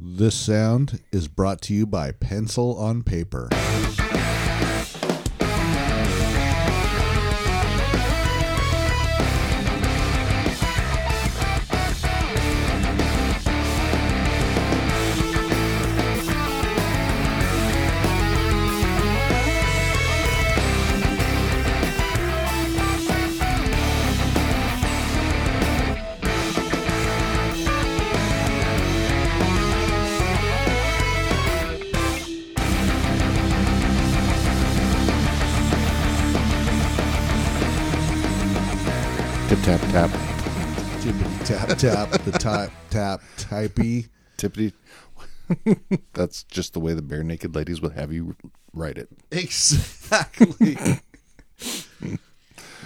This sound is brought to you by Pencil on Paper. Tap tap, the tap tap typey. Tippity. That's just the way the Barenaked Ladies would have you write it. Exactly.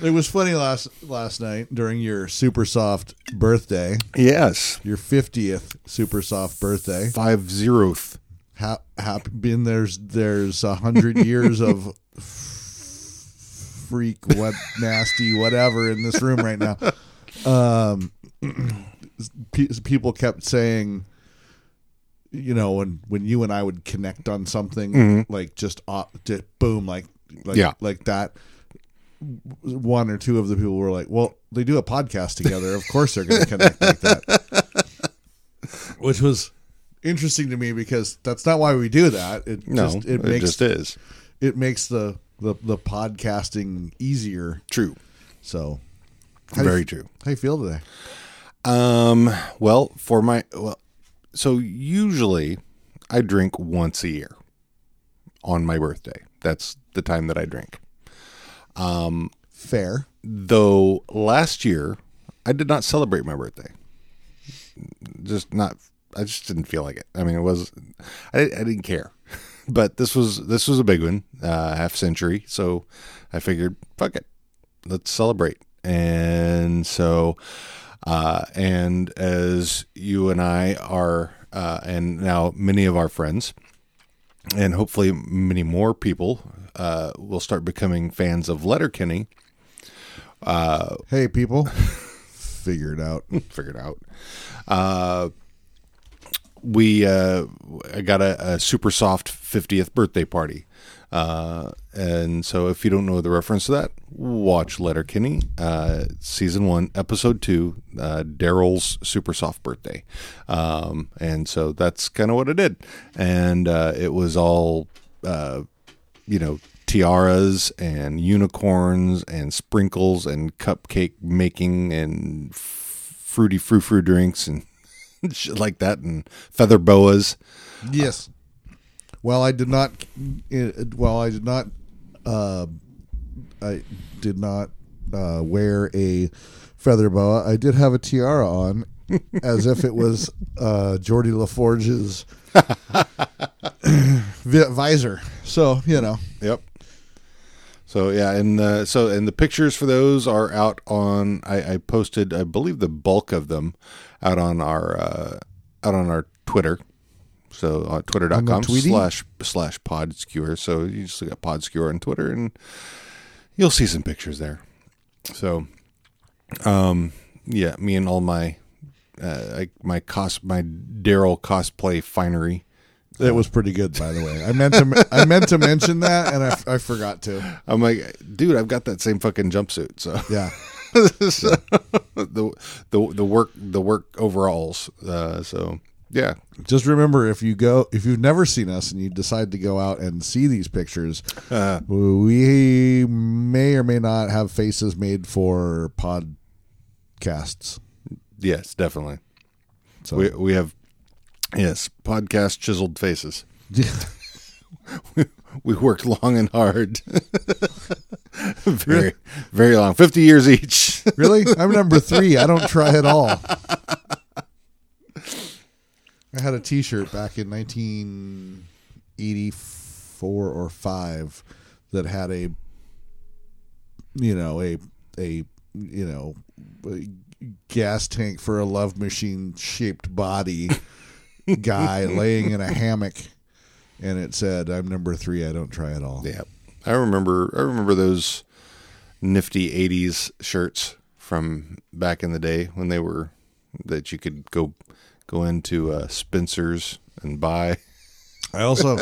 it was funny last last night during your super soft birthday, Yes. your fiftieth super soft birthday. Five zeroth. Ha- happy been there's there's a hundred years of freak what nasty whatever in this room right now. Um, people kept saying, you know, when when you and I would connect on something mm-hmm. like just, op- just boom, like like Yeah. like that. One or two of the people were like, "Well, they do a podcast together. Of course, they're going to connect like that." Which was interesting to me because that's not why we do that. It No, just it, it makes just is. it makes the, the the podcasting easier. True. So, Very you, true. How you feel today? Um. Well, for my well, so usually I drink once a year on my birthday. That's the time that I drink. Um, fair. Though last year I did not celebrate my birthday. Just not. I just didn't feel like it. I mean, it was. I, I didn't care. But this was this was a big one, uh, half century. So I figured, fuck it, let's celebrate. And so, uh, and as you and I are, uh, and now many of our friends, and hopefully many more people, uh, will start becoming fans of Letterkenny. Hey, people, figure it out. figure it out. Uh, we uh, I got a, a super soft 50th birthday party. Uh, and so if you don't know the reference to that, watch Letterkenny, uh, season one, episode two, uh, Daryl's super soft birthday. Um, and so that's kind of what I did. And, uh, it was all, uh, you know, tiaras and unicorns and sprinkles and cupcake making and fruity frou frou drinks and shit like that and feather boas. Yes. Well, I did not. uh, Well, I did not. Uh, I did not uh, wear a feather boa. I did have a tiara on, as if it was uh, Geordi La Forge's visor. So you know, Yep. So yeah, and uh, so and the pictures for those are out on. I, I posted, I believe, the bulk of them out on our uh, out on our Twitter. So uh, twitter.com slash slash podskewer. So you just look at podskewer on Twitter and you'll see some pictures there. So, um, yeah, me and all my uh, I, my cos my Daryl cosplay finery. it was pretty good. By the way, I meant to. I meant to mention that, and I, I forgot to. I'm like, dude, I've got that same fucking jumpsuit. So Yeah. so, the the the work the work overalls. Uh, so yeah, Just remember, if you go, if you've never seen us and you decide to go out and see these pictures, Uh. we may or may not have faces made for podcasts. yes, definitely. So We we have yes podcast chiseled faces. we, we worked long and hard, very very long, fifty years each. really, I'm number three. I don't try at all. I had a T-shirt back in 1984 or five that had a, you know, a a you know, a gas tank for a love machine shaped body guy laying in a hammock, and it said, "I'm number three. I don't try at all." yeah, I remember. I remember those nifty '80s shirts from back in the day when they were that you could go go into uh, Spencer's and buy. I also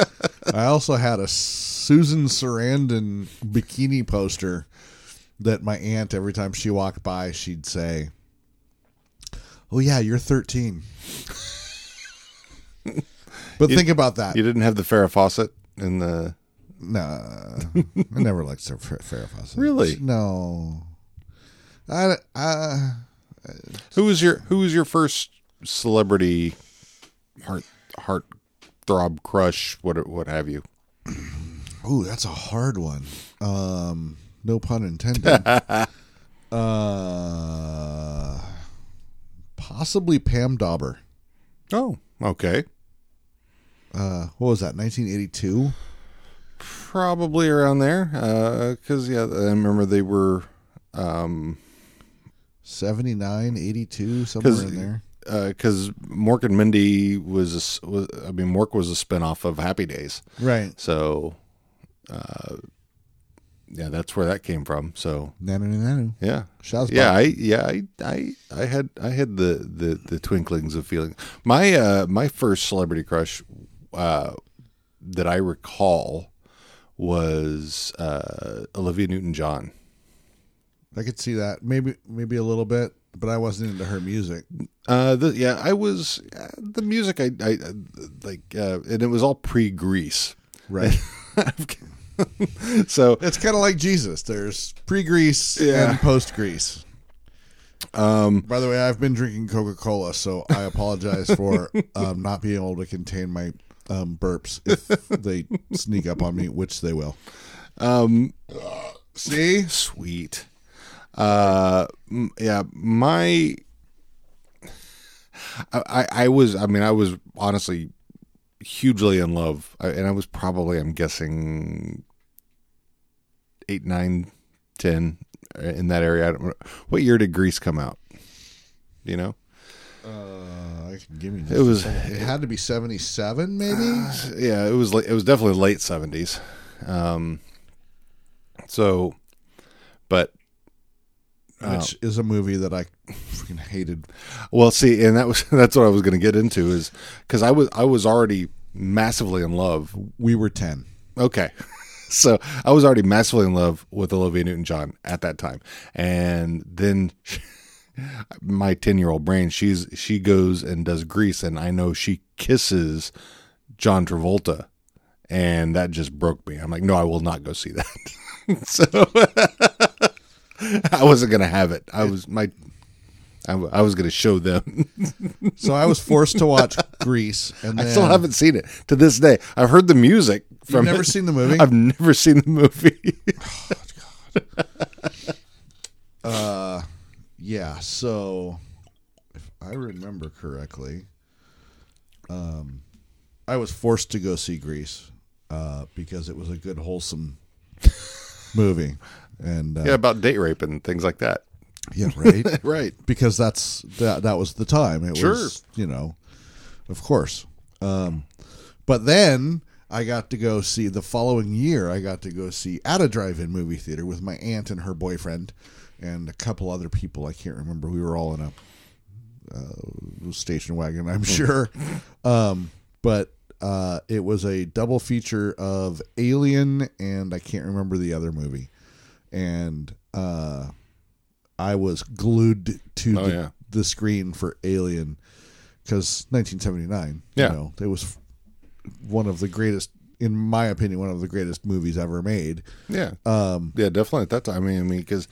I also had a Susan Sarandon bikini poster that my aunt every time she walked by she'd say, "Oh yeah, you're 13." but think about that. You didn't have the Farrah Fawcett in the. Nah, I never liked Farrah Fawcett. Really? No. I, I Who was your Who was your first celebrity heart heart throb crush? What what have you? Ooh, that's a hard one. Um, no pun intended. uh, possibly Pam Dawber. Oh, okay. Uh, what was that? 1982. Probably around there. Because yeah, I remember they were. Um, 79, 82, somewhere in there. Because Mork and Mindy was, a was I mean Mork was a spinoff of Happy Days, Right. so uh, yeah, that's where that came from. So Nanu nanu. yeah, Shazbot. yeah, I yeah I, I I had I had the the the twinklings of feeling. My uh my first celebrity crush uh that I recall was uh Olivia Newton John. I could see that. Maybe maybe a little bit, but I wasn't into her music. Uh, the, yeah, I was uh, the music. I, I uh, like, uh, and it was all pre Grease. Right. So it's kind of like Jesus. There's pre-grease Yeah. and post-grease. Um, By the way, I've been drinking Coca-Cola, so I apologize for um, not being able to contain my um, burps if they sneak up on me, which they will. um, See, sweet. Uh, m- yeah, my. I, I I was. I mean, I was honestly hugely in love, I- and I was probably. I'm guessing eight, nine, ten uh, in that area. I don't, what year did Grease come out? Do You know. uh, I can give you. It was- It had to be seventy-seven, maybe. yeah, it was like it was definitely late seventies. Um, so, but which oh. is a movie that I freaking hated. well, see, and that was that's what I was going to get into is because I was I was already massively in love. We were ten. Okay, so I was already massively in love with Olivia Newton John at that time, and then. My ten year old brain, she's she goes and does Grease, and I know she kisses John Travolta, and that just broke me. I'm like, no, I will not go see that. so I wasn't gonna have it. I was my, I, w- I was gonna show them. So I was forced to watch Grease, and I then still haven't seen it to this day. I've heard the music from. never it. seen the movie? I've never seen the movie. Uh, yeah. So, if I remember correctly, um, I was forced to go see Grease, uh, because it was a good wholesome movie, and uh, yeah, about date rape and things like that. yeah, right, Right. because that's that that was the time. It Sure. was, you know, of course. Um, but then I got to go see the following year. I got to go see at a drive-in movie theater with my aunt and her boyfriend and a couple other people. I can't remember. We were all in a uh, station wagon, I'm sure. Um, but uh, it was a double feature of Alien and I can't remember the other movie. And uh, I was glued to Oh, the, yeah. the screen for Alien because 1979. Yeah. You know, it was one of the greatest, in my opinion, one of the greatest movies ever made. Yeah. Um. Yeah, definitely at that time. I mean, I mean, because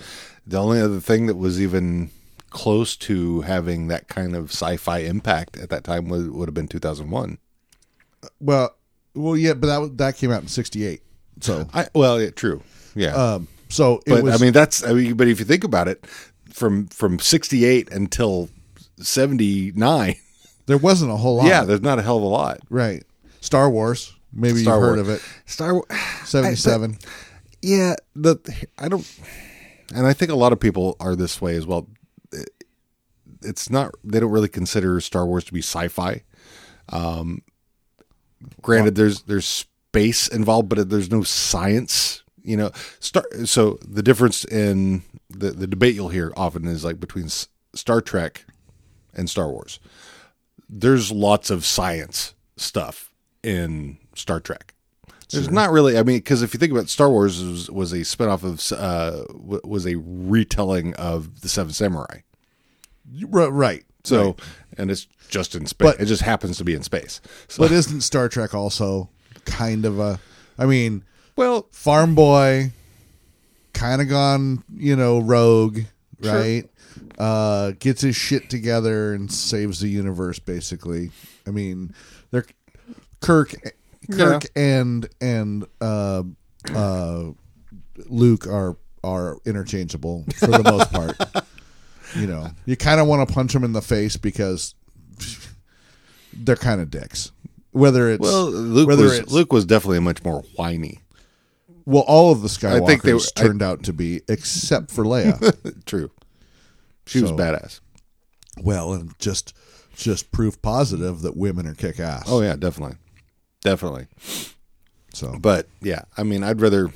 the only other thing that was even close to having that kind of sci-fi impact at that time would would have been 2001. Well, well, yeah, but that that came out in '68. So, I well, yeah, true. Yeah. um, so it but was. I mean, that's I mean, but if you think about it, from from 68 until 79, there wasn't a whole lot. yeah, there's not a hell of a lot. right. Star Wars. Maybe Star you've heard of it. Star Wars. '77. Yeah, the I don't, and I think a lot of people are this way as well. It- It's not they don't really consider Star Wars to be sci-fi. Um, granted, there's there's space involved, but there's no science. You know, start. So the difference in the the debate you'll hear often is like between S- Star Trek and Star Wars. there's lots of science stuff in Star Trek. There's not really. I mean, because if you think about Star Wars was, was a spinoff of uh, was a retelling of the Seven Samurai. Right. So, right. and it's just in space. But- it just happens to be in space. So, but isn't Star Trek also kind of a? I mean, well, farm boy, kind of gone, you know, rogue, Sure. right? Uh, gets his shit together and saves the universe. Basically, I mean, they're Kirk, Kirk and and uh, uh, Luke are are interchangeable for the most part. You know, you kind of want to punch them in the face because they're kind of dicks. Whether it's well, Luke whether was it's- Luke was definitely much more whiny. Well, all of the Skywalkers I think they were- I- turned out to be, except for Leia. True, she was badass. well, and just just proof positive that women are kick ass. Oh yeah, definitely, definitely. so But yeah, I mean, I'd rather.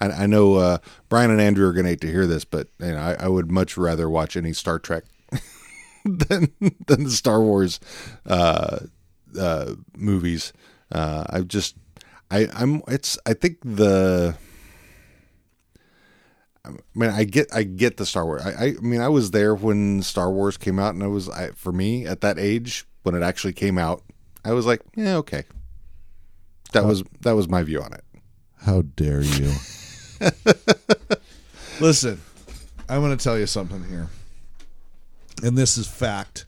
I, I know uh, Brian and Andrew are going to hate to hear this, but you know, I, I would much rather watch any Star Trek than than the Star Wars uh, uh, movies. Uh, I just, I, I'm. It's. I think the. I mean, I get, I get the Star Wars. I, I, I mean, I was there when Star Wars came out, and I was, I, for me at that age when it actually came out, I was like, yeah, okay. That was that was my view on it. how dare you? Listen, I'm going to tell you something here, and this is fact.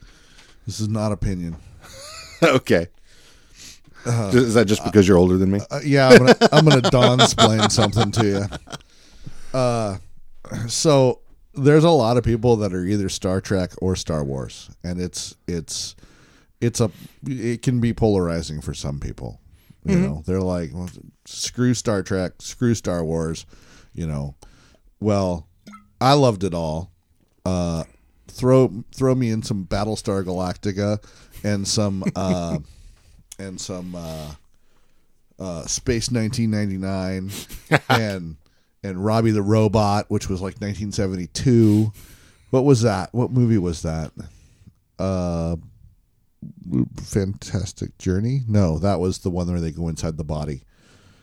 This is not opinion. okay. Is that just because you're older than me? Uh, yeah, I'm gonna I'm gonna Don explain something to you. Uh, so there's a lot of people that are either Star Trek or Star Wars, and it's it's it's a it can be polarizing for some people. You know, they're like, well, screw Star Trek, screw Star Wars. You know, well, I loved it all. Uh, throw throw me in some Battlestar Galactica and some uh, and some. Uh, uh, Space 1999 and and Robby the Robot, which was like 1972. What was that? What movie was that? Uh, Fantastic Journey? No, that was the one where they go inside the body.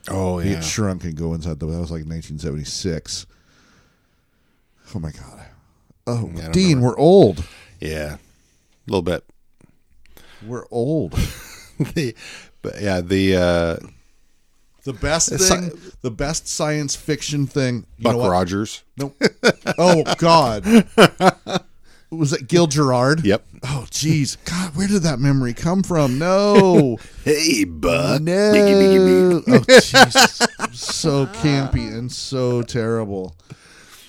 Oh He get shrunk and go inside the. That was like 1976. Oh my god! Oh, Yeah, Dean, remember. we're old. yeah, a little bit. We're old. the, but yeah, the uh, The best thing, sci- the best science fiction thing. You Buck? Rogers. Nope. Oh God. Was it Gil Gerard? Yep. Oh jeez. God, where did that memory come from? No. Hey, Buck. no. Oh Jesus. So campy and so terrible.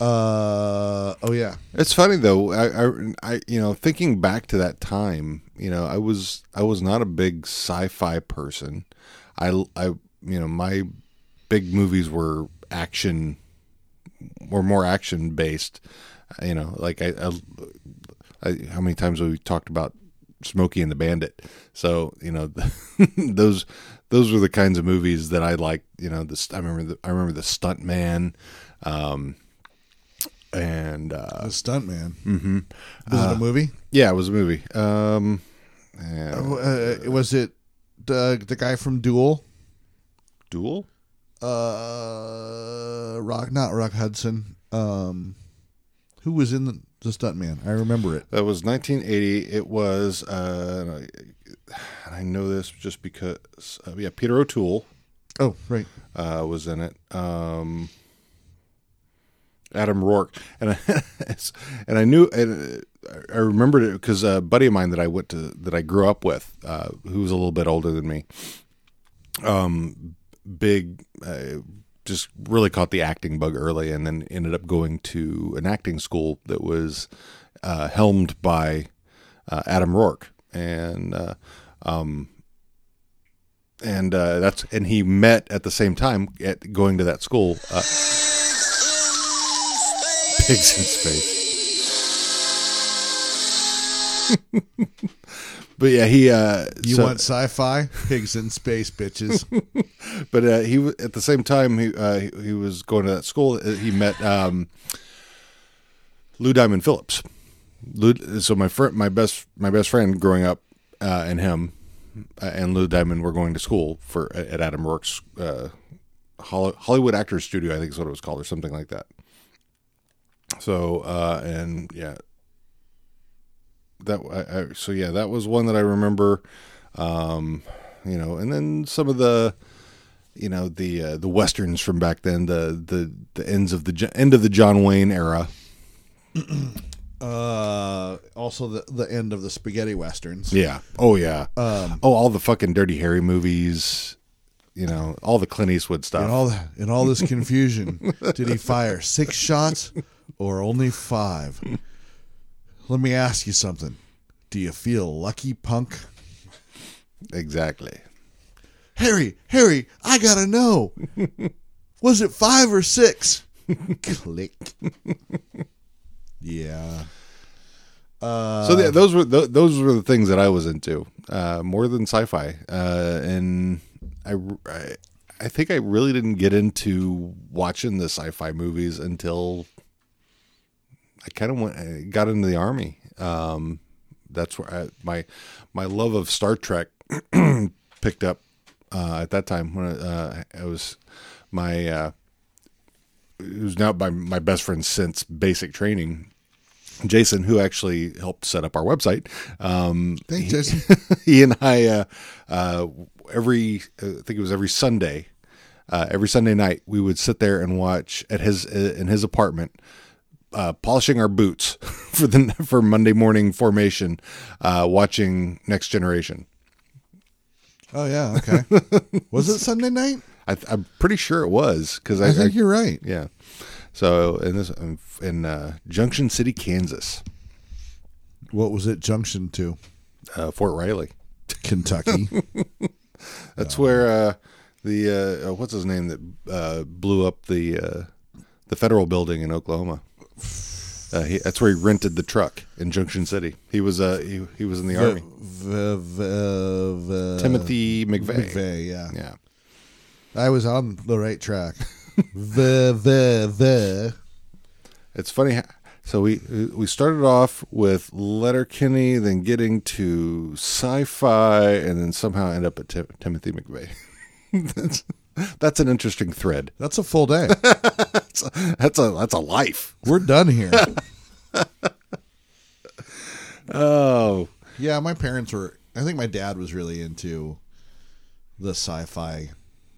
Uh oh yeah. It's funny though. I, I, I, you know, thinking back to that time, you know, I was, I was not a big sci-fi person. I, I, you know, my big movies were action, were more action based. You know, like I, I, I how many times have we talked about Smokey and the Bandit? So you know, those, those were the kinds of movies that I liked. You know, this I remember, the, I remember the Stunt Man. Um, and uh, The stunt man. Mm-hmm. Was it a movie? Yeah, it was a movie. Um. Oh, uh, was it the the guy from Duel? Duel? Uh, Rock, not Rock Hudson. Um, who was in the, the stunt man? I remember it. That was 1980. It was, uh, and I know this just because, uh, yeah, Peter O'Toole Oh, right. uh, was in it. Um, Adam Roarke, and I, and I knew, and I remembered it because a buddy of mine that I went to that I grew up with, uh, who was a little bit older than me, um, big, uh, just really caught the acting bug early, and then ended up going to an acting school that was uh, helmed by uh, Adam Roarke, and uh, um, and uh, that's and he met at the same time at going to that school. Pigs in space. but yeah, he. Uh, You so- want sci-fi? Pigs in space, bitches. but uh, he w- at the same time he uh, he, he was going to that school. uh, He met um, Lou Diamond Phillips. Lou, so my friend, my best my best friend growing up uh, and him uh, and Lou Diamond were going to school for at Adam Roarke's uh, Hollywood Actors Studio, I think is what it was called, or something like that. So uh, and yeah, that I, I, so yeah, that was one that I remember. Um, you know, and then some of the you know the uh, the westerns from back then, the the the ends of the end of the John Wayne era. Uh, also the the end of the spaghetti westerns. Yeah. Oh yeah. Um, oh, all the fucking Dirty Harry movies. You know, all the Clint Eastwood stuff. in all in all this confusion, did he fire six shots or only five? Let me ask you something. Do you feel lucky, punk? exactly. Harry, Harry, I gotta know. Was it five or six? Click. Yeah. Uh, So th those were th- those were the things that I was into uh, more than sci-fi, uh, and I, I I think I really didn't get into watching the sci-fi movies until I kind of went I got into the army. Um, that's where I, my my love of Star Trek picked up uh, at that time when uh, I was my uh, who's now my my best friend since basic training. Jason, who actually helped set up our website, um, Thanks, Jason. he and I, uh, uh, every uh, I think it was every Sunday, uh, every Sunday night, we would sit there and watch at his uh, in his apartment, uh, polishing our boots for the for Monday morning formation, uh, watching Next Generation. Oh yeah, okay. Was it Sunday night? I, I'm pretty sure it was because I, I think I- you're right. yeah. So in this in uh, Junction City, Kansas, What was it junction to? uh, Fort Riley. Kentucky. That's where uh, the uh, uh, what's his name that uh, blew up the uh, the federal building in Oklahoma. Uh, he, that's where he rented the truck in Junction City. He was uh, he, he was in the army. V- v- v- Timothy McVeigh. McVeigh, yeah. Yeah. I was on the right track. the the the It's funny. How, so we we started off with Letterkenny, then getting to sci-fi, and then somehow end up at Tim, Timothy McVeigh. that's, an interesting thread. That's a full day. That's a, that's a that's a life. We're done here. Oh, Yeah, my parents were. I think my dad was really into the sci-fi,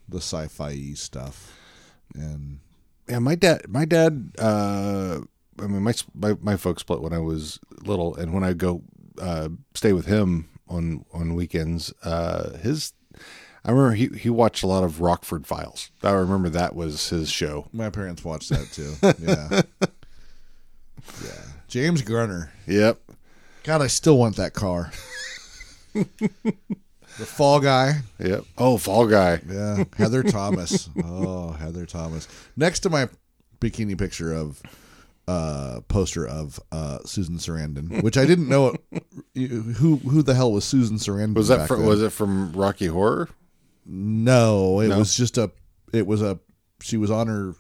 the sci-fi stuff, and yeah. My dad, my dad. Uh, I mean, my my my folks split when I was little, and when I go uh, stay with him on on weekends, uh, his. I remember he, he watched a lot of Rockford Files. I remember that was his show. my parents watched that too. Yeah, yeah. James Garner. Yep. God, I still want that car. the Fall Guy. Yep. Oh, Fall Guy. Yeah, Heather Thomas. Oh, Heather Thomas. Next to my bikini picture of uh poster of uh Susan Sarandon, which I didn't know who who the hell was Susan Sarandon. Was that back from, then. was it from Rocky Horror? No, it No? was just a it was a she was on her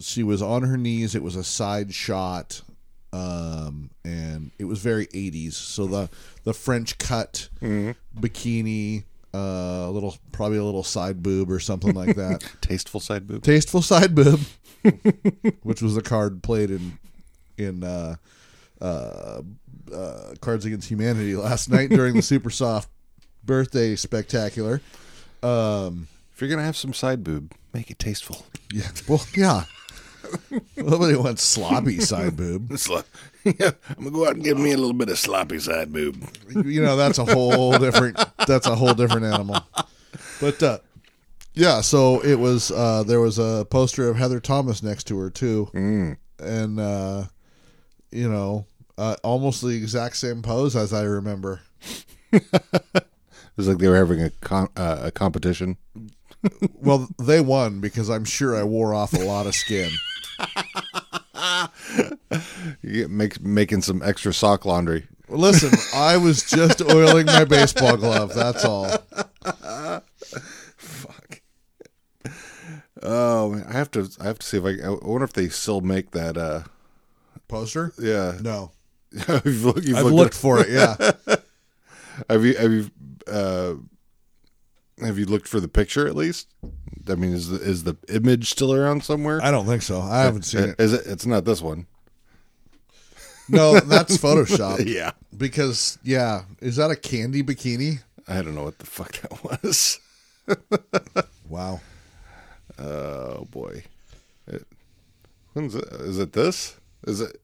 she was on her knees, it was a side shot um and it was very 80s. So the the French cut bikini uh, a little probably a little side boob or something like that. Tasteful side boob. Tasteful side boob, which was a card played in in uh, uh, uh, Cards Against Humanity last night during the Super Soft birthday spectacular. Um, If you're gonna have some side boob, make it tasteful. yeah, well, yeah. Nobody wants sloppy side boob. Like, yeah, I'm gonna go out and give me a little bit of sloppy side boob. You know, that's a whole different. That's a whole different animal. But uh, yeah, so it was. Uh, there was a poster of Heather Thomas next to her too, and uh, you know, uh, almost the exact same pose as I remember. It was like they were having a con- uh, a competition. Well, they won because I'm sure I wore off a lot of skin. You make, making some extra sock laundry. Listen, I was just oiling my baseball glove. That's all. Fuck. Oh, man, I have to. I have to see if I. I wonder if they still make that. uh Poster? Yeah. No, you've looked, you've I've looked looked for it. Yeah, have you have you uh, have you looked for the picture at least? I mean, is the, is the image still around somewhere? I don't think so. I haven't seen it. Is it? It's not this one. No, that's Photoshop. Yeah, Because yeah, is that a candy bikini? I don't know what the fuck that was. Wow. Oh boy, it, when's it? Is it this? Is it?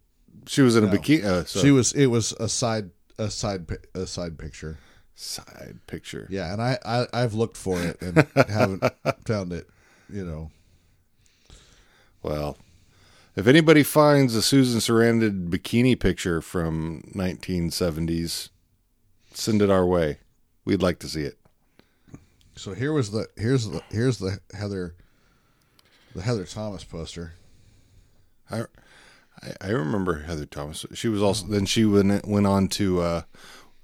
She was in a bikini. Uh, She was. It was a side a side a side picture. Side picture. Yeah, and I, I I've looked for it and haven't found it. You know. Well, if anybody finds a Susan Sarandon bikini picture from 1970s, send it our way. We'd like to see it. So here was the here's the here's the Heather the Heather Thomas poster. I, I, remember Heather Thomas. She was also then she went went on to uh,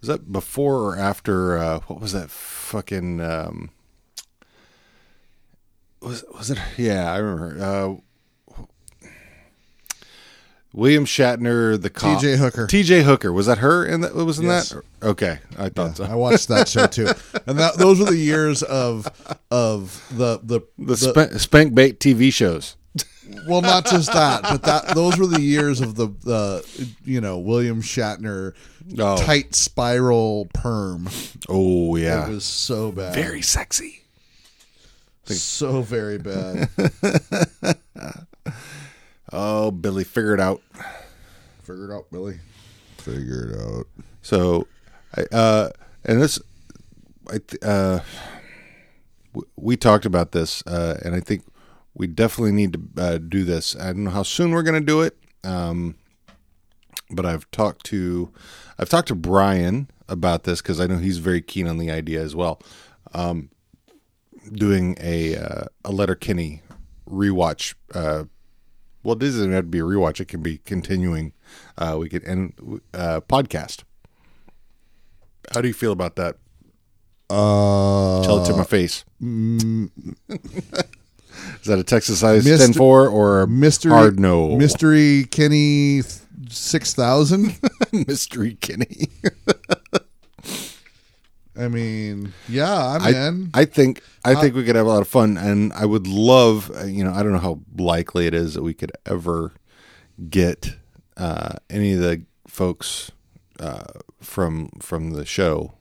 was that before or after uh, what was that fucking um, was was it yeah I remember uh, William Shatner the cop T.J. Hooker. T.J. Hooker was that her in that was in Yes. that okay I thought so I watched that show too, and that those were the years of of the the, the, spank, spank bait TV shows well, not just that, but that those were the years of the the you know William Shatner Oh. tight spiral perm. oh yeah It was so bad, very sexy so very bad. oh Billy figure it out Figure it out, Billy. Figure it out. So, I, uh, and this, I, uh, w- we talked about this, uh, and I think we definitely need to uh, do this. I don't know how soon we're going to do it, um, but I've talked to, I've talked to Brian about this because I know he's very keen on the idea as well. Um, doing a uh, a Letterkenny rewatch. Uh, well, it doesn't have to be a rewatch; it can be continuing. Uh, we could end uh, podcast. How do you feel about that? Uh, Tell it to my face. Is that a Texas size Myster- 10 4 or a mystery hard no? mystery Kenny six thousand. Mystery Kenny. I mean, yeah, I'm I, in. I think I think we could have a lot of fun, and I would love. uh, You know, I don't know how likely it is that we could ever get uh, any of the folks uh, from from the show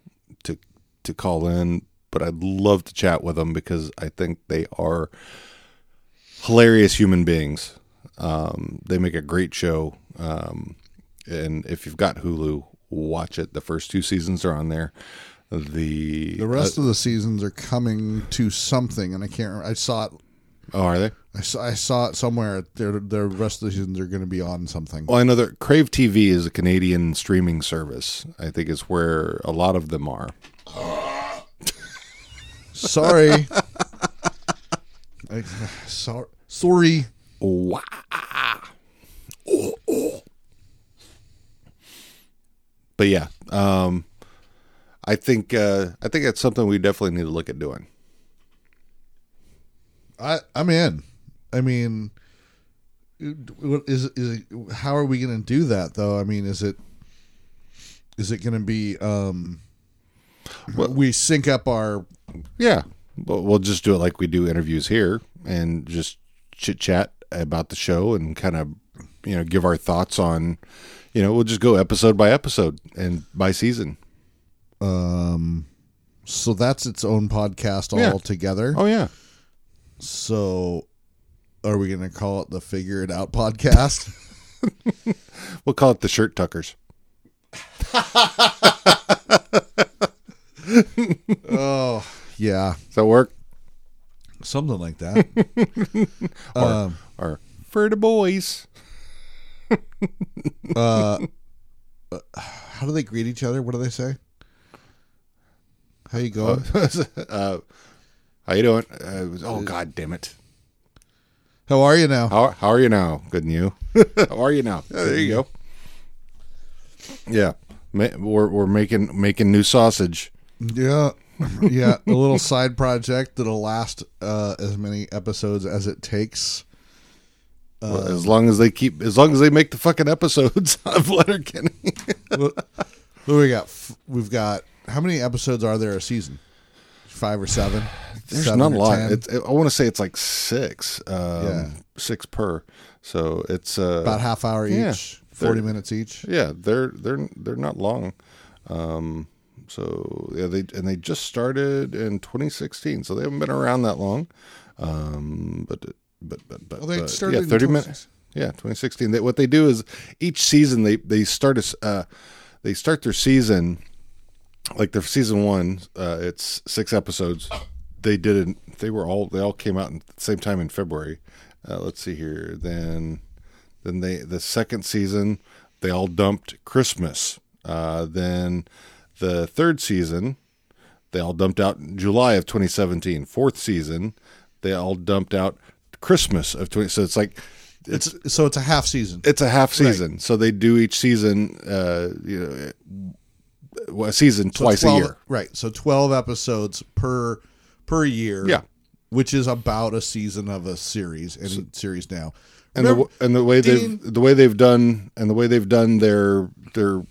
to to call in, but I'd love to chat with them because I think they are hilarious human beings. Um, they make a great show, um, and if you've got Hulu, watch it. The first two seasons are on there. The the rest of the seasons are coming to something, and I can't. Remember. I saw it. oh, are they? I saw, I saw it somewhere. Their the rest of the seasons are going to be on something. Well, I know that Crave TV is a Canadian streaming service. I think is where a lot of them are. Sorry. I, sorry. Sorry. Wow. Oh, oh. But yeah, um, I think uh, I think that's something we definitely need to look at doing. I I'm in. I mean, what is is it, how are we going to do that though? I mean, is it is it going to be um we sync up our Yeah, we'll, we'll just do it like we do interviews here, and just chit chat about the show and kind of you know give our thoughts on. You know, we'll just go episode by episode and by season. um so that's its own podcast Yeah. altogether. Oh yeah. So are we going to call it the Figure It Out podcast? We'll call it the shirt tuckers. oh, yeah. Does that work? Something like that. um Or for the boys? uh, how do they greet each other? What do they say? How you going? uh, how you doing? Uh, oh God damn it! How are you now? How how are you now? Good and you? how are you now? Yeah, there you go. Yeah, Ma- we're we're making making new sausage. Yeah, yeah. A little side project that'll last uh, as many episodes as it takes. Well, as long as they keep, as long as they make the fucking episodes of Letterkenny. what, what we got? We've got how many episodes are there a season? Five or seven? There's Seven not a lot. 10? It's, I want to say it's like six. Um, Yeah. six per. So it's uh, About half hour yeah. each, forty minutes each. Yeah, they're they're they're not long. Um, so yeah, they and they just started in 2016, so they haven't been around that long. Um, but but but but Well, they started yeah, 30 minutes. Yeah, 2016. They, what they do is each season they they start a uh, they start their season like their season one. Uh, it's six episodes. They did it. They were all they all came out at the same time in February. Uh, let's see here. Then then they the second season they all dumped Christmas. Uh, then the third season they all dumped out in July of 2017. Fourth season they all dumped out Christmas of 20. So it's like It's so it's a half season. it's a half season. So they do each season, uh, you know, a season So twice 12 a year. Right. So twelve episodes per per year. Yeah. Which is about a season of a series, any series now. and Remember- the and the way Dean- they've the way they've done and the way they've done their their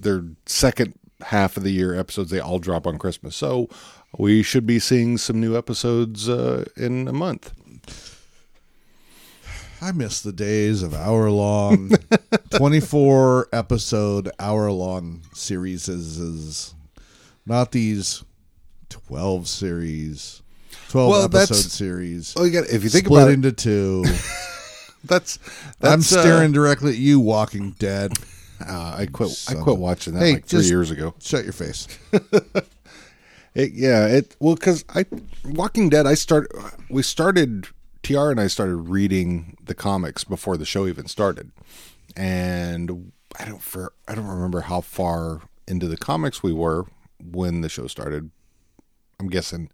their second half of the year episodes they all drop on Christmas. So we should be seeing some new episodes uh, in a month. I miss the days of hour long, 24 episode, hour long series. Is not these 12 series, 12 Well, episode series. Oh, you got if you think split about it, into two. that's, that's I'm uh, staring directly at you, Walking Dead. uh, I quit. I quit watching that Hey, like three years ago. Shut your face. It, yeah, it well because I Walking Dead. I start we started Tr and I started reading the comics before the show even started, and I don't for I don't remember how far into the comics we were when the show started. I'm guessing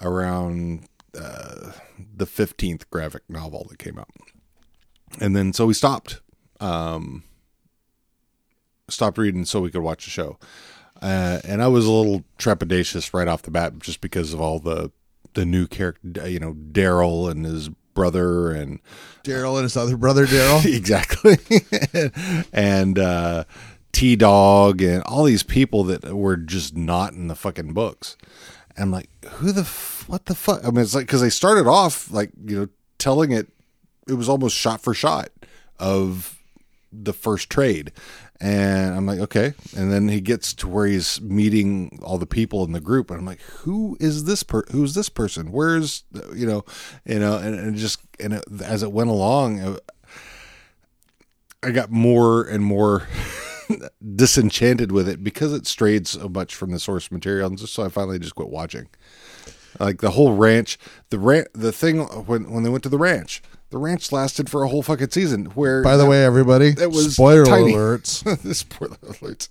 around uh, the fifteenth graphic novel that came out, and then so we stopped. Um, stopped reading so we could watch the show. Uh, and I was a little trepidatious right off the bat just because of all the the new character, you know, Daryl and his brother and Daryl and his other brother, Daryl. exactly, and uh, T Dog and all these people that were just not in the fucking books. And I'm like, who the f- what the fuck? I mean, it's like because they started off like you know telling it, it was almost shot for shot of the first trade. And I'm like, okay. And then he gets to where he's meeting all the people in the group, and I'm like, who is this per? Who's this person? Where's you know, you know, and, and just and it, as it went along, uh, I got more and more disenchanted with it because it strayed so much from the source material, and just so I finally just quit watching. Like the whole ranch, the ran- the thing when when they went to the ranch, the ranch lasted for a whole fucking season. Where By the way, everybody, That was spoiler tiny. alerts. spoiler alerts.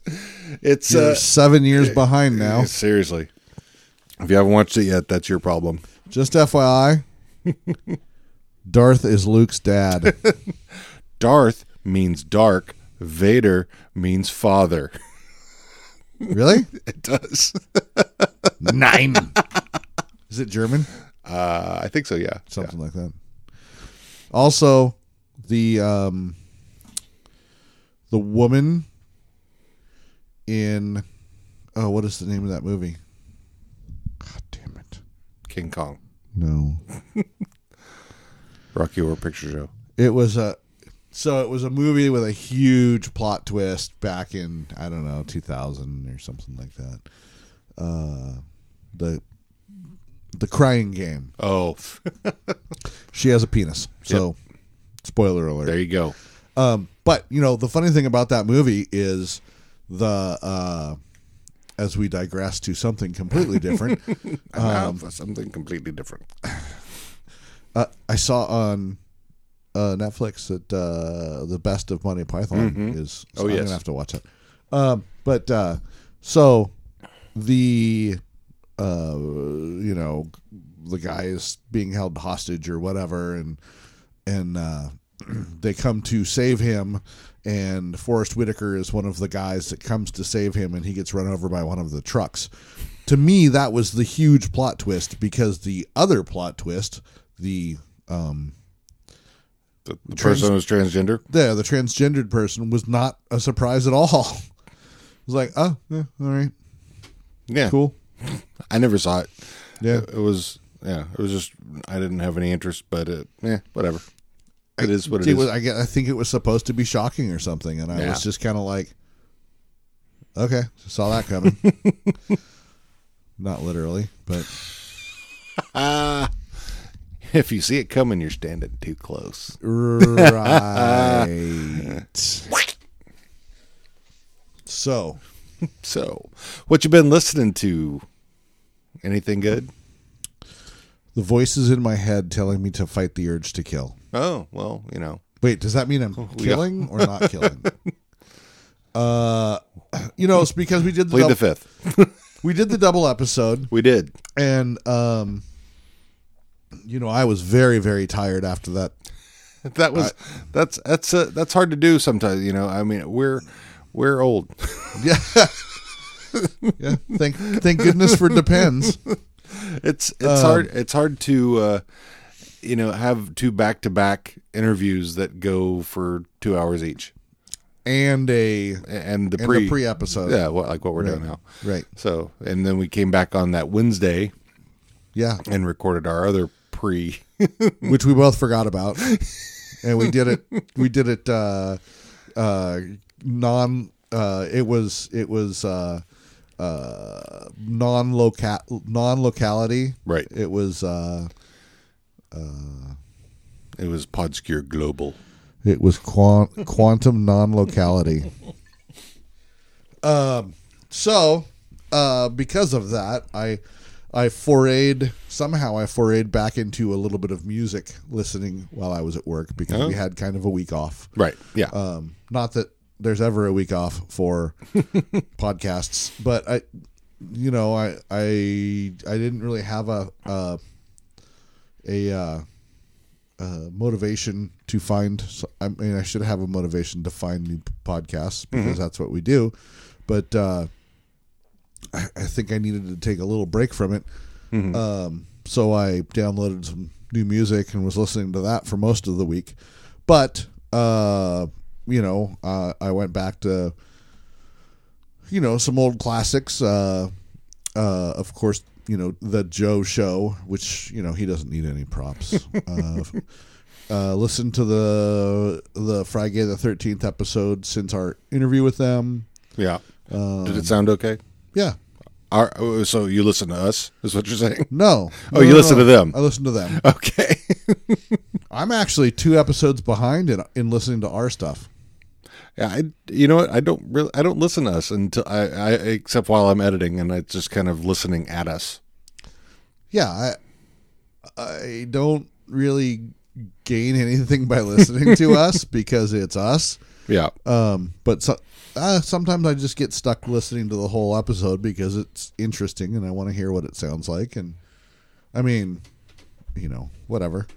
It's You're uh, seven years behind now. seriously. If you haven't watched it yet, that's your problem. Just FYI, Darth is Luke's dad. Darth means dark. Vader means father. Really? It does. Nine. Is it German? Uh, I think so. Yeah. Something like that. Also, the um, the woman in oh, what is the name of that movie? God damn it! King Kong. No, Rocky Horror Picture Show. it was a so it was a movie with a huge plot twist back in I don't know 2000 or something like that. Uh, the the crying game. Oh, She has a penis. So, spoiler alert. there you go. Um, but you know, the funny thing about that movie is the uh, as we digress to something completely different. I'm for something completely different. uh, I saw on uh, Netflix that uh, the best of Monty Python is. Oh, I'm yes. gonna have to watch it. Um, but uh, so the uh, you know the guy is being held hostage or whatever, and and uh, they come to save him. And Forest Whitaker is one of the guys that comes to save him, and he gets run over by one of the trucks. To me, that was the huge plot twist because the other plot twist, the um, The, the Trans- person who's transgender. Yeah, the transgendered person was not a surprise at all. It was like, oh, yeah, all right. Yeah, Cool. I never saw it. Yeah. It, it was yeah. It was just I didn't have any interest, but it, yeah, whatever. It is what it it is. was. I, I think it was supposed to be shocking or something, and I Yeah. was just kind of like, okay, saw that coming. Not literally, but if you see it coming, you're standing too close. right. so, So, what you been listening to? Anything good? the voices in my head telling me to fight the urge to kill. Oh well, you know. Wait, does that mean I'm we killing or not killing? Uh, you know, it's because we did the, Plead the fifth. we did the double episode, We did. and um, you know, I was very very tired after that. That was that's that's uh, that's hard to do sometimes. You know, I mean, we're we're old. Yeah, yeah. Thank thank goodness for depends. It's it's Um, hard it's hard to uh, you know have two back to back interviews that go for two hours each, And a and the pre pre episode. yeah, what, like what we're doing now. Right. So, and then we came back on that Wednesday Yeah. and recorded our other pre. which we both forgot about, and we did it. We did it uh, uh, non. Uh, it was it was uh, uh, non local non locality. Right. It was uh, uh, It was Podscure Global. it was quant- quantum non locality. Um. So, uh, because of that, I. I forayed somehow. I forayed back into a little bit of music listening while I was at work because Oh. we had kind of a week off. Right. Yeah. Um, not that there's ever a week off for podcasts, but I, you know, I I I didn't really have a a, a uh, uh, motivation to find. I mean, I should have a motivation to find new podcasts because that's what we do. But uh, I, I think I needed to take a little break from it. Um, so I downloaded some new music and was listening to that for most of the week. But uh, you know, uh, I went back to you know some old classics. Uh, uh, of course, you know the Joe Show, which you know he doesn't need any props. uh, uh, listen to the the Friday the Thirteenth episode since our interview with them. yeah. Did Um, it sound okay? Yeah, Our, oh, so you listen to us? Is what you're saying? no. Oh, No, you no, listen no. to them. I listen to them. Okay. I'm actually two episodes behind in in listening to our stuff. Yeah, I you know what? I don't really I don't listen to us until I, I except while I'm editing and it's just kind of listening at us. Yeah, I I don't really gain anything by listening to us because it's us. Yeah. Um, but so, uh, sometimes I just get stuck listening to the whole episode because it's interesting and I want to hear what it sounds like. And I mean, you know, whatever.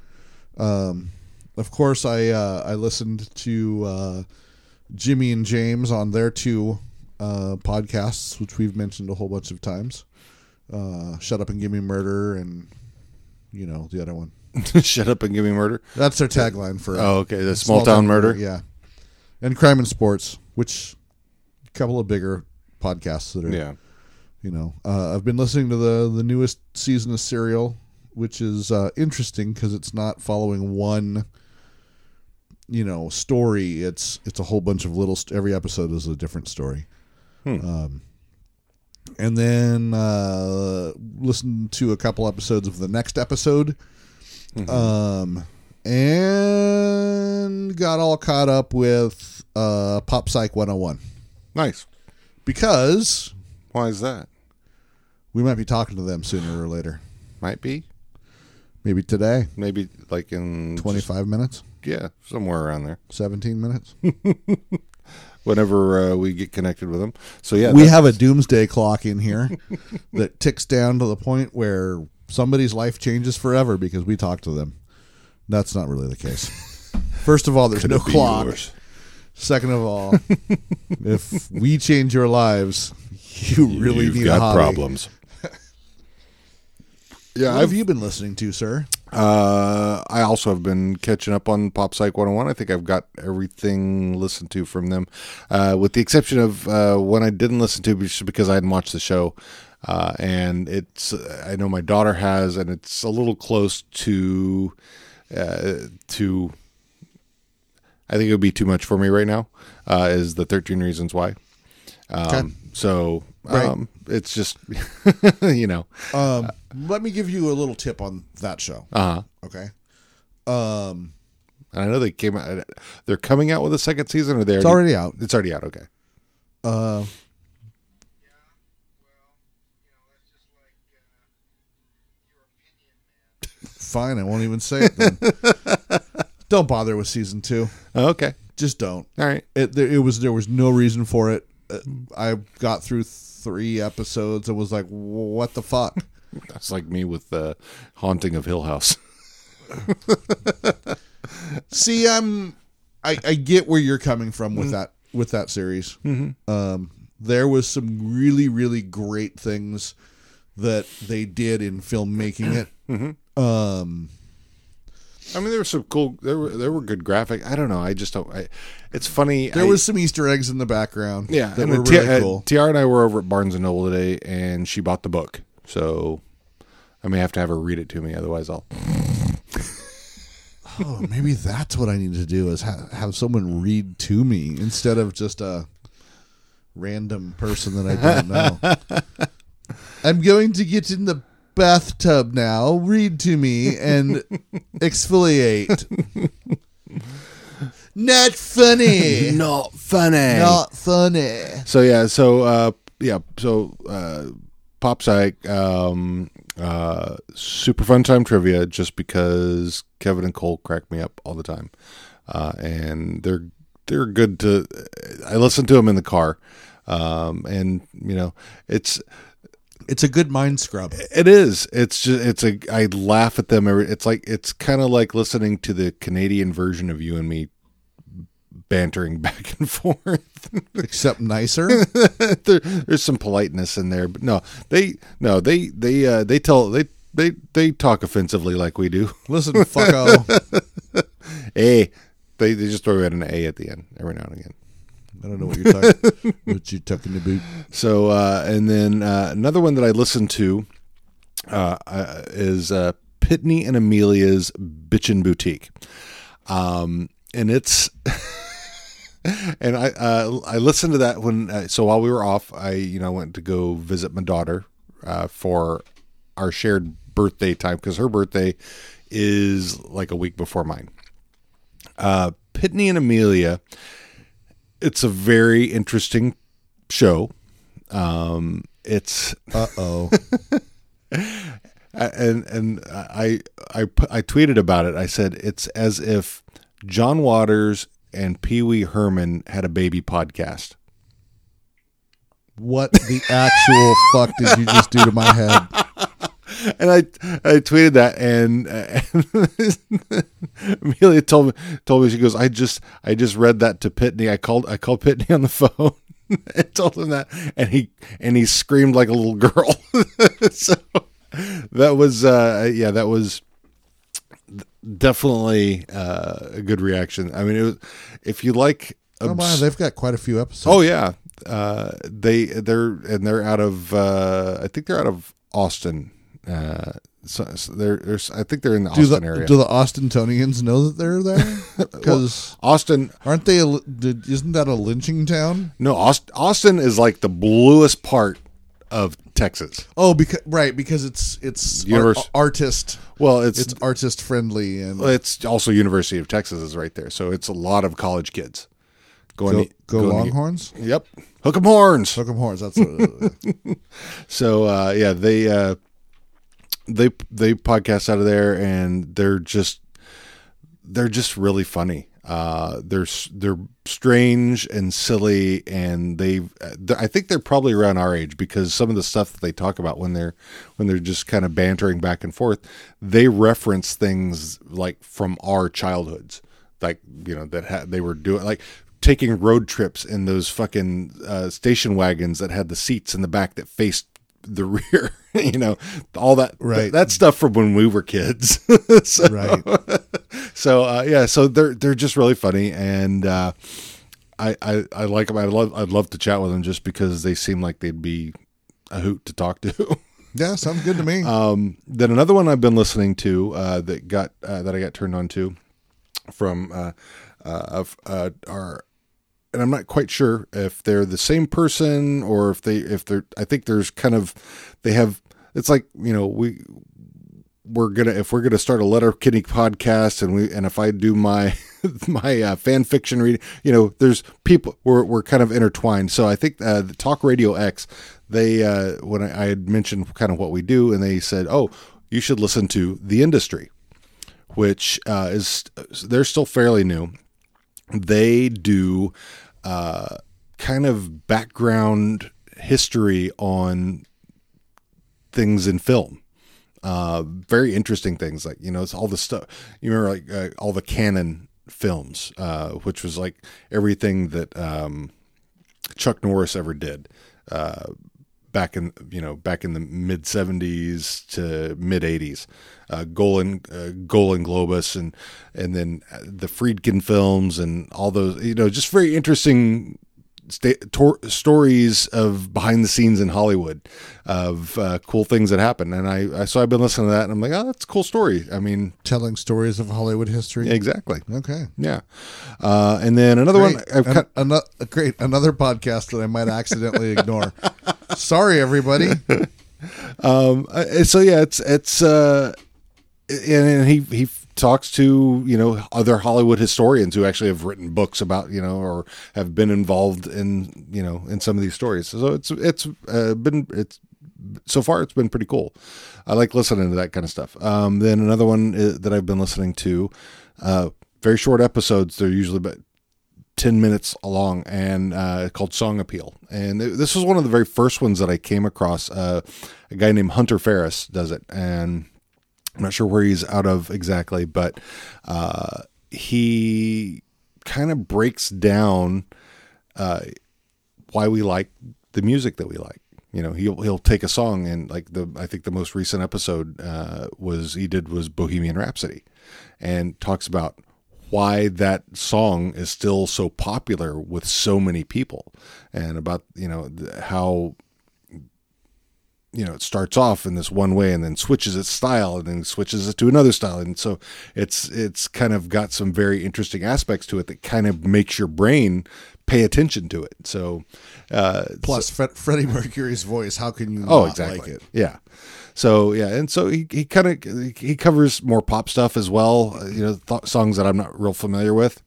Um, of course, I uh, I listened to uh, Jimmy and James on their two uh, podcasts, which we've mentioned a whole bunch of times. Uh, Shut up and give me murder, and you know the other one. Shut up and give me murder. That's their tagline for. Oh, okay. The small, town murder. Yeah, and Crime in Sports, which a couple of bigger podcasts that are. Yeah. You know, uh, I've been listening to the the newest season of Serial, which is uh, interesting because it's not following one. You know, story. It's it's a whole bunch of little. St- every episode is a different story. Um, and then uh, listen to a couple episodes of the next episode. Um, and got all caught up with uh, Pop Psych 101 Nice. because Why is that? we might be talking to them sooner or later. Might be. Maybe today, Maybe like in 25 minutes, yeah, somewhere around there. 17 minutes. Whenever uh, we get connected with them. So yeah, we have a doomsday clock in here that ticks down to the point where somebody's life changes forever because we talk to them. That's not really the case. First of all, there's no clock. yours. Second of all, if we change your lives, you really You've need got a hobby. problems. yeah, What I've have you been listening to, sir? Uh, I also have been catching up on Pop Psych 101. I think I've got everything listened to from them, uh, with the exception of uh, one I didn't listen to just because I hadn't watched the show. uh, and it's I know my daughter has, and it's a little close to uh, to. I think it would be too much for me right now. Uh, is the Thirteen Reasons Why? Um, Okay. So Right. um, it's just you know, Um, let me give you a little tip on that show. uh huh. Okay. Um, And I know they came out. They're coming out with a second season, or they it's already out. It's already out. Okay. Uh, fine, I won't even say it. Then. don't bother with season two. Oh, okay. Just don't. All right. It there, it was there was no reason for it. Uh, I got through three episodes and was like, "What the fuck." That's like me with the haunting of Hill House. See, I'm I, I get where you're coming from with that with that series. Um, there was some really really great things that they did in filmmaking it. Um, I mean, there were some cool. There were there were good graphic. I don't know. I just don't. I, it's funny. there I- was some Easter eggs in the background. yeah. that were really T- uh, cool. Tiara and I were over at Barnes and Noble today, and she bought the book. So I may have to have her read it to me. Otherwise, I'll. oh, maybe that's what I need to do is ha- have someone read to me instead of just a random person that I don't know. I'm going to get in the bathtub now. Read to me and exfoliate. Not funny. Not funny. Not funny. So yeah, so uh yeah, so uh Pop Psych, um uh super fun time trivia just because Kevin and Cole crack me up all the time. Uh and they're they're good to I listen to them in the car. Um and you know, it's It's a good mind scrub. it is. It's just it's a I laugh at them every it's like it's kind of like listening to the Canadian version of you and me bantering back and forth. Except nicer. there, there's some politeness in there, but no, they no they they uh, they tell they they they talk offensively like we do. Listen, fucko. A, they they just throw in an A at the end every now and again. I don't know what you're talking. what you tucking the boot? So uh, and then uh, another one that I listened to uh, uh, is uh, Pitney and Amelia's Bitchin' Boutique, um, and it's. And I uh, I listened to that when uh, so while we were off I you know went to go visit my daughter uh, for our shared birthday time because her birthday is like a week before mine. Uh, Pitney and Amelia, it's a very interesting show. Um, it's Uh oh. and and I I I tweeted about it. I said it's as if John Waters and Pee Wee Herman had a baby podcast. What the actual fuck did you just do to my head? And I I tweeted that, and, uh, Amelia told me told me she goes, I just I just read that to Pitney. I called I called Pitney on the phone. and told him that, and he and he screamed like a little girl. so that was uh, yeah, that was definitely uh, a good reaction. I mean, it was, if you like, Oh wow, they've got quite a few episodes. oh yeah, uh, they they're and they're out of uh, I think they're out of Austin. Uh, so, so they're, they're I think they're in the do Austin the area. do the Austintonians know that they're there? Because Austin, aren't they? A, isn't that a lynching town? no, Aust- Austin is like the bluest part of Texas. Oh, because right because it's it's Univers- artist. Well, it's It's artist friendly and it's also University of Texas is right there, so it's a lot of college kids going. go, to, go going to- Longhorns. yep, hook 'em horns. Hook 'em horns. That's what, So uh, yeah, they uh, they they podcast out of there, and they're just they're just really funny. Uh, they're they're strange and silly, and they I think they're probably around our age because some of the stuff that they talk about when they're when they're just kind of bantering back and forth, they reference things like from our childhoods, like you know that ha- they were doing like taking road trips in those fucking uh, station wagons that had the seats in the back that faced the rear you know all that Right. Th- that stuff from when we were kids. so, right. so uh, yeah so they're they're just really funny and uh, I, I I like them I love I'd love to chat with them just because they seem like they'd be a hoot to talk to. Yeah, sounds good to me. Um, then another one I've been listening to uh, that got uh, that I got turned on to from uh, uh, of uh, our, and I'm not quite sure if they're the same person or if they if they're. I think there's kind of they have. It's like you know we we're gonna if we're gonna start a Letterkenny podcast and we and if I do my my uh, fan fiction reading, you know, there's people we're we're kind of intertwined. So I think uh, the Talk Radio X, they uh, when I, I had mentioned kind of what we do, and they said, oh, you should listen to the industry, which uh, is they're still fairly new. They do kind of background history on things in film. Uh, very interesting things like you know it's all the stuff you remember like uh, all the Cannon Films uh, which was like everything that um, chuck norris ever did. Uh, back in you know back in the mid 70s to mid 80s uh, Golan uh, Golan Globus and and then the Friedkin films and all those you know just very interesting sta- tor- stories of behind the scenes in Hollywood of uh, cool things that happen. And I, I, so I've been listening to that and I'm like, oh, that's a cool story. I mean, Telling stories of Hollywood history. exactly. Okay. Yeah. Uh, and then another one, Great. I've An- cut, ano- great. Another podcast that I might accidentally ignore. Sorry, everybody. um, uh, so yeah, it's, it's, uh, and, and he, he talks to, you know, other Hollywood historians who actually have written books about, you know, or have been involved in, you know, in some of these stories. So it's, it's, uh, been, it's, so far it's been pretty cool. I like listening to that kind of stuff. Um, then another one uh, that I've been listening to, uh, very short episodes. They're usually about 10 minutes long and uh, called Song Appeal. And this was one of the very first ones that I came across. Uh, a guy named Hunter Ferris does it. And I'm not sure where he's out of exactly, but uh, he kind of breaks down uh, why we like the music that we like. You know, he'll he'll take a song and like the I think the most recent episode uh, was he did was Bohemian Rhapsody, and talks about why that song is still so popular with so many people, and about you know how you know it starts off in this one way and then switches its style and then switches it to another style. And so it's it's kind of got some very interesting aspects to it that kind of makes your brain pay attention to it. So uh Plus, Fred, Freddie Mercury's voice. How can you oh not exactly. like it? yeah. So yeah. And so he, he kind of he covers more pop stuff as well uh, you know th- songs that i'm not real familiar with.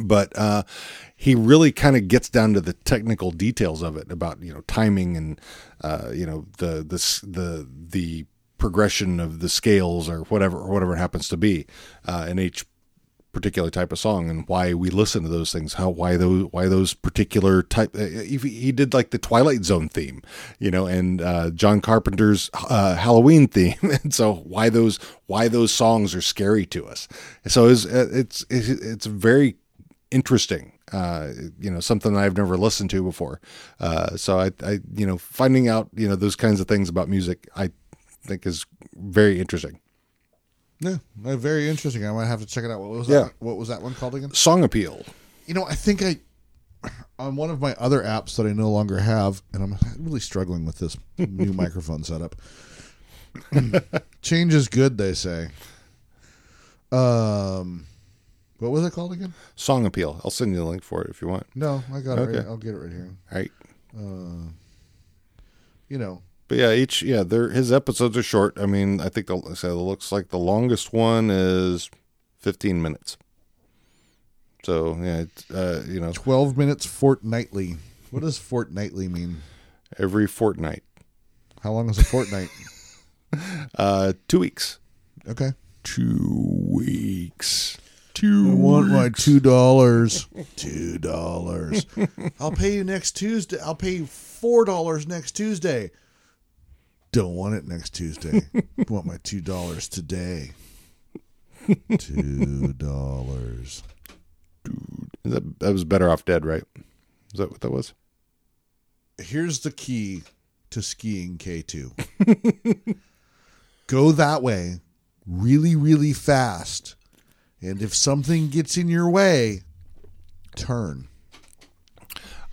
But uh, he really kind of gets down to the technical details of it about you know timing and uh, you know the the the the progression of the scales or whatever or whatever it happens to be uh, in each particular type of song and why we listen to those things how why those why those particular type uh, he, he did like the twilight zone theme you know and uh, john carpenter's uh, halloween theme. And so why those why those songs are scary to us. So it's it's it's, it's very interesting uh you know something i've never listened to before uh so i i you know finding out you know those kinds of things about music i think is very interesting Yeah, uh, very interesting. I might have to check it out. What was Yeah. that? What was that one called again? song appeal You know, I think I on one of my other apps that I no longer have, and I'm really struggling with this new microphone setup. Change is good, they say. Um, what was it called again? song appeal i'll send you the link for it if you want No, I got it. Okay. Right, I'll get it right here. all right Uh, you know, but yeah each yeah their his episodes are short i mean i think the so it looks like the longest one is 15 minutes so yeah it's, uh you know twelve minutes fortnightly. What does fortnightly mean? every fortnight How long is a fortnight? uh two weeks Okay. two weeks I want my two dollars. Two dollars. I'll pay you next Tuesday. I'll pay you four dollars next Tuesday. Don't want it next Tuesday. want my two dollars today. Two dollars. Dude, that, that was better off dead right is that what that was Here's the key to skiing K two. Go that way, really, really fast, and if something gets in your way, turn.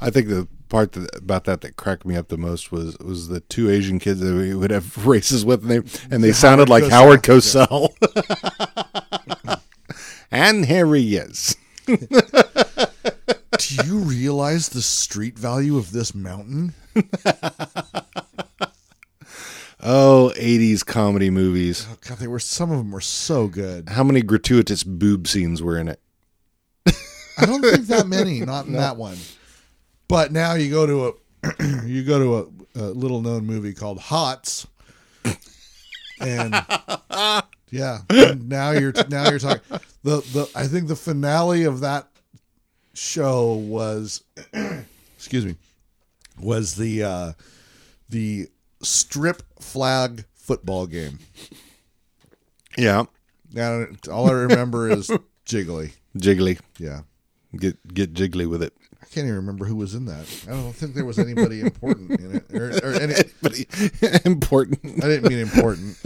I think the part that, about that that cracked me up the most was was the two Asian kids that we would have races with, and they and they sounded like Howard Cosell. and here he is. Do you realize the street value of this mountain? Oh, 80s comedy movies. Oh, God, they were some of them were so good. How many gratuitous boob scenes were in it? I don't think that many, not in that one. But now you go to a you go to a, a little known movie called Hots, and yeah, and now you're now you're talking the the I think the finale of that show was excuse me was the uh the strip flag football game. Yeah. Now all I remember is Jiggly. Jiggly. Yeah. Get get jiggly with it. I can't even remember who was in that. I don't think there was anybody important in it, or, or any. But important. I didn't mean important.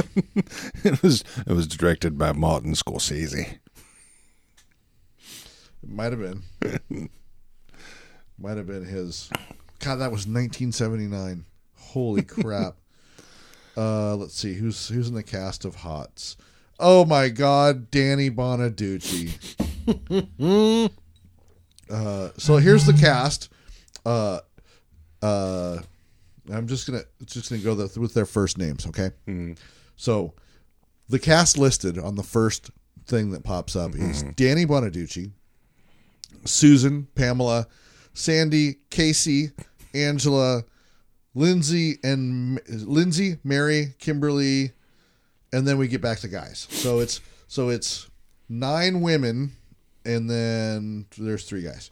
It was it was directed by Martin Scorsese. It might have been. might have been his. God, that was 1979. Holy crap! Uh, let's see who's who's in the cast of Hots. Oh my God, Danny Bonaduce. uh, so here's the cast. Uh, uh, I'm just gonna just gonna go the, with their first names, okay? So the cast listed on the first thing that pops up is Danny Bonaduce, Susan, Pamela, Sandy, Casey, Angela, Lindsay, and Lindsay, Mary, Kimberly, and then we get back to guys. So it's so it's nine women, and then there's three guys.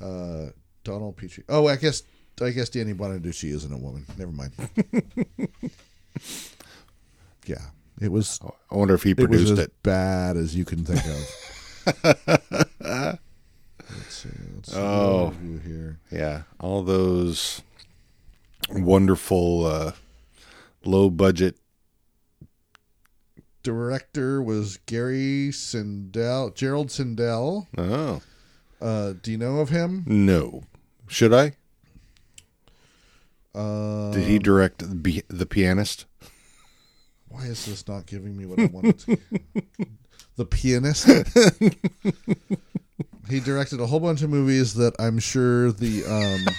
Uh, Donald Petrie. Oh, I guess I guess Danny Bonaduce isn't a woman. Never mind. yeah, it was I wonder if he it was produced as it. bad as you can think of. let's see. Let's see Oh. here. Yeah, all those wonderful uh, low budget. Director was Gary Sindell, Gerald Sindell. Oh Uh, do you know of him? no, should I? Uh, Did he direct the, the pianist? Why is this not giving me what I wanted? To? the pianist. he directed a whole bunch of movies that I'm sure the um,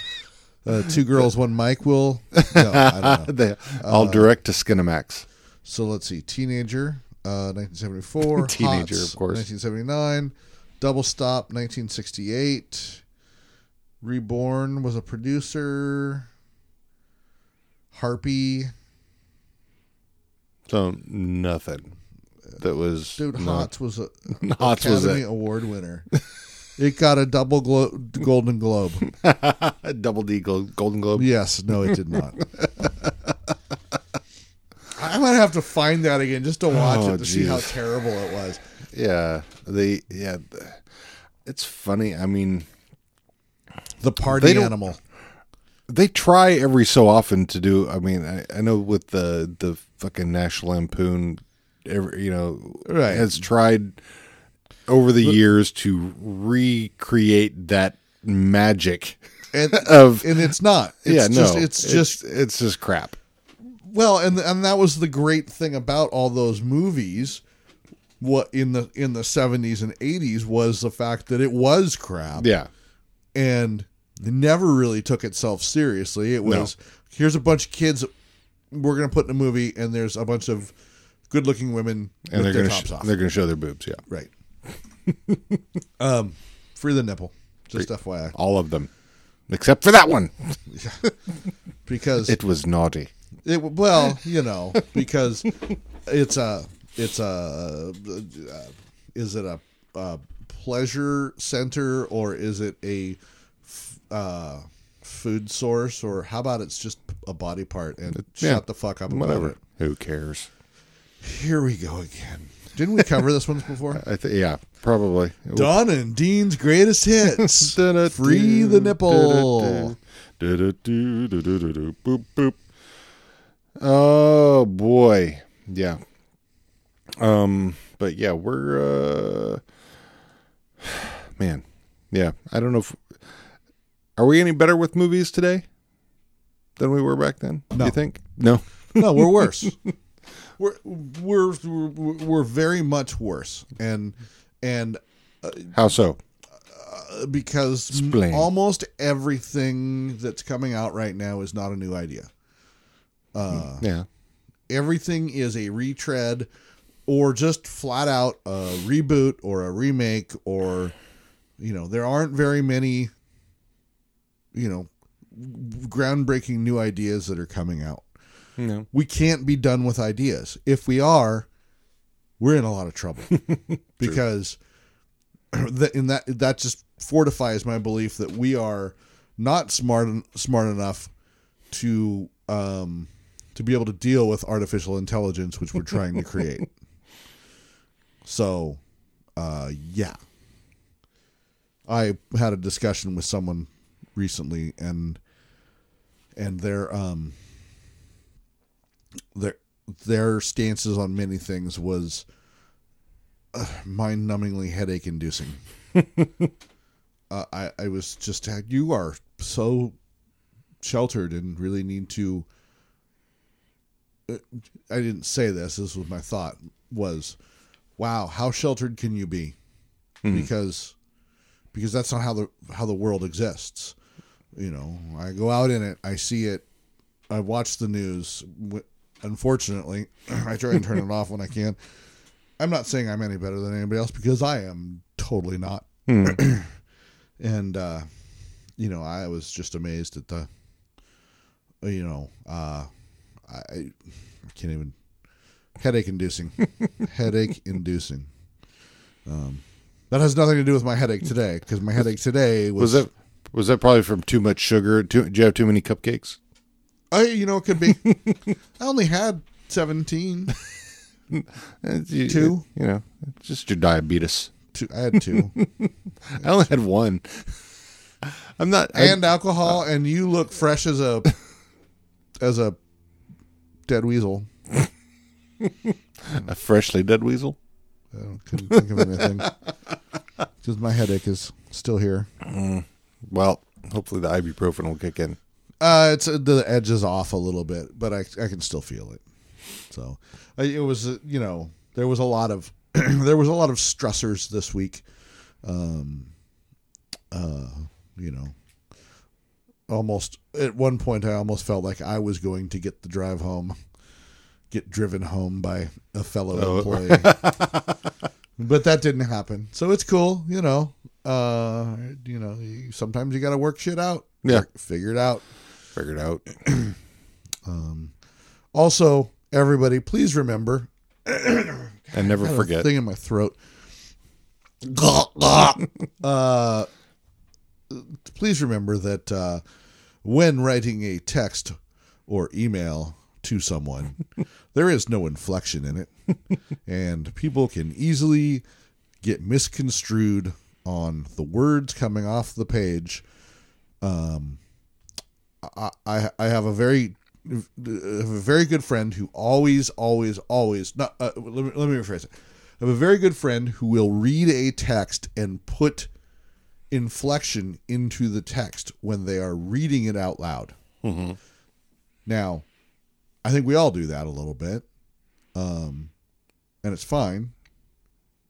uh, two girls, one Mike will. No, I don't know. They- I'll direct to Skinamax. So let's see. Teenager, uh, 1974. Teenager, Hots, of course. 1979. Double Stop, 1968. Reborn was a producer. Harpy. So nothing. That was Dude, not- Hots was a Hots was Academy it. Award winner. It got a double glo- Golden Globe. A double D Glo- Golden Globe. Yes, no, it did not. I might have to find that again just to watch Oh, it to see how terrible it was. Yeah, they yeah. It's funny. I mean, The party animal. they try every so often to do. I mean, I, I know with the the fucking National Lampoon, every, you know, Right. has tried over the years to recreate that magic And of and it's not. It's yeah. just, no, it's just it's just crap. well, and and that was the great thing about all those movies. What in the in the seventies and eighties was the fact that it was crap. Yeah, and never really took itself seriously. It was here's a bunch of kids we're gonna put in a movie, and there's a bunch of good-looking women and with they're gonna tops sh- off. they're gonna show their boobs. Yeah, Right. um, free the nipple. Just FYI, all of them, except for that one. because It was naughty. It well, you know, because it's a it's a uh, is it a, uh pleasure center or is it a f- uh, food source or how about it's just a body part and yeah, shut the fuck up about Whatever. Who cares? Here we go again. Didn't we cover this once before? I think yeah, probably. Dawn and Dean's greatest hits. Free the nipple. Boop boop. Oh boy, yeah. Um, but yeah, we're uh, man, yeah. I don't know if Are we any better with movies today than we were back then? Do No. you think? No. No, we're worse. we're, we're we're we're very much worse, and and uh, How so? Uh, because Explain. almost everything that's coming out right now is not a new idea. Uh, hmm. yeah. Everything is a retread, or just flat out a reboot or a remake, or you know there aren't very many, you know, groundbreaking new ideas that are coming out. No. we can't be done with ideas. If we are, we're in a lot of trouble because that in that that just fortifies my belief that we are not smart smart enough to um to be able to deal with artificial intelligence which we're trying to create. So, uh yeah. I had a discussion with someone recently and and their um their their stances on many things was uh, mind-numbingly headache-inducing. uh, I I was just you are so sheltered and really need to. uh, I didn't say this. This was my thought. Was, wow, how sheltered can you be? Because, because that's not how the how the world exists. You know, I go out in it. I see it. I watch the news. Unfortunately, I try and turn it off when I can. I'm not saying I'm any better than anybody else because I am totally not. and uh, you know, I was just amazed at the, you know, uh, I, I can't even headache inducing, headache inducing. Um, that has nothing to do with my headache today because my headache today was, Was that was that probably from too much sugar? Too, did you have too many cupcakes? I, you know, it could be. I only had seventeen. Uh, you- Two? You know, just your diabetes. Two, I had two. I only had one. I'm not. I, and alcohol, and you look fresh as a as a dead weasel. a freshly dead weasel. I couldn't think of anything because my headache is still here. Well, hopefully the ibuprofen will kick in. Uh, it's uh, the edge is off a little bit, but I I can still feel it. So uh, it was uh, you know there was a lot of there was a lot of stressors this week. Um, uh, you know, almost at one point I almost felt like I was going to get the drive home, get driven home by a fellow Oh. employee, but that didn't happen. So it's cool, you know. Uh, you know, sometimes you got to work shit out. Yeah. figure it out. Figured out. Also, everybody, please remember. And never I had a forget. thing in my throat. uh, please remember that uh, when writing a text or email to someone, there is no inflection in it, and people can easily get misconstrued on the words coming off the page. Um, I I, I have a very have a very good friend who always, always, always. Not. Uh, let, me, let me rephrase it. I have a very good friend who will read a text and put inflection into the text when they are reading it out loud. Now, I think we all do that a little bit, um, and it's fine.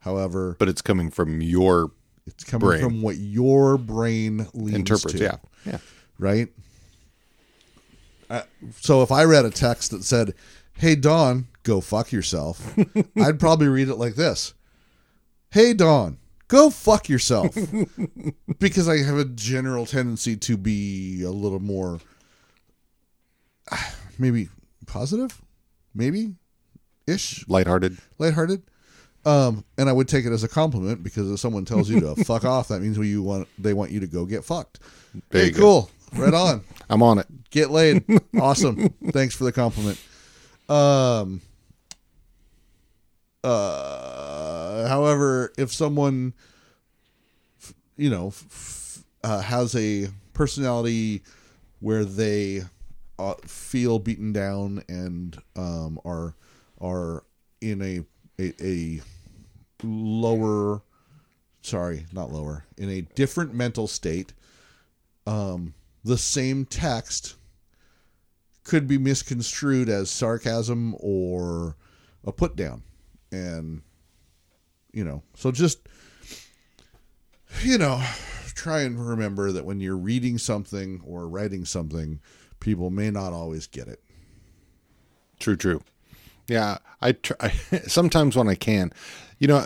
However, But it's coming from your it's coming brain. from what your brain leans interpret. to Yeah. Yeah. right? Uh, so if I read a text that said, "Hey Dawn, go fuck yourself," I'd probably read it like this: "Hey Dawn, go fuck yourself," because I have a general tendency to be a little more, maybe positive, maybe? Ish, Lighthearted. lighthearted. Um, and I would take it as a compliment because if someone tells you to fuck off, that means you want they want you to go get fucked. There hey, cool, right on. I'm on it. Get laid. awesome. Thanks for the compliment. Um uh however, if someone you know f- uh, has a personality where they uh, feel beaten down and um are are in a a, a lower sorry, not lower, in a different mental state um, the same text could be misconstrued as sarcasm or a put down. And, you know, so just, you know, try and remember that when you're reading something or writing something, people may not always get it. True, true. Yeah, I, tr- I sometimes when I can, you know,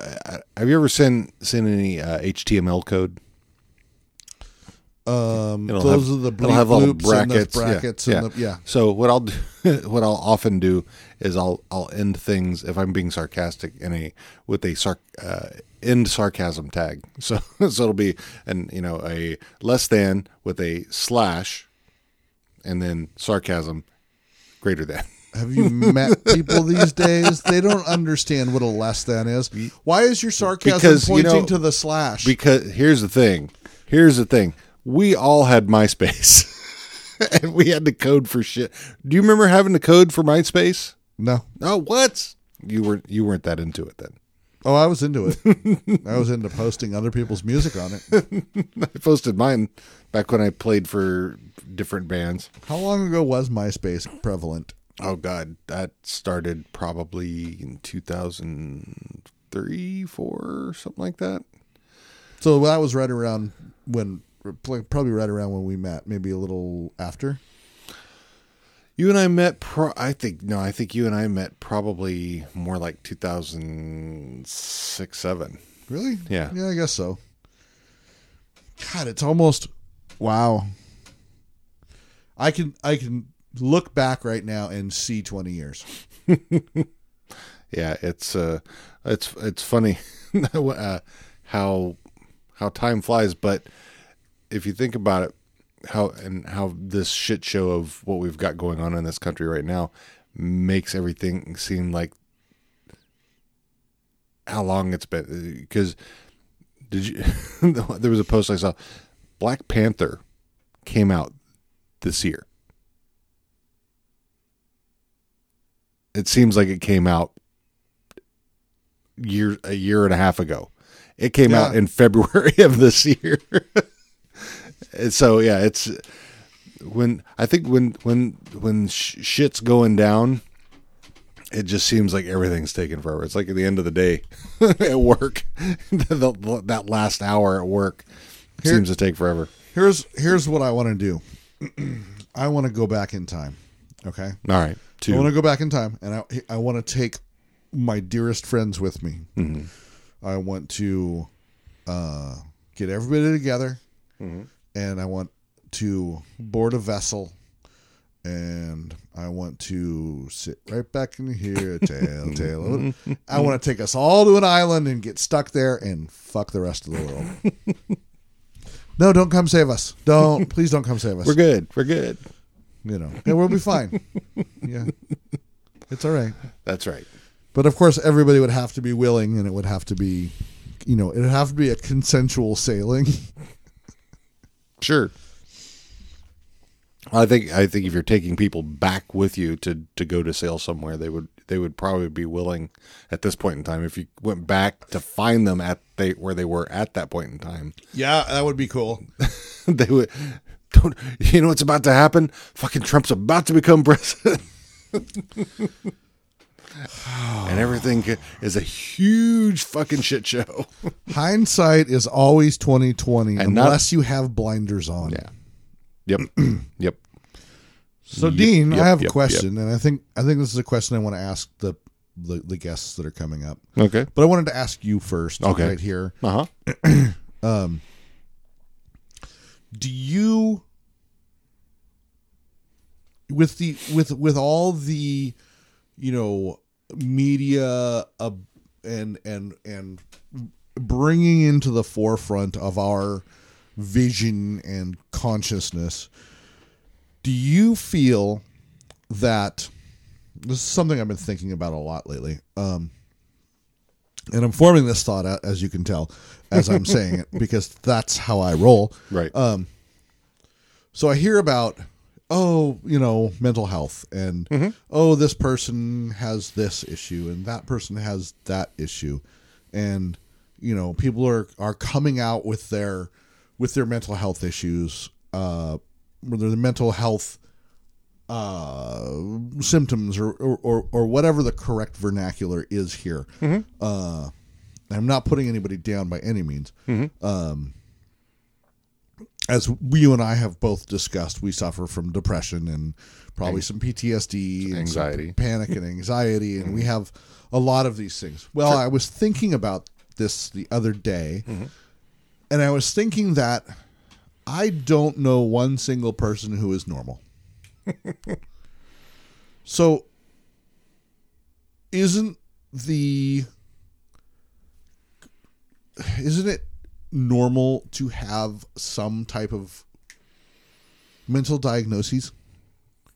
have you ever seen seen any uh, HTML code? Um, It'll those have- are the bleep have all the loops and the brackets, yeah, brackets yeah. the yeah. So what I'll do, what I'll often do is I'll I'll end things if I'm being sarcastic in a with a sarc uh, end sarcasm tag. So so it'll be and you know a less than with a slash, and then sarcasm greater than. Have you met people these days? They don't understand what a less than is. Why is your sarcasm Because, you pointing know, to the slash? Because here's the thing. Here's the thing. We all had MySpace. and we had to code for shit. Do you remember having to code for MySpace? no. Oh, what? You weren't you weren't that into it then. Oh, I was into it. I was into posting other people's music on it. I posted mine back when I played for different bands. How long ago was MySpace prevalent? Oh god, that started probably in 2003, 4, something like that. So that was right around when, probably right around when we met. Maybe a little after. You and I met pro I think no, I think you and I met probably more like 2006, 7. Really? Yeah. Yeah, I guess so. God, it's almost wow. I can I can look back right now and see 20 years. Yeah, it's uh it's it's funny uh, how how time flies, but if you think about it, how and how this shit show of what we've got going on in this country right now makes everything seem like how long it's been because did you there was a post I saw Black Panther came out this year. It seems like it came out year a year and a half ago. It came out in February of this year. And so yeah, it's when I think when when when sh- shit's going down, it just seems like everything's taking forever. It's like at the end of the day at work, the, the, that last hour at work Here- seems to take forever. Here's here's what I want to do. I want to go back in time. Okay? All right, I want to go back in time and I I want to take my dearest friends with me. Mm-hmm. I want to uh, get everybody together mm-hmm. And I want to board a vessel and I want to sit right back in here, tail, tail. I want to take us all to an island and get stuck there and fuck the rest of the world. no, don't come save us. Don't, please don't come save us. We're good. We're good. You know, and we'll be fine. Yeah, it's all right. That's right. But of course, everybody would have to be willing, and it would have to be, you know, it would have to be a consensual sailing. Sure. I think I think if you're taking people back with you to to go to sail somewhere, they would they would probably be willing at this point in time. If you went back to find them at they where they were at that point in time, Yeah, that would be cool. they would. Don't you know what's about to happen? Fucking Trump's about to become president. and everything is a huge fucking shit show. Hindsight is always twenty twenty, And not- unless you have blinders on. Yeah. Yep. yep. So, Yep, Dean, yep, I have yep, a question, and I think I think this is a question I want to ask the, the the guests that are coming up. Okay. But I wanted to ask you first, Okay. right here. Uh huh. um. do you with the with with all the you know media uh, and and and bringing into the forefront of our vision and consciousness do you feel that this is something I've been thinking about a lot lately um and I'm forming this thought out as you can tell as I'm saying it because that's how I roll Right. um, so I hear about, oh, you know, mental health, and oh, this person has this issue, and that person has that issue, and you know, people are are coming out with their with their mental health issues, uh, whether the mental health uh, symptoms or, or, or, or whatever the correct vernacular is here. Uh, I'm not putting anybody down by any means. Um, as you and I have both discussed, we suffer from depression and probably some PTSD, and some Anxiety. panic, and anxiety, and we mm-hmm. have a lot of these things. Well, I was thinking about this the other day, mm-hmm. and I was thinking that I don't know one single person who is normal. so, isn't the isn't it normal to have some type of mental diagnoses?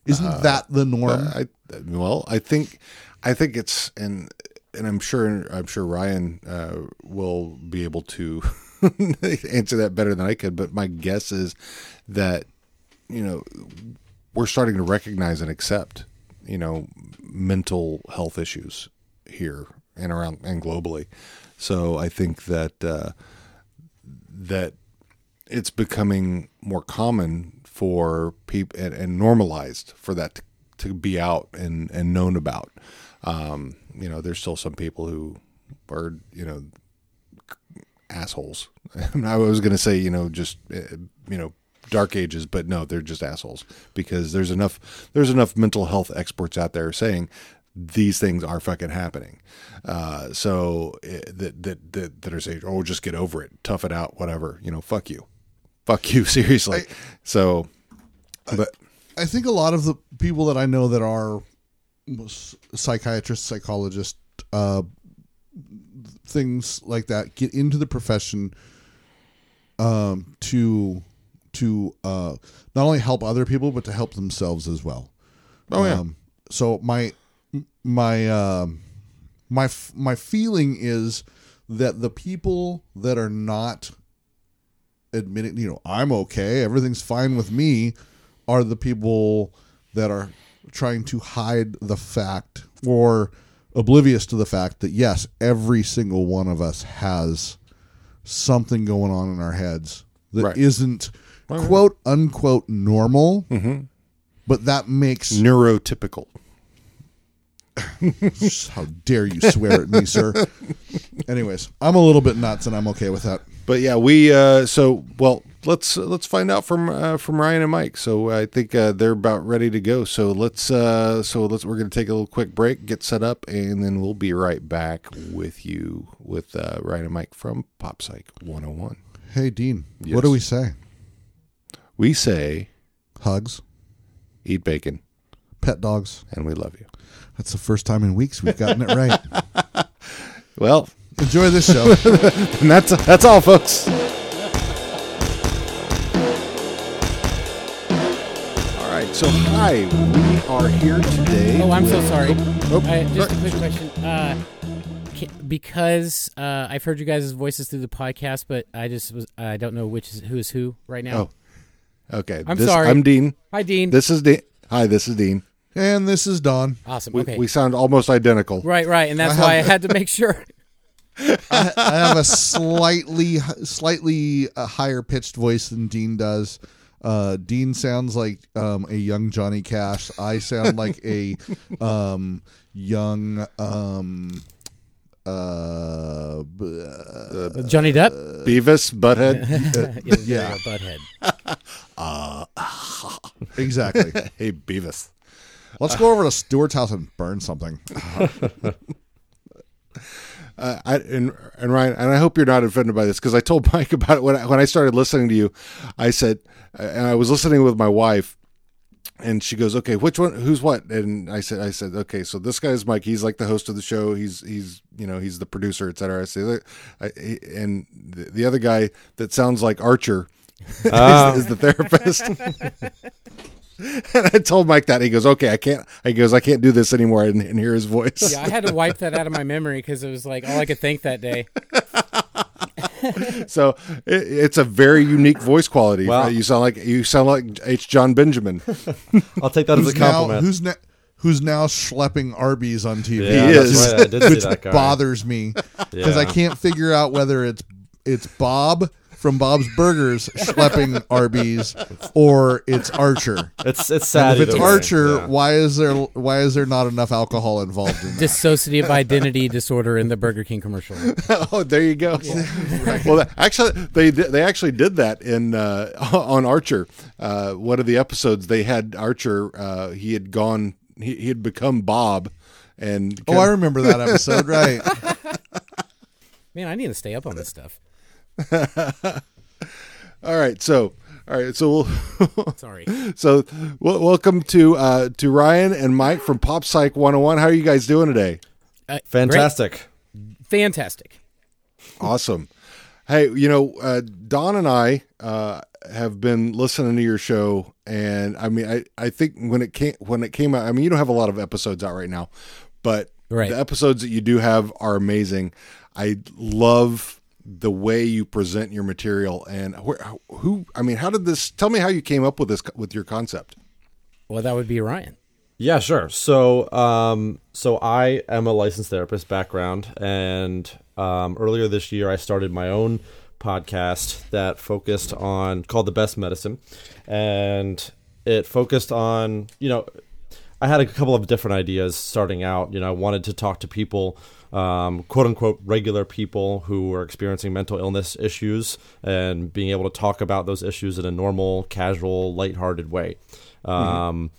Isn't that the norm? I well, I think I think it's and and I'm sure I'm sure Ryan uh, will be able to answer that better than I could. But my guess is that you know we're starting to recognize and accept you know mental health issues here and around and globally. So I think that uh, that it's becoming more common for people and, and normalized for that to, to be out and, and known about. Um, you know, there's still some people who are, you know, assholes. I was going to say, you know, just, uh, you know, dark ages, but no, they're just assholes because there's enough, there's enough mental health experts out there saying these things are fucking happening. Uh, so uh, that, that, that, that are saying, oh, just get over it, tough it out, whatever, you know, fuck you, fuck you. Seriously. so, but I think a lot of the people that I know that are psychiatrists, psychologists, uh, things like that get into the profession um, to to uh, not only help other people but to help themselves as well. Oh, yeah. Um, so my my um, my my feeling is that the people that are not admitting, you know, I'm okay, everything's fine with me, are the people that are trying to hide the fact or oblivious to the fact that yes, every single one of us has something going on in our heads that Right. not quote unquote normal, Mm-hmm. but that makes neurotypical. How dare you swear at me, sir. Anyways, I'm a little bit nuts and I'm okay with that. But yeah, we uh, so well. Let's let's find out from uh, from Ryan and Mike. So I think uh, they're about ready to go. So let's uh, so let's we're gonna take a little quick break, get set up, and then we'll be right back with you with uh, Ryan and Mike from Pop Psych 101. Hey Dean, Yes. what do we say? We say Hugs, eat bacon, pet dogs. and we love you. That's the first time in weeks we've gotten it right. Well, Enjoy this show. and that's that's all, folks. All right. So hi, we are here today. Oh, I'm so sorry. Oh, I, just a quick question. Uh, because uh, I've heard you guys' voices through the podcast, but I just was I don't know which is who is who right now. Oh. Okay. I'm this- sorry. I'm Dean. Hi, Dean. This is Dean. Hi, this is Dean. And this is Don. awesome. We, okay. we sound almost identical. right, right, and that's I why I had to make sure. I, I have a slightly slightly uh, higher pitched voice than Dean does. Uh, Dean sounds like um, a young Johnny Cash. I sound like a um, young um, uh, uh, Johnny Depp. Beavis, Butthead. yeah, butthead. exactly. hey, Beavis. Let's go over to Stuart's house and burn something. Uh, I, and, and Ryan, and I hope you're not offended by this because I told Mike about it when I, when I started listening to you. I said, and I was listening with my wife, and she goes, "Okay, which one? Who's what?" And I said, "I said, okay, so this guy is Mike. He's like the host of the show. He's he's you know he's the producer, etc." I say, I, he- and the, the other guy that sounds like Archer is, is the therapist. and I told Mike that he goes, "Okay, I can't." He goes, "I can't do this anymore," and, and hear his voice. Yeah, I had to wipe that out of my memory because it was like all I could think that day. So it, it's a very unique voice quality. Wow. You sound like you sound like H. Jon Benjamin. I'll take that as a Who's now compliment. who's ne- who's now schlepping Arby's on TV? yeah, He is. right. I did see which that guy. bothers me because I can't figure out whether it's it's Bob from Bob's Burgers schlepping Arby's, or it's Archer. It's it's sad. And if it's either way. Archer, Yeah. why is there why is there not enough alcohol involved in that? Dissociative identity disorder in the Burger King commercial. oh, there you go. well, that- actually, they did- they actually did that in uh, on Archer. Uh, one of the episodes they had Archer. Uh, he had gone. He, he had become Bob, and Oh, I remember that episode. Right. Man, I need to stay up on this stuff. all right. So all right. So we'll. Sorry. So, w- welcome to uh, to Ryan and Mike from Pop Psych 101. How are you guys doing today? Uh, Fantastic. great. Fantastic. Awesome. Hey, you know, uh, Don and I uh, have been listening to your show, and I mean, I, I think when it came when it came out, I mean, you don't have a lot of episodes out right now, but Right. the episodes that you do have are amazing. I love the way you present your material, and where, who, I mean, how did this? Tell me how you came up with this with your concept. Well, that would be Ryan. Yeah, sure. So, um, so I am a licensed therapist background, and um, earlier this year I started my own podcast that focused on called the Best Medicine, and it focused on you know I had a couple of different ideas starting out. You know, I wanted to talk to people, um, quote unquote, regular people who were experiencing mental illness issues and being able to talk about those issues in a normal, casual, lighthearted way. Um,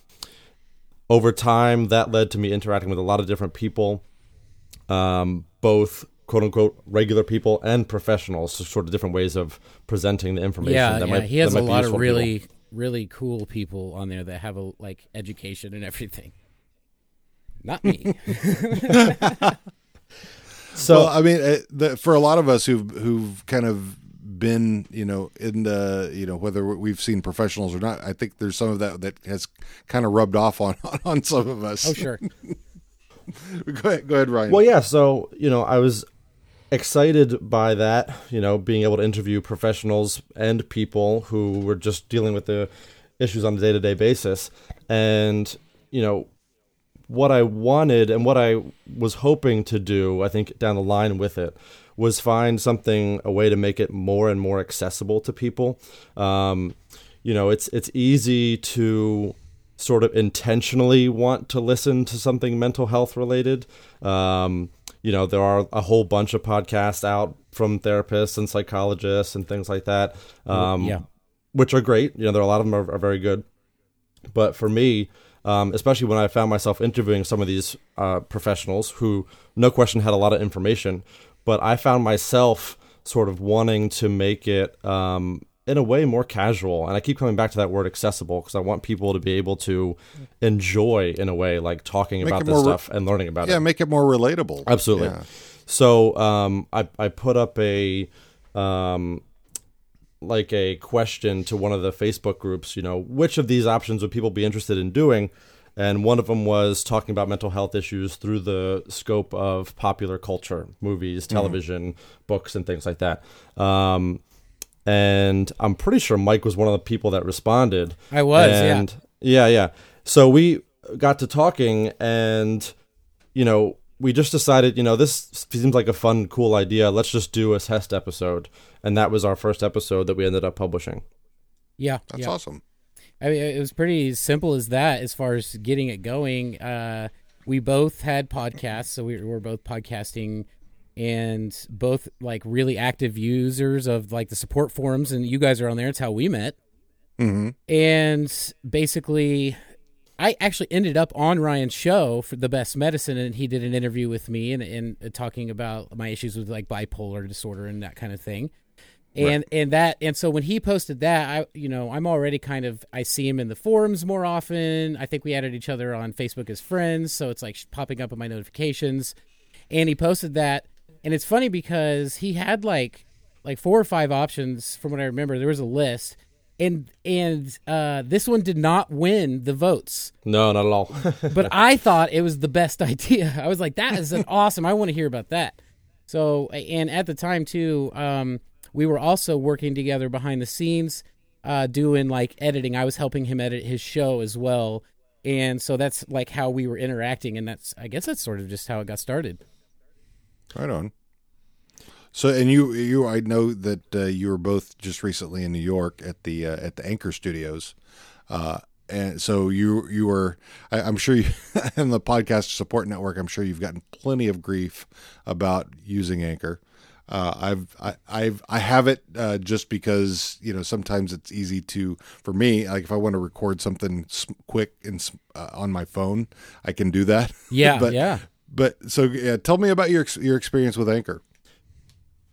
over time, that led to me interacting with a lot of different people, um, both quote unquote regular people and professionals, so sort of different ways of presenting the information. Yeah, that yeah. might, he has that a lot of to people. Really, really cool people on there that have a like education and everything. Not me. So well, I mean, uh, the, for a lot of us who've who've kind of been, you know, in the, you know, whether we've seen professionals or not, I think there's some of that that has kind of rubbed off on on some of us. oh, sure. go ahead, go ahead, Ryan. Well, yeah. So you know, I was excited by that. You know, being able to interview professionals and people who were just dealing with the issues on a day to day basis, and you know, what I wanted and what I was hoping to do, I think down the line with it, was find something a way to make it more and more accessible to people. Um, you know, it's it's easy to sort of intentionally want to listen to something mental health related. Um, you know, there are a whole bunch of podcasts out from therapists and psychologists and things like that. Um, yeah. which are great. You know, there are a lot of them are, are very good. But for me, um, especially when I found myself interviewing some of these uh, professionals who, no question, had a lot of information, but I found myself sort of wanting to make it um, in a way more casual. And I keep coming back to that word accessible because I want people to be able to enjoy, in a way, like talking Make about this more re- stuff and learning about yeah, it. Yeah make it more relatable. Absolutely. Yeah. So um, I I put up a um, like a question to one of the Facebook groups. You know, which of these options would people be interested in doing? And one of them was talking about mental health issues through the scope of popular culture, movies, television, books, and things like that. Um, and I'm pretty sure Mike was one of the people that responded. I was, yeah. yeah. Yeah, So we got to talking, and you know, we just decided, you know, this seems like a fun, cool idea. Let's just do a test episode, and that was our first episode that we ended up publishing. Yeah. That's yeah. awesome. I mean, it was pretty simple as that as far as getting it going. Uh, we both had podcasts, so we were both podcasting and both like really active users of like the support forums, and you guys are on there. It's how we met. hmm And basically, I actually ended up on Ryan's show for the best medicine, and he did an interview with me and, and uh, talking about my issues with like bipolar disorder and that kind of thing. And and that and so when he posted that, I you know I'm already kind of I see him in the forums more often. I think we added each other on Facebook as friends, so it's like popping up in my notifications. And he posted that, and it's funny because he had like like four or five options from what I remember. There was a list, and and uh, this one did not win the votes. No, not at all. But I thought it was the best idea. I was like, that is an awesome. I want to hear about that. So and at the time too, um, we were also working together behind the scenes, uh, doing like editing. I was helping him edit his show as well. And so that's like how we were interacting, and that's I guess that's sort of just how it got started. Right on. So, and you, you, I know that uh, you were both just recently in New York at the uh, at the Anchor Studios, uh, and so you you were. I, I'm sure you in the podcast support network. I'm sure you've gotten plenty of grief about using Anchor. Uh, I've I, I've I have it uh, just because you know sometimes it's easy to for me like if I want to record something quick and uh, on my phone I can do that. Yeah, but, yeah. But so yeah, tell me about your your experience with Anchor.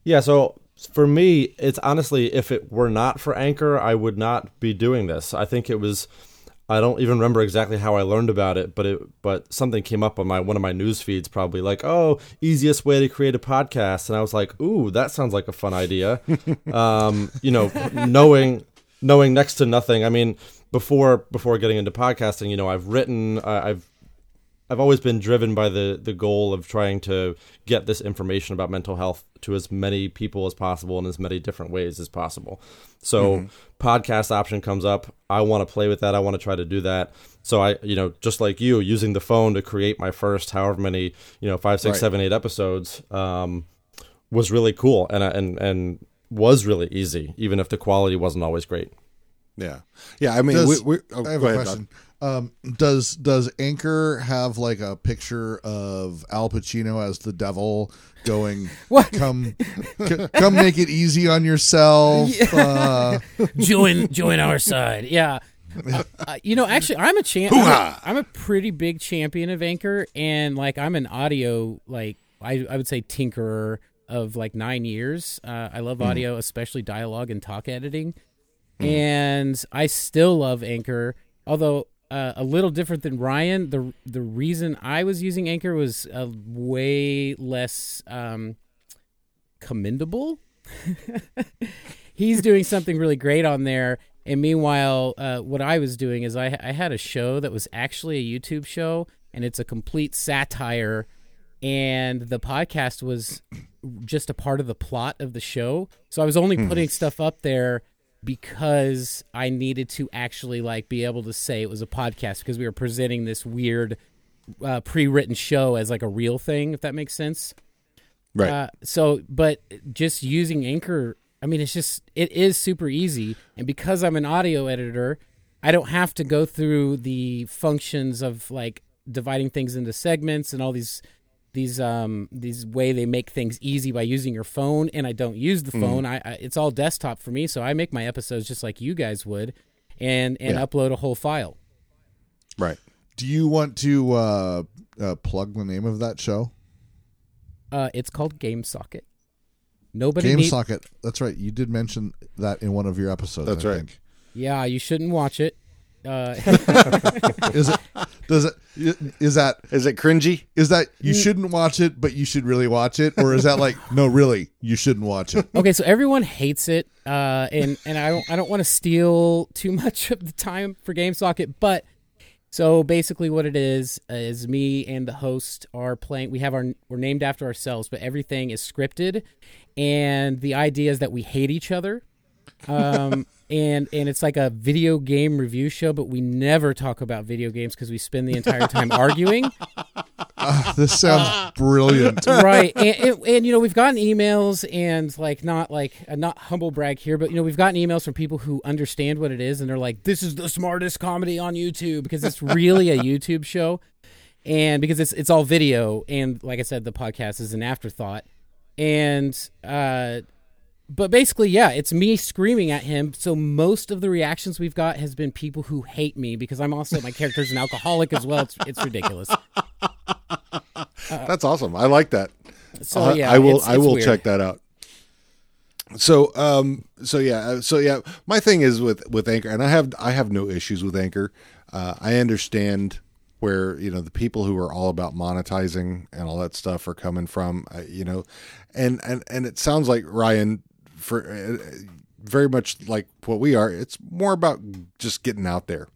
Yeah, so for me, it's honestly, if it were not for Anchor, I would not be doing this. I think it was. I don't even remember exactly how I learned about it, but it but something came up on my one of my news feeds, probably like, oh, easiest way to create a podcast, and I was like, ooh, that sounds like a fun idea. um, you know, knowing knowing next to nothing. I mean, before before getting into podcasting, you know, I've written, I've I've always been driven by the the goal of trying to get this information about mental health to as many people as possible in as many different ways as possible. So podcast option comes up. I want to play with that. I want to try to do that. So I, you know, just like you, using the phone to create my first however many, you know, five, six, Right. seven, eight episodes, um, was really cool and and and was really easy, even if the quality wasn't always great. Yeah, yeah. I mean, Does, we, we, oh, I have go a ahead, question. Um, does does Anchor have like a picture of Al Pacino as the devil going? What? Come, c- come, make it easy on yourself. Uh, join join our side. Yeah. Uh, uh, you know, actually, I'm a champ. I'm, Hoo-ha! a- I'm a pretty big champion of Anchor, and like I'm an audio like I I would say tinkerer of like nine years. Uh, I love audio, especially dialogue and talk editing, and I still love Anchor. Although uh, a little different than Ryan, the the reason I was using Anchor was uh, way less um, commendable he's doing something really great on there. And meanwhile, uh, what I was doing is I, I had a show that was actually a YouTube show, and it's a complete satire. And the podcast was just a part of the plot of the show. So I was only putting stuff up there because I needed to actually like be able to say it was a podcast because we were presenting this weird uh, pre-written show as like a real thing, if that makes sense. Right. Uh, so, but just using Anchor, I mean, it's just it is super easy, and because I'm an audio editor, I don't have to go through the functions of like dividing things into segments and all these these um these way they make things easy by using your phone and I don't use the phone I, I it's all desktop for me so I make my episodes just like you guys would and and Yeah. upload a whole file right. do you want to uh, uh, plug the name of that show? uh it's called Game Socket nobody Game need- Socket. That's right. You did mention that in one of your episodes. That's I right. Think. yeah you shouldn't watch it uh Is it? Does it? Is that? Is it cringy? Is that you shouldn't watch it, but you should really watch it, or is that like no, really, you shouldn't watch it? okay, so everyone hates it, uh, and and I don't I don't want to steal too much of the time for GameSocket, but so basically what it is is me and the host are playing. We have our we're named after ourselves, but everything is scripted, and the idea is that we hate each other. Um and and it's like a video game review show but we never talk about video games because we spend the entire time arguing. Ah, this sounds brilliant. right. And, and, and you know we've gotten emails and like not like uh, not humble brag here but you know we've gotten emails from people who understand what it is and they're like this is the smartest comedy on youtube because it's really a youtube show. And because it's it's all video and like i said the podcast is an afterthought. And uh but basically yeah it's me screaming at him so most of the reactions we've got has been people who hate me because i'm also my character's an alcoholic as well it's, it's ridiculous That's awesome. I like that. so Uh, yeah I will. it's- I will weird. check that out. So, um, so yeah, uh, so yeah. My thing is with with Anchor, and I have I have no issues with Anchor. Uh, I understand where you know the people who are all about monetizing and all that stuff are coming from. Uh, you know, and and and it sounds like Ryan for uh, very much like what we are. It's more about just getting out there.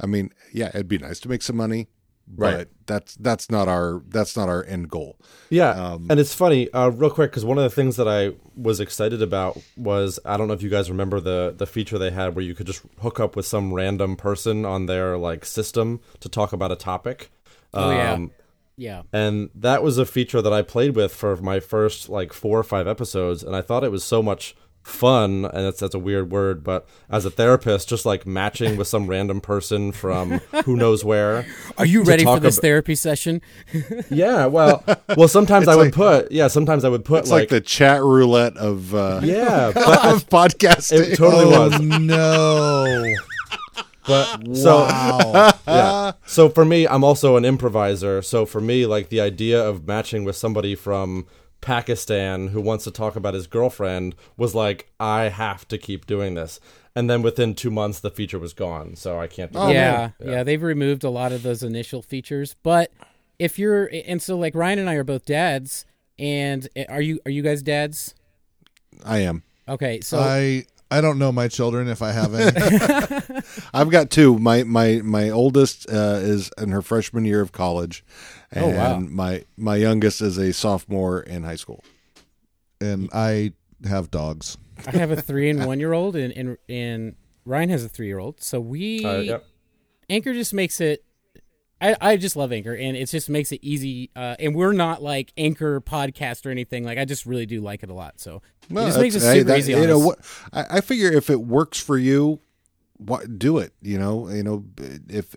I mean, yeah, it'd be nice to make some money, but Right. that's that's not our that's not our end goal. Yeah, Um, and it's funny, uh, real quick, because one of the things that I was excited about was I don't know if you guys remember the the feature they had where you could just hook up with some random person on their like system to talk about a topic. Oh, yeah. Um, Yeah. and that was a feature that I played with for my first like four or five episodes, and I thought it was so much fun. And that's that's a weird word, but as a therapist, just like matching with some random person from who knows where. Are you ready for this ab- therapy session? Yeah, well, well, sometimes I would put yeah, sometimes I would put It's like, the chat roulette of uh, yeah, but of podcasting. it totally oh was. no! But so yeah. So for me, I'm also an improviser. So for me, like the idea of matching with somebody from Pakistan who wants to talk about his girlfriend was like, I have to keep doing this. And then within two months, the feature was gone. So I can't do Oh, that. yeah, yeah, They've removed a lot of those initial features, but if you're and so like Ryan and I are both dads, and eh, are you are you guys dads? I am. Okay, so I I don't know my children if I have any. I've got two. My my my oldest uh, is in her freshman year of college, and Oh, wow. my my youngest is a sophomore in high school. and I have dogs. I have a three and one year old, and and and Ryan has a three year old. So we Uh, yep. Anchor just makes it. I, I just love Anchor, and it just makes it easy. Uh, and we're not like Anchor podcast or anything. Like I just really do like it a lot. So it just makes it super that- easy. You know what? I, I figure if it works for you, what do it. You know, you know, if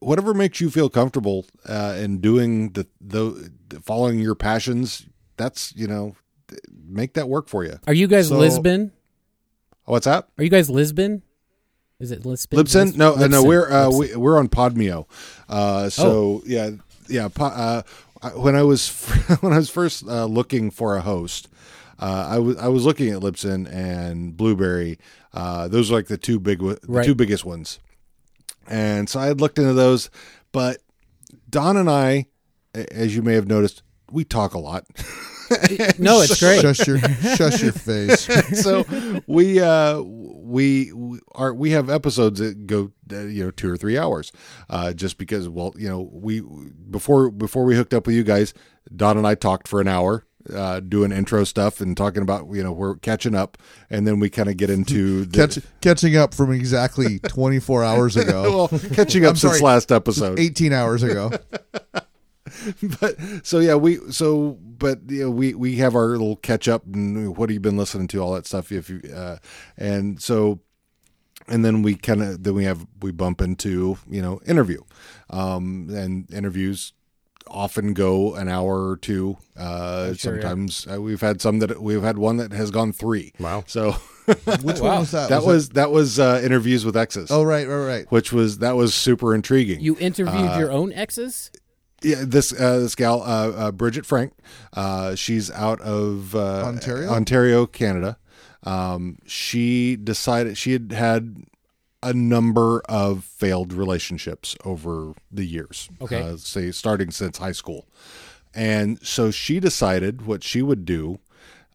whatever makes you feel comfortable uh, in doing the the following your passions, that's you know, make that work for you. Are you guys So- Lisbon? What's that? Are you guys Lisbon? Is it Lisbon? Libsyn? No, uh, no, we're uh, we, we're on Podmeo. Uh, so yeah, yeah. Po- uh, when I was when I was first uh, looking for a host, uh, I was I was looking at Libsyn and Blubrry. Uh, those are like the two big the Right. two biggest ones. And so I had looked into those, but Don and I, as you may have noticed, we talk a lot. no, it's great. Shush your shush your face. so we uh we, are we have episodes that go uh, you know two or three hours uh just because well you know we before before we hooked up with you guys don and i talked for an hour uh doing intro stuff and talking about you know we're catching up and then we kind of get into the, Catch, catching up from exactly 24 hours ago. well catching up I'm since sorry. last episode 18 hours ago. but so yeah, we so but you know, we we have our little catch up and what have you been listening to, all that stuff. If you uh, and so and then we kind of then we have we bump into you know interview, um, and interviews often go an hour or two. Uh, sure, yeah. sometimes uh, we've had some that we've had one that has gone three. Wow. So Which Wow. one was that? that was that was uh, interviews with exes. Oh, right, right, right. Which was that was super intriguing. You interviewed Uh, your own exes? Yeah, this uh, this gal, uh, uh, Bridget Frank, uh, she's out of uh, Ontario? Ontario, Canada. Um, she decided she had had a number of failed relationships over the years. Okay. uh, say starting since high school, and so she decided what she would do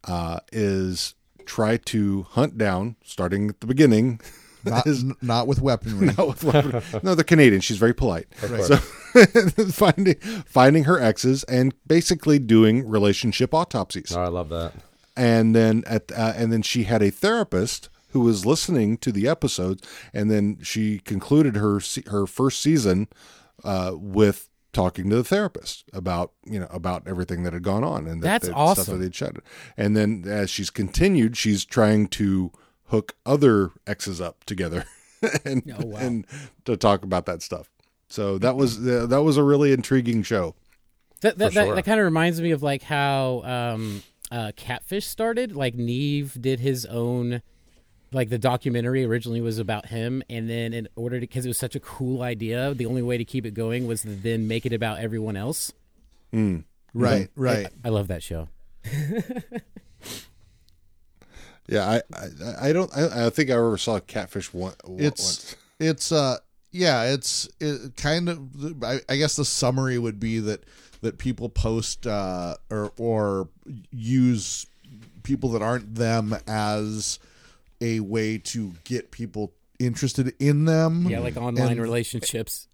uh, is try to hunt down, starting at the beginning. Not, n- not with weaponry. Not with weapon- no, they're Canadian. She's very polite. Right. So finding finding her exes and basically doing relationship autopsies. Oh, I love that. And then at uh, and then she had a therapist who was listening to the episodes, and then she concluded her her first season uh, with talking to the therapist about you know about everything that had gone on and that, That's that stuff awesome. that they'd shut. And then as she's continued, she's trying to hook other exes up together and Oh, wow. and to talk about that stuff. So that was uh, that was a really intriguing show. That that, For that, sure. that kind of reminds me of like how um, uh, Catfish started. Like Nev did his own, like the documentary originally was about him, and then in order to, because it was such a cool idea, the only way to keep it going was to then make it about everyone else. right, right. I love that show. Yeah, I I, I don't I, I think I ever saw Catfish one. one- It's once. it's uh yeah, it's it kind of I, I guess the summary would be that that people post uh or or use people that aren't them as a way to get people interested in them. Yeah, like online And- relationships.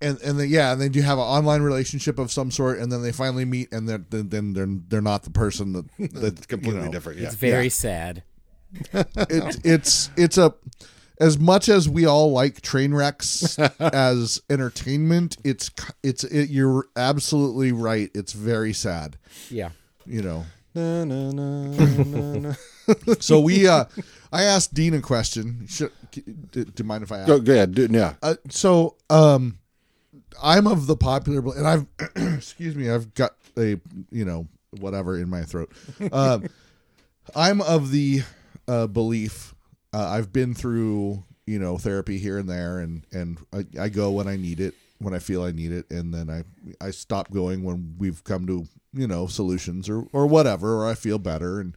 and and then yeah, and then you have an online relationship of some sort, and then they finally meet, and then then they're they're not the person that that's completely different. Yeah, It's very sad. It's it's it's a as much as we all like train wrecks as entertainment, it's it's it, you're absolutely right. It's very sad, Yeah. you know. Na, na, na. So we, uh I asked Dean a question. Should, do, do you mind if I ask? Go, go ahead. Do, yeah. Uh, so um, I'm of the popular, and I've excuse me, I've got a you know whatever in my throat. Um, I'm of the uh, belief. Uh, I've been through you know therapy here and there, and and I, I go when I need it, when I feel I need it, and then I I stop going when we've come to you know solutions or or whatever, or I feel better, and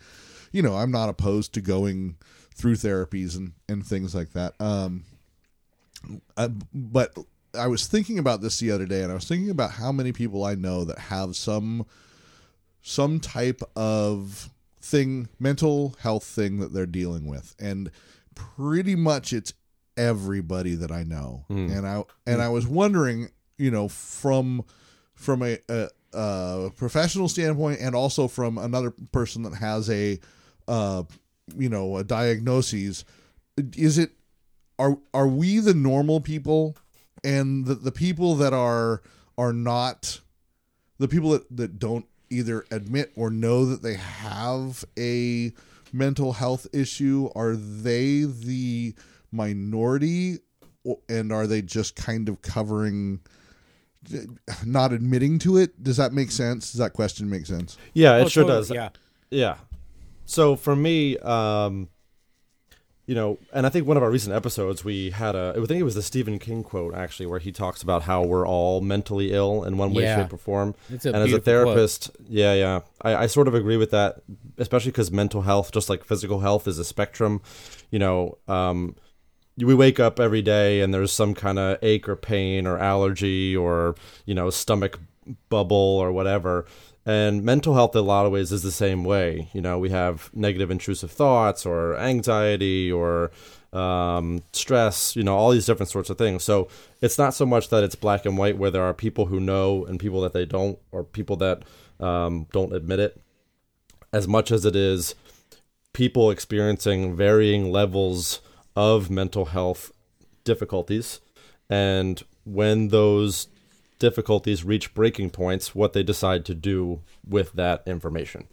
you know I'm not opposed to going through therapies and and things like that. Um, uh, but I was thinking about this the other day, and I was thinking about how many people I know that have some some type of thing, mental health thing that they're dealing with, and pretty much it's everybody that I know. And I and I was wondering, you know, from from a, a, a professional standpoint, and also from another person that has a, uh, you know, a diagnosis, is it are are we the normal people? And the, the people that are are not the people that, that don't either admit or know that they have a mental health issue are they the minority and are they just kind of covering not admitting to it does that make sense does that question make sense Yeah, it Oh, sure totally, does. Yeah. Yeah. So for me, um, you know, and I think one of our recent episodes we had a, I think it was the Stephen King quote actually, where he talks about how we're all mentally ill in one way, Yeah. shape, or form. It's a and as a beautiful quote. therapist, yeah, yeah, I, I sort of agree with that, especially because mental health, just like physical health, is a spectrum. You know, um, we wake up every day and there's some kind of ache or pain or allergy or you know stomach bubble or whatever and mental health in a lot of ways is the same way. You know we have negative intrusive thoughts or anxiety or um, stress you know all these different sorts of things. So it's not so much that it's black and white where there are people who know and people that they don't or people that um, don't admit it. As much as it is people experiencing varying levels of mental health difficulties. And when those difficulties reach breaking points what they decide to do with that information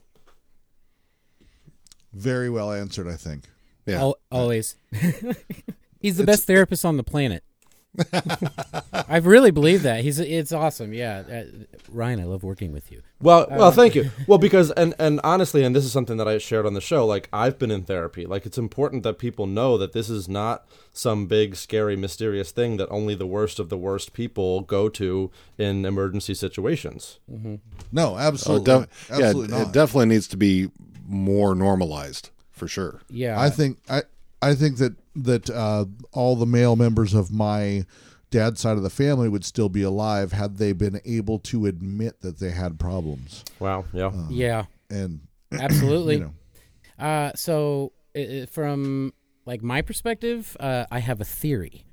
very well answered i think Yeah. Al- always. He's the best therapist on the planet. I really believe that. He's it's awesome. Yeah. Uh, Ryan, I love working with you. well well thank you well because and and honestly and this is something that i shared on the show like i've been in therapy like it's important that people know that this is not some big scary mysterious thing that only the worst of the worst people go to in emergency situations no Oh, absolutely yeah, absolutely it definitely needs to be more normalized for sure. Yeah. I think I I think that that uh, all the male members of my dad's side of the family would still be alive had they been able to admit that they had problems. wow yeah yeah. And Absolutely. you know, Uh, so uh, from like my perspective, uh, I have a theory.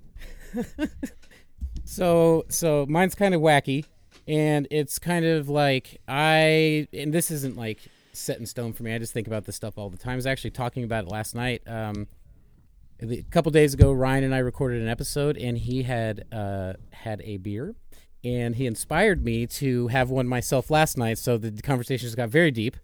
so so mine's kind of wacky, and it's kind of like I and this isn't like set in stone for me. I just think about this stuff all the time. I was actually talking about it last night. Um, a couple days ago, Ryan and I recorded an episode, and he had uh, had a beer, and he inspired me to have one myself last night. So the conversations got very deep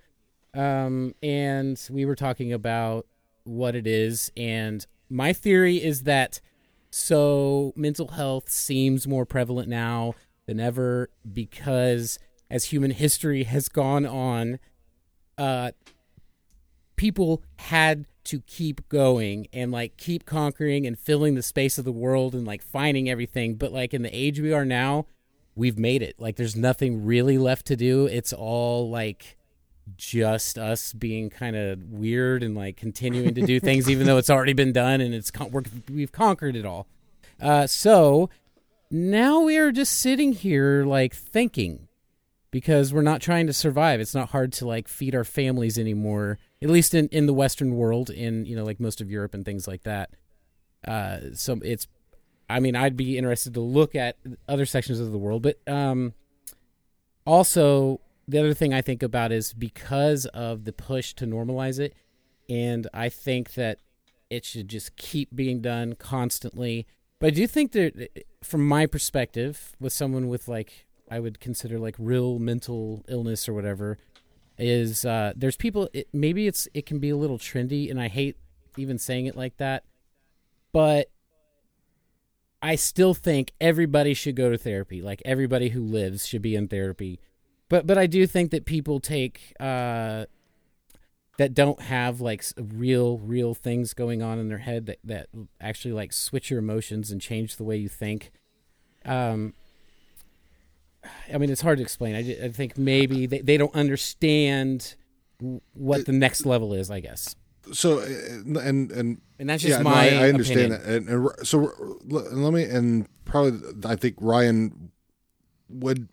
um, and we were talking about what it is. And my theory is that so mental health seems more prevalent now than ever because as human history has gone on, uh, people had to keep going and like keep conquering and filling the space of the world and like finding everything. But like in the age we are now, we've made it. Like there's nothing really left to do. It's all like just us being kind of weird and like continuing to do things even though it's already been done and it's con- we're, we've conquered it all. Uh, so now we are just sitting here like thinking because we're not trying to survive. It's not hard to like feed our families anymore, at least in, in the Western world, in you know like most of Europe and things like that. Uh, so it's, I mean, I'd be interested to look at other sections of the world, but um, also the other thing I think about is because of the push to normalize it, and I think that it should just keep being done constantly. But I do think that, from my perspective, with someone with like I would consider like real mental illness or whatever, is uh, there's people. It, maybe it's it can be a little trendy, and I hate even saying it like that, but I still think everybody should go to therapy. Like everybody who lives should be in therapy. But but I do think that people take uh, that don't have like real real things going on in their head that that actually like switch your emotions and change the way you think. Um, I mean, it's hard to explain. I, ju- I think maybe they, they don't understand what the next level is. I guess, So uh, and and and that's just yeah, no, my. I, I understand opinion. that. And, and so let me and probably I think Ryan would.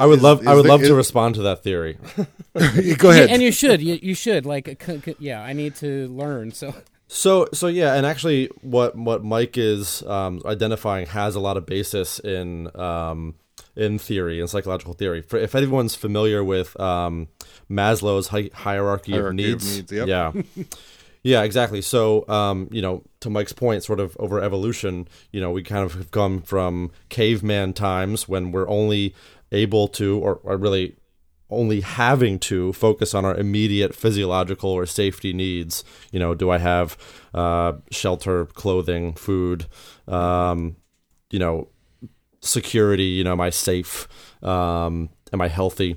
I would is- love. I would the- love is- to respond to that theory. Go ahead. And you should. You, you should. Like, c- c- yeah, I need to learn. So, So so yeah, and actually, what what Mike is um, identifying has a lot of basis in um, in theory and psychological theory. For, if anyone's familiar with um, Maslow's hi- hierarchy, of Hierarchy of needs, needs, yep. yeah, yeah, exactly. So um, you know, to Mike's point, sort of over evolution, you know, we kind of have come from caveman times when we're only able to, or, or really only having to focus on our immediate physiological or safety needs. You know, do I have uh, shelter, clothing, food? Um, you know, security. You know, am I safe? Um, am I healthy?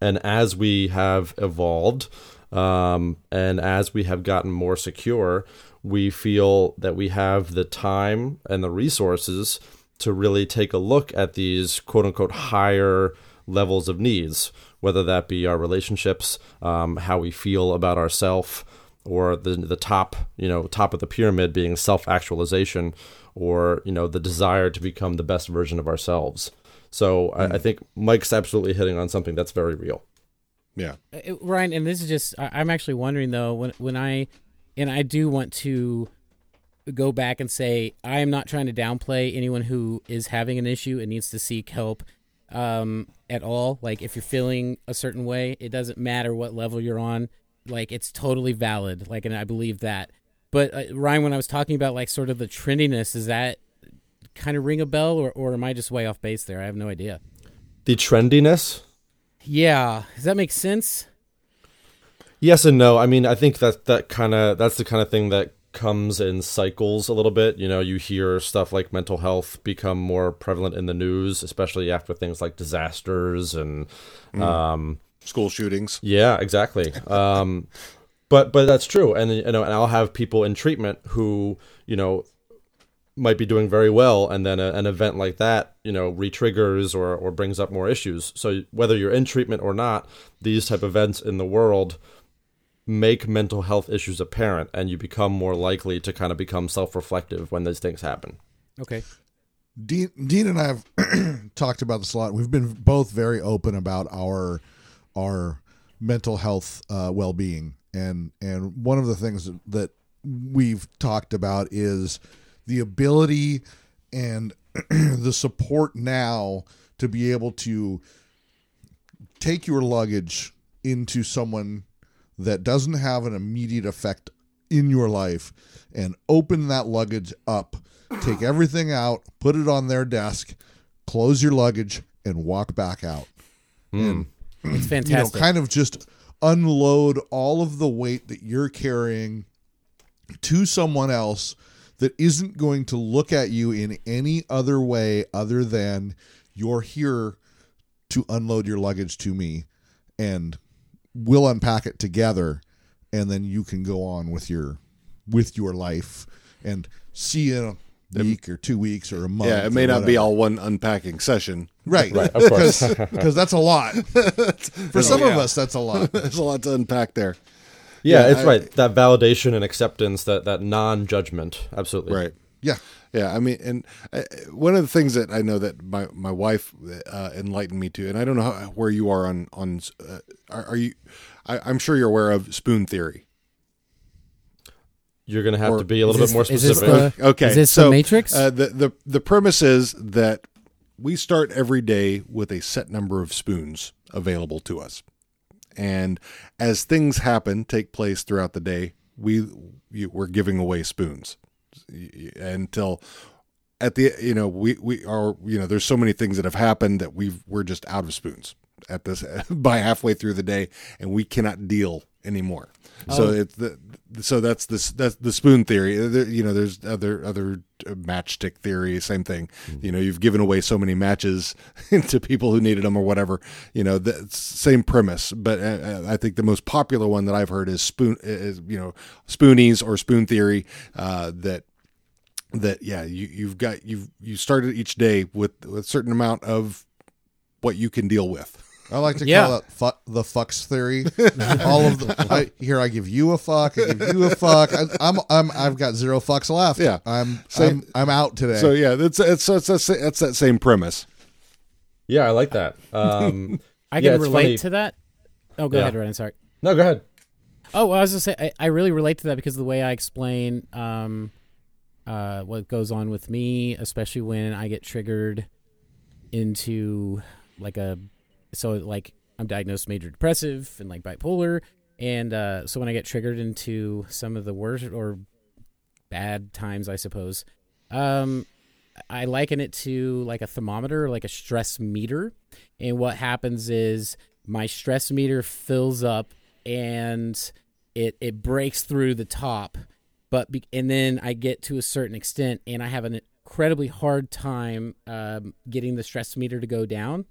And as we have evolved, um, and as we have gotten more secure, we feel that we have the time and the resources to really take a look at these quote unquote higher levels of needs, whether that be our relationships, um, how we feel about ourselves, or the the top you know top of the pyramid being self actualization, or you know the desire to become the best version of ourselves. So I, I think Mike's absolutely hitting on something that's very real. yeah. Ryan, and this is just I, I'm actually wondering though when when I and I do want to go back and say I am not trying to downplay anyone who is having an issue and needs to seek help um, at all. Like if you're feeling a certain way, it doesn't matter what level you're on. Like it's totally valid. Like, and I believe that. But uh, Ryan, when I was talking about like sort of the trendiness, is that kind of ring a bell, or or am I just way off base there? I have no idea. The trendiness, Yeah, does that make sense? Yes and no. I mean, I think that that kind of that's the kind of thing that comes in cycles a little bit. You know, you hear stuff like mental health become more prevalent in the news, especially after things like disasters and um School shootings. yeah, exactly. Um but but that's true. And you know, and I'll have people in treatment who, you know, might be doing very well and then a, an event like that you know re-triggers or, or brings up more issues so whether you're in treatment or not these type of events in the world make mental health issues apparent and you become more likely to kind of become self-reflective when those things happen Okay. Dean, Dean and I have talked about this a lot. We've been both very open about our our mental health uh, well being, and and one of the things that we've talked about is the ability and the support now to be able to take your luggage into someone that doesn't have an immediate effect in your life and open that luggage up, take everything out, put it on their desk, close your luggage, and walk back out. Hmm. And It's you know, fantastic. kind of just unload all of the weight that you're carrying to someone else that isn't going to look at you in any other way other than you're here to unload your luggage to me and we'll unpack it together and then you can go on with your with your life and see you in a week or two weeks or a month Yeah, it may or not be all one unpacking session. right. Right, of course. because that's a lot. For some of us that's a lot. There's a lot to unpack there. yeah, Yeah, it's I- right. That validation and acceptance that that non-judgment. Absolutely. Right. yeah Yeah, I mean, and uh, one of the things that I know that my my wife uh, enlightened me to, and I don't know how, where you are on on. Uh, are, are you? I, I'm sure you're aware of spoon theory. you're gonna have Or- to be a little Is bit more this- is this specific the- Okay, Is this so the Matrix? Uh, the the the premise is that we start every day with a set number of spoons available to us, and as things happen, take place throughout the day, we you, we're giving away spoons until at the you know we we are you know there's so many things that have happened that we've we're just out of spoons at this by halfway through the day and we cannot deal anymore so Oh. it's the so that's this that's the spoon theory. There- you know there's other other uh, matchstick theory same thing. You know you've given away so many matches to people who needed them or whatever. You know the same premise but uh, i think the most popular one that i've heard is spoon is you know spoonies or spoon theory uh, that that yeah you you've got you've you started each day with, with a certain amount of what you can deal with I like to Yeah. call it fuck, the fucks theory. All of the I, here, I give you a fuck, I give you a fuck. I, I'm, I'm, I've got zero fucks left. Yeah. I'm, Same- I'm, I'm out today. so yeah that's it's it's, it's, it's that same premise Yeah, I like that. Um, I Yeah, can it's relate funny. to that. Oh, go Yeah. ahead, Ryan. Sorry. no, go ahead. Oh, well, I was gonna say I, I really relate to that because of the way I explain um, uh, what goes on with me, especially when I get triggered into like a so like I'm diagnosed major depressive and like bipolar, and uh, so when I get triggered into some of the worst or bad times, I suppose, um, I liken it to like a thermometer, like a stress meter, and what happens is my stress meter fills up and it it breaks through the top but be, and then I get to a certain extent and I have an incredibly hard time um, getting the stress meter to go down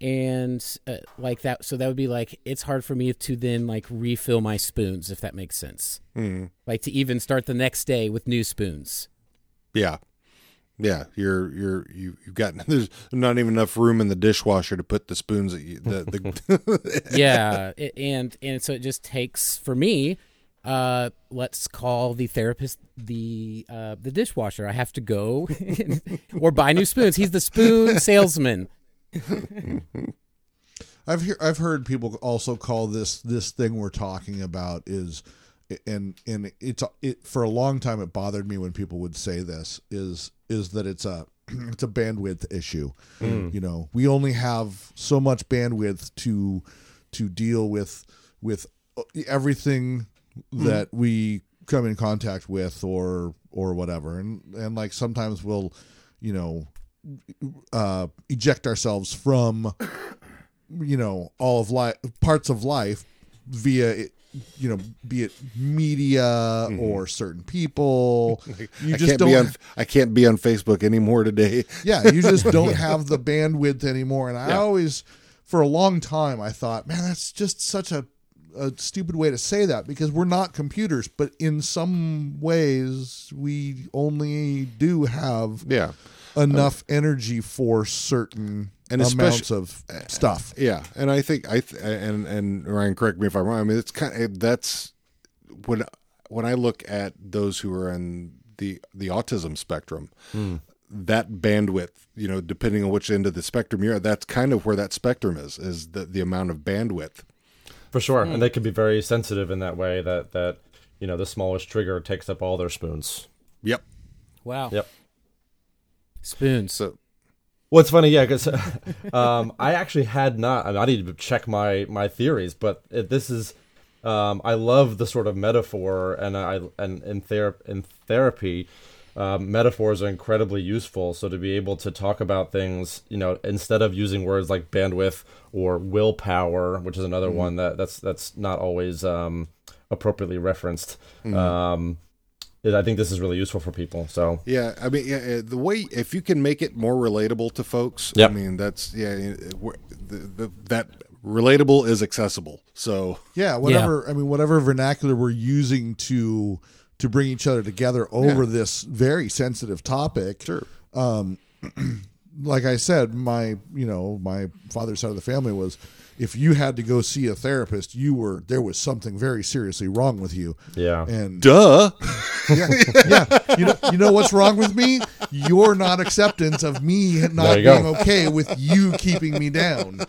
and uh, like that so that would be like it's hard for me to then like refill my spoons if that makes sense. Mm. like to even start the next day with new spoons. Yeah. Yeah, you're you're you you've got there's not even enough room in the dishwasher to put the spoons that you the, the yeah it, and and so it just takes for me uh let's call the therapist the uh the dishwasher. I have to go or buy new spoons. He's the spoon salesman I've hear, I've heard people also call this this thing we're talking about is and and it's it for a long time it bothered me when people would say this is is that it's a it's a bandwidth issue. Mm. You know, we only have so much bandwidth to to deal with with everything mm. that we come in contact with or or whatever. And and like sometimes we'll, you know, uh eject ourselves from you know all of life parts of life via you know be it media or certain people you I just can't don't be on I can't be on Facebook anymore today. yeah you just don't have the bandwidth anymore and i Yeah. always for a long time i thought man that's just such a a stupid way to say that because we're not computers but in some ways we only do have Yeah. Enough energy for certain And amounts of stuff Yeah, and I think I th- and and Ryan, correct me if I'm wrong. I mean, it's kind of that's when when I look at those who are in the the autism spectrum, hmm. that bandwidth, you know, depending on which end of the spectrum you're at, that's kind of where that spectrum is is the the amount of bandwidth. For sure, hmm. and they can be very sensitive in that way. That that you know the smallest trigger takes up all their spoons. Yep. wow Yep. Spoons So it's funny, yeah, because um, I actually had not. I, mean, I need to check my my theories, but it, this is. Um, I love the sort of metaphor, and I and in ther- in therapy, um, metaphors are incredibly useful. So to be able to talk about things, you know, instead of using words like bandwidth or willpower, which is another one that that's that's not always um, appropriately referenced. Um, it, I think this is really useful for people. So Yeah, I mean, yeah, uh, the way if you can make it more relatable to folks, Yep. I mean, that's yeah, uh, the, the, that relatable is accessible. So Yeah, whatever. I mean, whatever vernacular we're using to to bring each other together over this very sensitive topic. Sure. Um, like I said, my you know my father's side of the family was if you had to go see a therapist, you were there was something very seriously wrong with you. yeah, And duh. yeah, yeah. You know, you know what's wrong with me? Your not acceptance of me not There you go. being okay with you keeping me down.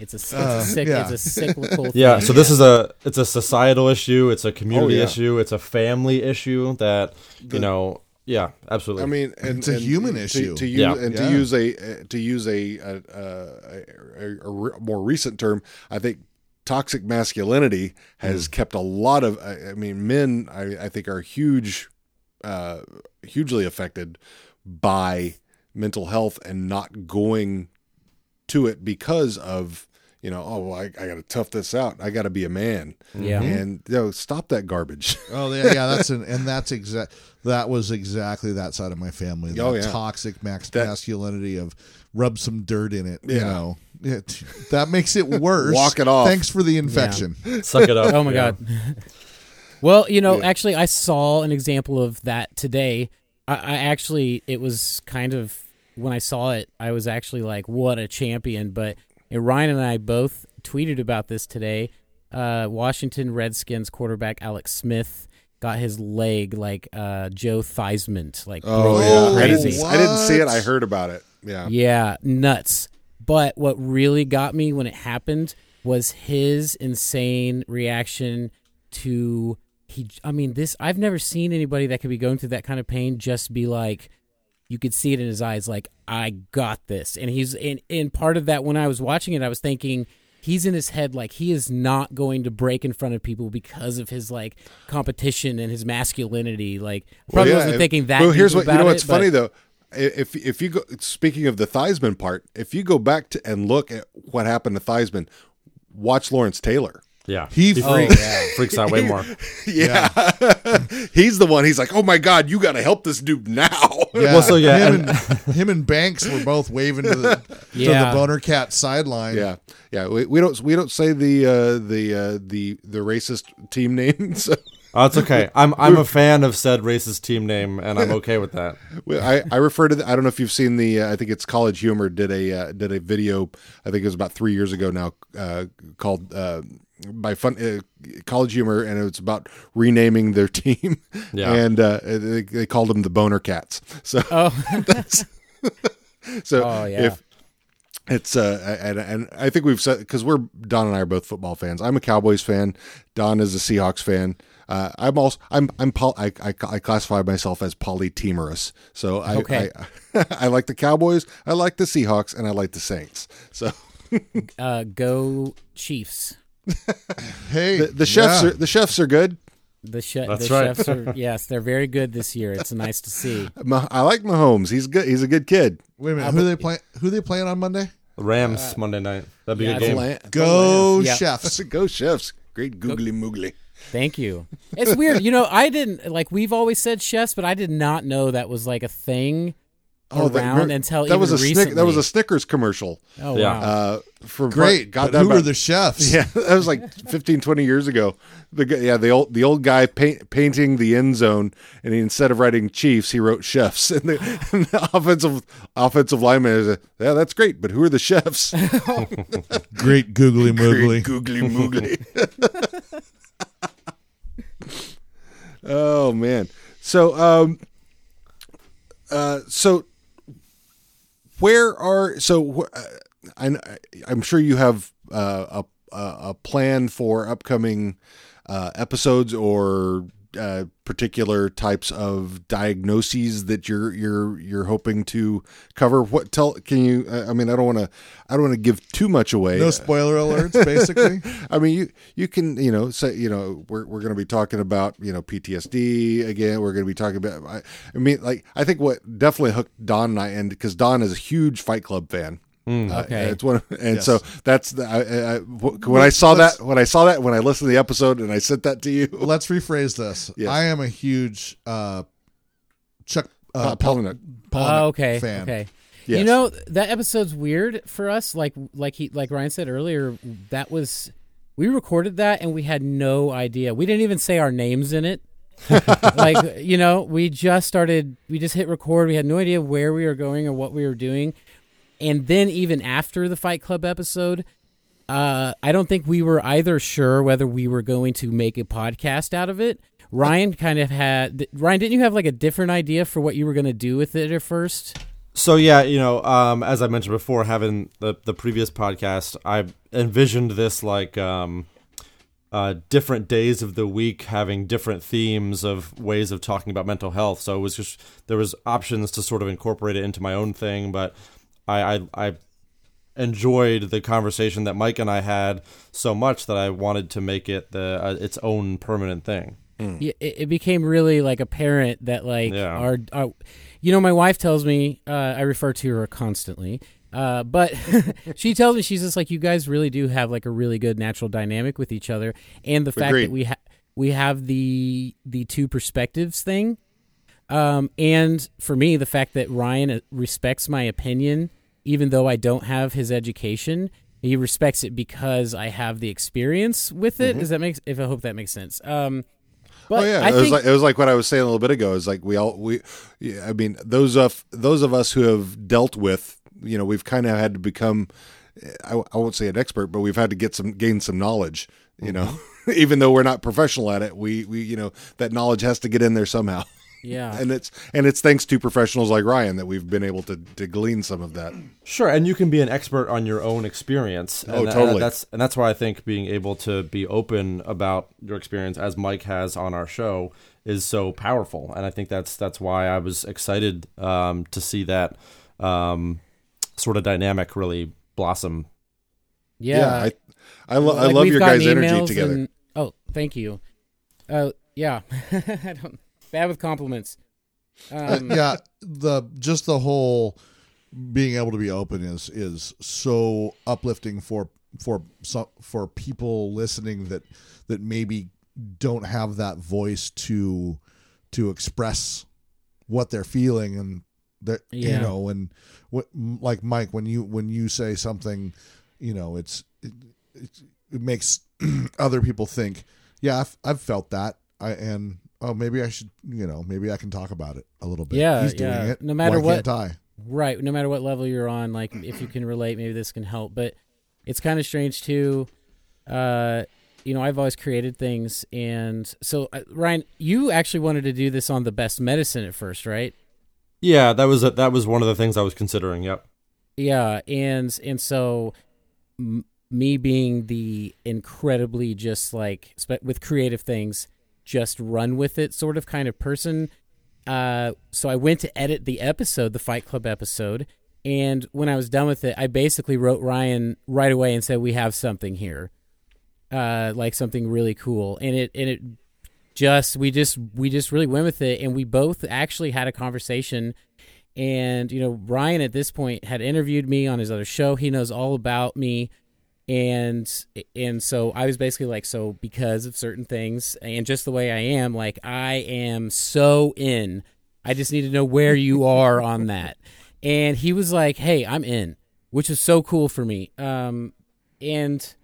it's a, it's uh, a, cyc- yeah. it's a cyclical Yeah, thing. so this is a it's a societal issue, it's a community Oh, yeah. issue, it's a family issue that you know, yeah, absolutely. I mean, and, It's a and human to, issue. To use Yeah. and Yeah. to use a uh, to use a a, a, a, a, a re- more recent term, I think toxic masculinity has kept a lot of. I, I mean, men I, I think are huge, uh, hugely affected by mental health and not going to it because of you know oh well, I, I got to tough this out I got to be a man Yeah. Mm-hmm. and you know stop that garbage Oh yeah, yeah. That's an, and that's exact. That was exactly that side of my family. That Oh, yeah. toxic max That- masculinity of rub some dirt in it. You know, it, that makes it worse. Walk it off. Thanks for the infection. Suck it up. Oh my Yeah. god. well, you know, Yeah. actually, I saw an example of that today. I, I actually, it was kind of when I saw it, I was actually like, "What a champion!" But and Ryan and I both tweeted about this today. Uh, Washington Redskins quarterback Alex Smith got his leg like uh, Joe Theismann, like oh yeah I crazy. didn't, I didn't see it I heard about it yeah Yeah, nuts. But what really got me when it happened was his insane reaction to he I mean this I've never seen anybody that could be going through that kind of pain just be like you could see it in his eyes like I got this. And he's in in part of that when I was watching it I was thinking he's in his head like he is not going to break in front of people because of his like competition and his masculinity. Like probably Well, yeah, wasn't if- thinking that well here's what you know what's it, funny but- though? If if you go speaking of the Theismann part if you go back to and look at what happened to Theismann watch Lawrence Taylor Yeah. He Oh, freaks. yeah. freaks out way more. yeah, he's the one he's like oh my god you got to help this dude now Yeah. Well, so, yeah, him and, him and Banks were both waving to the to Yeah. the boner cat sideline. Yeah, yeah. We, we don't we don't say the uh, the uh, the the racist team names. Oh, it's okay. I'm I'm a fan of said racist team name, and I'm okay with that. I, I refer to the, I don't know if you've seen the uh, I think it's College Humor did a uh, did a video I think it was about three years ago now uh, called uh, by fun uh, College Humor and it's about renaming their team Yeah. and uh, they, they called them the Boner Cats so Oh. so Oh, yeah. if it's uh and, and I think we've said because we're Don and I are both football fans. I'm a Cowboys fan. Don is a Seahawks fan. Uh, I'm also I'm I'm poly, I, I I classify myself as polytemerous. So I, Okay. I I like the Cowboys. I like the Seahawks, and I like the Saints. So uh, go Chiefs. Hey, the, the chefs yeah. are the chefs are good. The, che- That's the right. chefs are yes, they're very good this year. It's nice to see. I like Mahomes. He's good. He's a good kid. Wait a minute. Who they play? Who they playing on Monday? Rams Monday night. That'd be yeah, a good game. Lamb- Go Yeah. chefs. Go chefs. Great googly moogly. Thank you. It's weird, you know. I didn't like. We've always said chefs, but I did not know that was like a thing that- around until that even was a recently. Snick, that was a Snickers commercial. oh Yeah. wow. Uh, for Great. God, but who about- are the chefs? Yeah, that was like 15, 20 years ago. The yeah, the old the old guy paint, painting the end zone, and he, instead of writing Chiefs, he wrote chefs. And the, and the offensive offensive lineman is, a, yeah, that's great, but who are the chefs? Great googly moogly. Googly moogly. oh man. So um uh so where are so uh, I I'm sure you have uh, a a plan for upcoming uh episodes or uh, particular types of diagnoses that you're you're you're hoping to cover what tell can you I mean I don't want to I don't want to give too much away No spoiler alerts, basically. I mean, you you can you know say you know we're we're going to be talking about you know PTSD again. We're going to be talking about. I, I mean, like I think what definitely hooked Don and I, and because Don is a huge Fight Club fan. Uh, Okay. it's one, and Yes. so that's the I, I, I- when I saw Let's- that when I saw that when I listened to the episode and I sent that to you. Let's rephrase this. Yes. I am a huge uh, Chuck uh, Uh, Palahniuk. Palahniuk Oh, okay. fan. Okay. Yes. You know that episode's weird for us. Like like he like Ryan said earlier, that was we recorded that and we had no idea. We didn't even say our names in it. like you know, we just started. We just hit record. We had no idea where we were going or what we were doing. And then even after the Fight Club episode, uh, I don't think we were either sure whether we were going to make a podcast out of it. Ryan kind of had. Ryan, didn't you have like a different idea for what you were going to do with it at first? So yeah, you know, um, as I mentioned before, having the the previous podcast, I envisioned this like um, uh, different days of the week having different themes of ways of talking about mental health. So it was just there was options to sort of incorporate it into my own thing, but I I, I enjoyed the conversation that Mike and I had so much that I wanted to make it the uh, its own permanent thing. Yeah, it, it became really like apparent that like Yeah. our, our you know my wife tells me uh, i refer to her constantly uh, but she tells me she's just like you guys really do have like a really good natural dynamic with each other and the fact Agreed. that we ha- we have the the two perspectives thing um, and for me the fact that ryan uh, respects my opinion even though i don't have his education he respects it because i have the experience with it does that make if i hope that makes sense um, but oh yeah, I it was think like it was like what I was saying a little bit ago. Is like we all we, yeah, I mean those of those of us who have dealt with, you know, we've kind of had to become, I, I won't say an expert, but we've had to get some gain some knowledge. You know, Mm-hmm. even though we're not professional at it, we we you know that knowledge has to get in there somehow. Yeah And it's and it's thanks to professionals like Ryan that we've been able to to glean some of that. Sure, and you can be an expert on your own experience. And Oh, tha- totally. that's and that's why I think being able to be open about your experience, as Mike has on our show, is so powerful. And I think that's that's why I was excited um, to see that um, sort of dynamic really blossom. Yeah, I I, lo- I love we've your gotten guys' energy together. and- oh, thank you. Uh, yeah, I don't, bad with compliments. Um, yeah, the just the whole being able to be open is is so uplifting for for some for people listening that that maybe don't have that voice to to express what they're feeling and that you know and what like Mike when you when you say something you know it's it, it, it makes other people think yeah I've, I've felt that I and oh maybe I should you know maybe I can talk about it a little bit Yeah, he's doing yeah. it No matter Why what- can't I Right. No matter what level you're on, like if you can relate, maybe this can help. But it's kind of strange too. Uh, you know, I've always created things, and so uh, Ryan, you actually wanted to do this on the best medicine at first, right? Yeah, that was a, that was one of the things I was considering. Yep. Yeah, and and so m- me being the incredibly just like spe- with creative things, just run with it sort of kind of person. Uh, so I went to edit the episode, the Fight Club episode, and when I was done with it, I basically wrote Ryan right away and said, "We have something here, uh, like something really cool." And it and it just we just we just really went with it, and we both actually had a conversation and you know Ryan at this point had interviewed me on his other show. He knows all about me, and and so I was basically like, so because of certain things and just the way I am, like I am so in. I just need to know where you are on that. And he was like, hey, I'm in, which is so cool for me. Um, and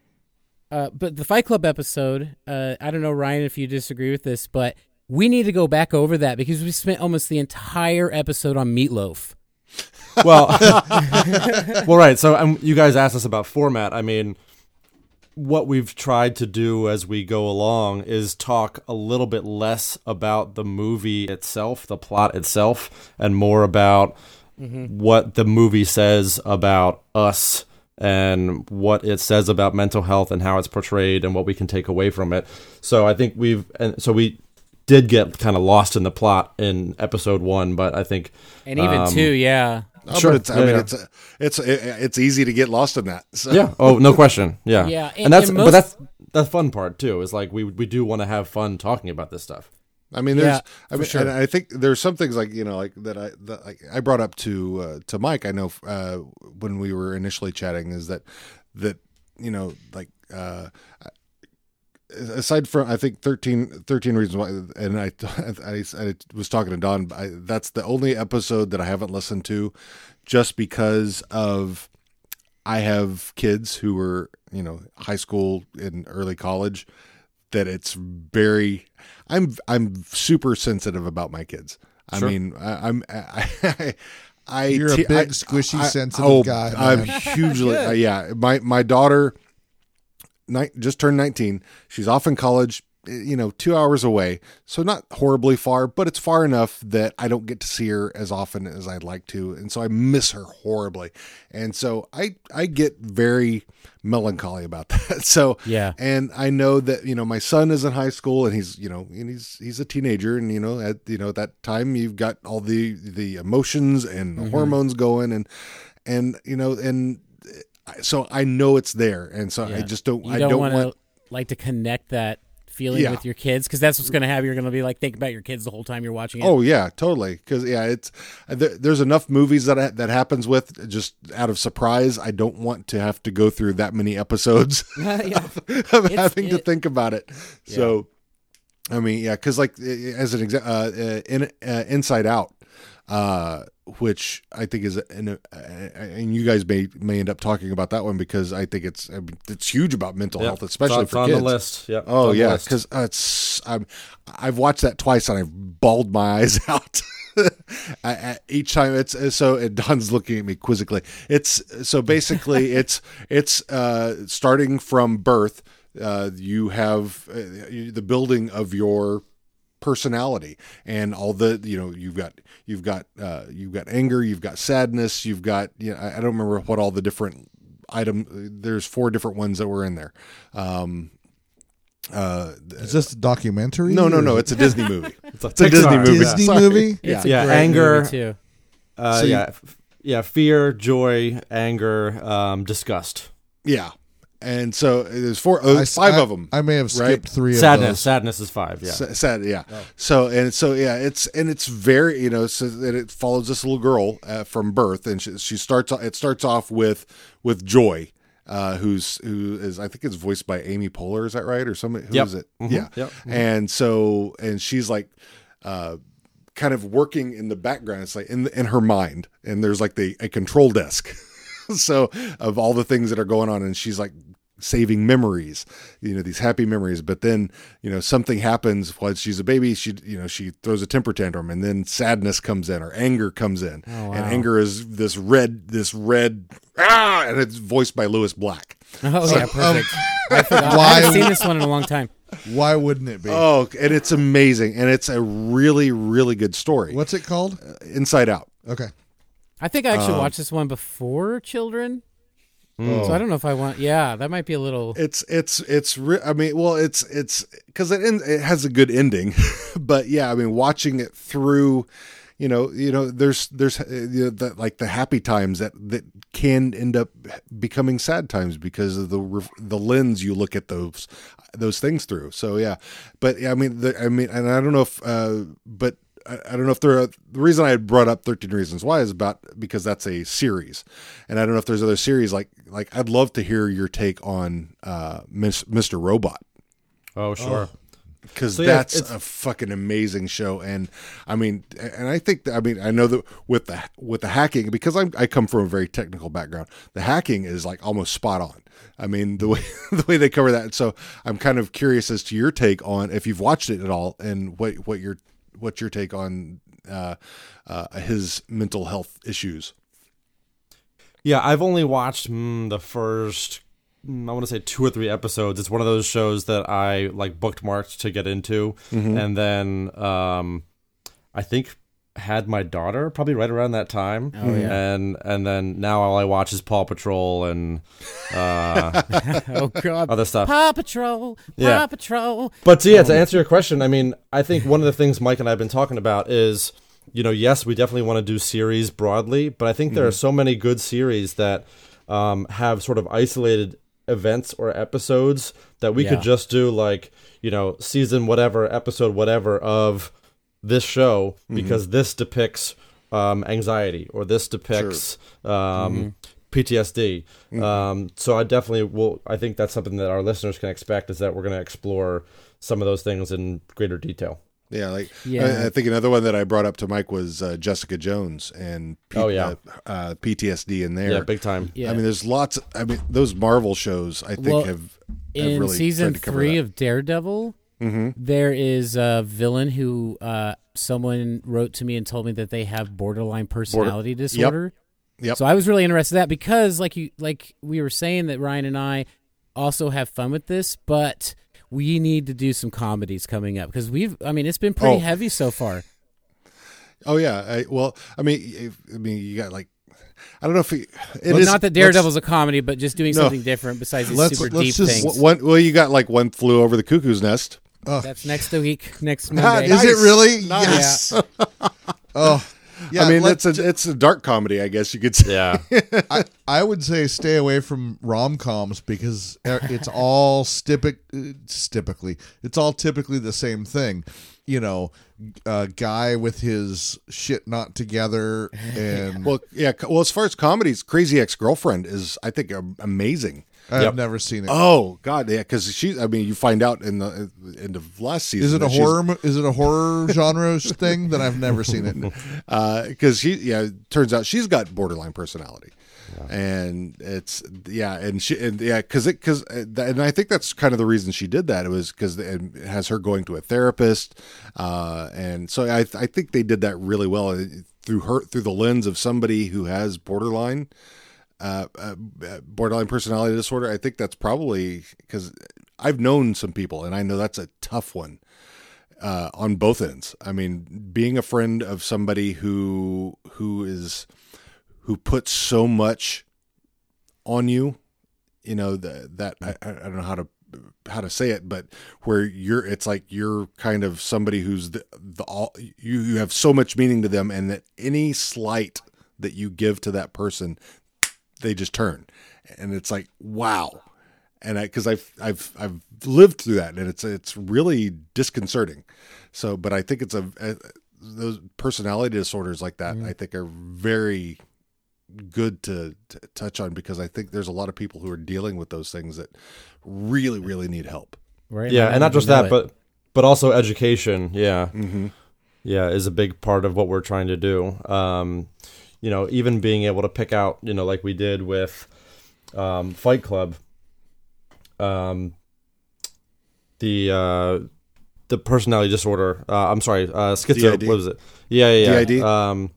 uh, but the Fight Club episode, uh, I don't know, Ryan, if you disagree with this, but we need to go back over that because we spent almost the entire episode on meatloaf. Well, well, right. So um, you guys asked us about format. I mean, what we've tried to do as we go along is talk a little bit less about the movie itself, the plot itself, and more about what the movie says about us and what it says about mental health and how it's portrayed and what we can take away from it. So I think we've and so we did get kind of lost in the plot in episode 1, but I think And even um, two, yeah. Oh, Sure. but it's, I Yeah, mean, yeah. it's it's it's easy to get lost in that. So. Yeah. Oh, no question. Yeah. Yeah, And, and- that's and but that's the fun part too. Is like we we do want to have fun talking about this stuff. I mean, there's, Yeah, I mean, and I think there's some things like you know, like that I that I brought up to uh, to Mike. I know uh, when we were initially chatting is that that you know, like uh, aside from I think 13, 13 reasons why, and I, I I was talking to Don. I, that's the only episode that I haven't listened to, just because of I have kids who were you know high school and early college that it's very I'm I'm super sensitive about my kids. I Sure. mean, I, I'm I, I, I You're a te- big, I- squishy, I- sensitive oh, guy, I'm hugely uh, yeah. My my daughter, ni- just turned 19. She's off in college. eh, You know, two hours away, so not horribly far, but it's far enough that I don't get to see her as often as I'd like to, and so I miss her horribly, and so I I get very melancholy about that. So Yeah. and I know that you know my son is in high school and he's you know and he's he's a teenager and you know at you know at that time you've got all the the emotions and the hormones going and and you know and so I know it's there, and so I just don't. You I don't, don't want like to connect that feeling Yeah. with your kids because that's what's going to happen. You're going to be like think about your kids the whole time you're watching it. Oh yeah, totally. Because yeah, it's there, there's enough movies that I- that happens with just out of surprise. I don't want to have to go through that many episodes yeah. of having to think about it. So, I mean, yeah, because like as an example, uh, uh, in uh, Inside Out, uh, which I think is an, uh, and you guys may may end up talking about that one because I think it's it's huge about mental Yep. health, especially it's for on kids. the list. Yep. Oh on the yeah, because uh, it's I'm, I've watched that twice and I've bawled my eyes out. I, each time it's so and Don's looking at me quizzically. It's so basically it's it's uh, starting from birth. Uh, you have uh, you- the building of your personality and all the you know you've got you've got uh, you've got anger you've got sadness you've got you know I, I don't remember what all the different item there's four different ones that were in there um uh Is this a documentary? no no no it's a disney movie It's a, a Disney movie. Disney Sorry. movie. It's Yeah. a Yeah, great anger- movie, too. Uh, So yeah, f- yeah. Fear, joy, anger, um, disgust, yeah and so there's four uh, I- five I- of them I may have right? skipped three of sadness. those. Sadness is five. Yeah. S- sad yeah so and so yeah it's and it's very you know so that it follows this little girl uh, from birth and she, she starts it starts off with with joy uh who's who is i think it's voiced by amy poehler is that right or somebody who is Yep. it Mhm. yeah Yep. and so and she's like uh kind of working in the background it's like in in her mind and there's like the a control desk so of all the things that are going on and she's like saving memories you know these happy memories but then you know something happens while she's a baby she you know she throws a temper tantrum and then sadness comes in or anger comes in oh, wow. and anger is this red this red ah and it's voiced by lewis black Oh yeah, perfect. I forgot. I why- haven't seen this one in a long time. Why wouldn't it be? oh and it's amazing and it's a really really good story What's it called? inside out Okay. I think I Um, actually watched this one before children, Oh. so I don't know if I want. Yeah, that might be a little. it's it's it's re- i mean well it's it's because it end, it has a good ending but yeah i mean watching it through you know you know there's there's uh, you know, the, like the happy times that that can end up becoming sad times because of the the lens you look at those those things through so yeah but yeah, i mean the, i mean and i don't know if uh but I I don't know if there are, the reason I had brought up 13 Reasons Why is about because that's a series. And I don't know if there's other series like like I'd love to hear your take on uh Mr. Robot Oh sure. cuz So, yeah, that's a fucking amazing show and I mean and I think that, I mean I know that with the with the hacking because I'm, I come from a very technical background the hacking is like almost spot on. I mean the way the way they cover that so I'm kind of curious as to your take on if you've watched it at all and what what your what's your take on uh, uh, his mental health issues. Yeah, I've only watched mm, the first, mm, I want to say two or three episodes. It's one of those shows that I like bookmarked to get into, and then um, I think had my daughter probably right around that time. Oh, yeah. and and then now all I watch is Paw Patrol and uh, oh god, other stuff. Paw Patrol, Paw Yeah. Patrol. But yeah, to answer your question, I mean, I think one of the things Mike and I have been talking about is, you know, yes, we definitely want to do series broadly, but I think there are so many good series that um, have sort of isolated events or episodes that we Yeah. could just do like, you know, season whatever, episode whatever of this show because this depicts um, anxiety or this depicts um, PTSD. Um, so I definitely will. I think that's something that our listeners can expect is that we're going to explore some of those things in greater detail. Yeah, like Yeah. I, I think another one that I brought up to Mike was uh, Jessica Jones and P- Oh, yeah. uh, uh, PTSD in there. Yeah, big time. Yeah. I mean, there's lots. I mean, those Marvel shows I think Well, have, have in really season tried to cover three that. of Daredevil, Mm-hmm. there is a villain who uh, someone wrote to me and told me that they have borderline personality disorder. Yep. So I was really interested in that because, like you, like we were saying, that Ryan and I also have fun with this, but we need to do some comedies coming up because we've. I mean, it's been pretty Oh. heavy so far. Oh yeah. I, well, I mean, if, I mean, you got like, I don't know if it, it Well, is- not that Daredevil's a comedy, but just doing No. something different besides these super let's deep just- things. One, well, you got like one flew over the cuckoo's nest. Oh, That's next week, next Monday. is it really? Nice. Yes. oh, Yeah, I mean, it's a it's a dark comedy, I guess you could say. Yeah. I, I would say stay away from rom coms because it's all stipic, uh, typically it's all typically the same thing. You know, a guy with his shit not together and Well, yeah. Well, as far as comedies, Crazy Ex Girlfriend is, I think, amazing. I've Yep. never seen it. Oh God, yeah, because she. I mean, you find out in the in the last season. is it a that she's- horror? Is it a horror genre thing? that I've never seen it. because she yeah it turns out she's got borderline personality and it's yeah and she and yeah because it because and i think that's kind of the reason she did that it was because it has her going to a therapist uh and so i i think they did that really well uh, through her through the lens of somebody who has borderline uh, uh borderline personality disorder i think that's probably because i've known some people and i know that's a tough one uh, on both ends. I mean, being a friend of somebody who who is who puts so much on you, you know that that I, I don't know how to how to say it, but where you're, it's like you're kind of somebody who's the, the all you you have so much meaning to them, and that any slight that you give to that person, they just turn, and it's like wow and I because I've I've I've lived through that, and it's it's really disconcerting. So, but I think it's a, a those personality disorders like that. I think are very good to, to touch on because I think there's a lot of people who are dealing with those things that really really need help. Right? yeah, and not just that, it. but but also education. Yeah, Mm-hmm. yeah, is a big part of what we're trying to do. Um, you know, even being able to pick out, you know, like we did with um, Fight Club, um, the uh, the personality disorder. Uh, I'm sorry, uh, schizo. DID. What was it? Yeah, yeah, yeah. DID? Um,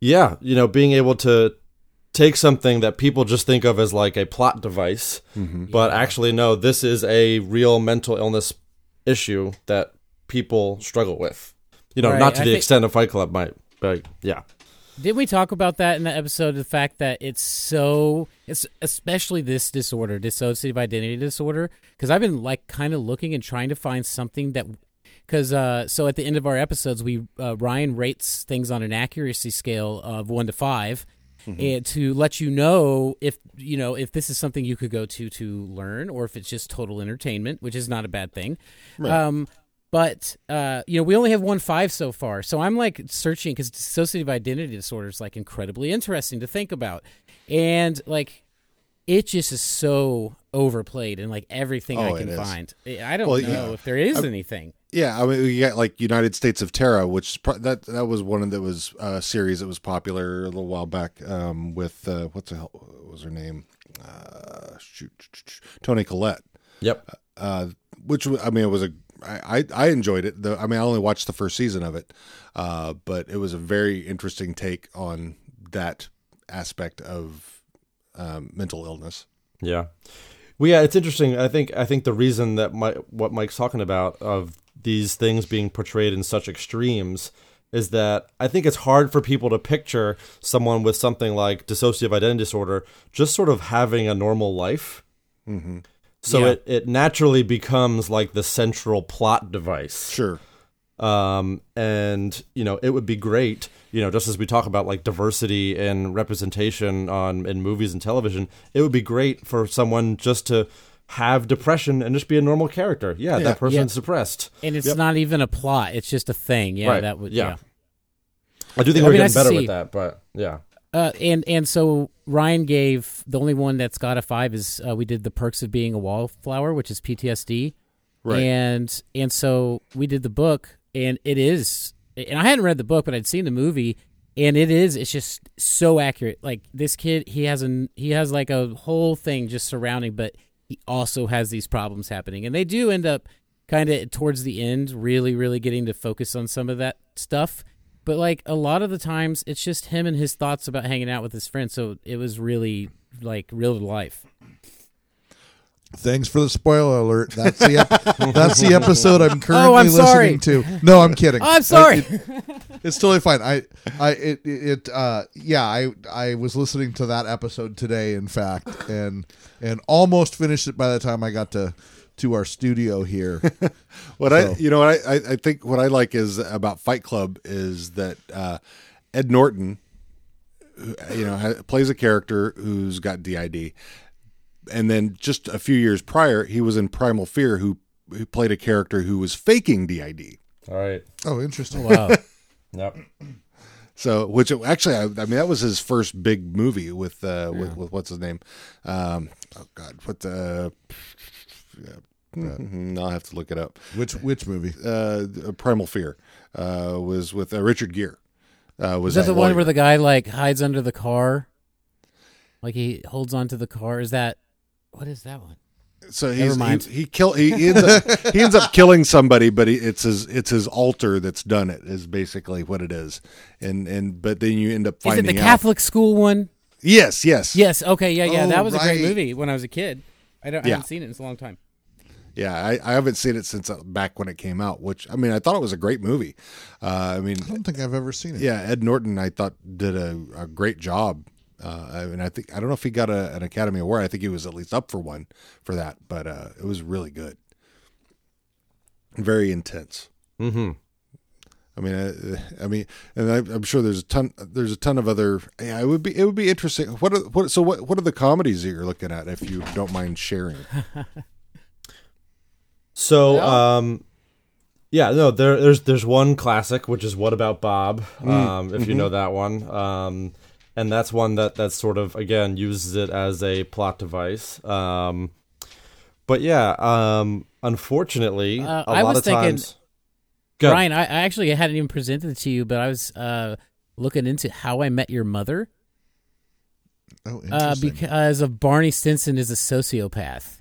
yeah, you know, being able to take something that people just think of as like a plot device, but actually no, this is a real mental illness issue that people struggle with. You know, Right, not to I the think- extent of Fight Club might, but yeah. Didn't we talk about that in the episode? The fact that it's so, it's especially this disorder, dissociative identity disorder. Because I've been like kind of looking and trying to find something that, because uh, so at the end of our episodes, we uh, Ryan rates things on an accuracy scale of one to 5 and to let you know if you know if this is something you could go to to learn or if it's just total entertainment, which is not a bad thing. Right. Um, but uh, you know, we only have one five so far, so I'm like searching because dissociative identity disorder is like incredibly interesting to think about, and like it just is so overplayed in like everything Oh, I can find. I don't Well, know yeah. if there is anything. Yeah, I mean, we got like United States of Tara, which pro- that that was one of that was a series that was popular a little while back um, with uh, what's the hell what was her name? Uh, shoot, Toni Collette. Yep. uh, which I mean, it was a I, I enjoyed it. The, I mean, I only watched the first season of it, uh, but it was a very interesting take on that aspect of um, mental illness. Yeah. Well, yeah, it's interesting. I think I think the reason that my, what Mike's talking about of these things being portrayed in such extremes is that I think it's hard for people to picture someone with something like dissociative identity disorder just sort of having a normal life. Mm-hmm. So Yeah. it, it naturally becomes like the central plot device Sure. um, and you know it would be great you know just as we talk about like diversity and representation on in movies and television it would be great for someone just to have depression and just be a normal character yeah, that person's Yeah. depressed And it's not even a plot; it's just a thing. Yeah, Right. that would. Yeah. yeah. i do think It'd we're be getting better see. with that but yeah Uh, and and so Ryan gave the only one that's got a five is uh, we did the perks of being a wallflower, which is PTSD, Right. and and so we did the book, and it is, and I hadn't read the book, but I'd seen the movie, and it is, it's just so accurate. Like this kid, he has an he has like a whole thing just surrounding, but he also has these problems happening, and they do end up kind of towards the end, really, really getting to focus on some of that stuff. But like a lot of the times, it's just him and his thoughts about hanging out with his friends. So it was really like real life. Thanks for the spoiler alert. That's the ep- that's the episode I'm currently Oh, I'm sorry. listening to. No, I'm kidding. I'm sorry. It- it's totally fine. I I it it uh yeah, I I was listening to that episode today in fact and and almost finished it by the time I got to to our studio here. What So- I, you know, I, I I think what I like is about Fight Club is that uh, Ed Norton, you know, plays a character who's got DID, and then just a few years prior, he was in Primal Fear, who who played a character who was faking DID. All right. Oh, interesting. Wow. Yep. So, which actually, I, I mean, that was his first big movie with uh, with, with what's his name? Um, oh God, what the? Yeah. I'll have to look it up. Which which movie? Uh, Primal Fear uh, was with uh, Richard Gere. Uh, was Is that the one where the guy like hides under the car? Like he holds onto the car. Is that what is that one? so Never he's, mind. he he kill he ends up he ends up killing somebody, but he, it's his it's his alter that's done it is basically what it is, and and but then you end up Is finding it the out. Catholic school one? Yes, yes, Yes. Okay. Yeah. Yeah. Oh, that was a great movie when I was a kid. I don't. I Yeah. haven't seen it in a long time. Yeah, I, I haven't seen it since uh, back when it came out. Which I mean, I thought it was a great movie. Uh, I mean, I don't think I've ever seen it. yeah, Ed Norton, I thought did a, a great job. Uh, I mean, I think I don't know if he got a, an Academy Award. I think he was at least up for one for that, but uh, it was really good, very intense. Mm-hmm. I mean, uh, I mean, and I, I'm sure there's a ton. There's a ton of other. Yeah, it would be. It would be interesting. What? Are, what? So what? What are the comedies that you're looking at? If you don't mind sharing. So, um, yeah, no, there, there's there's one classic, which is "What About Bob?" Um, if you know that one, um, and that's one that that sort of again uses it as a plot device. Um, but yeah, um, unfortunately, Uh, a I lot was of thinking- times. Go. Brian, I, I actually hadn't even presented it to you, but I was uh, looking into How I Met Your Mother Oh, uh, because of Barney Stinson is a sociopath.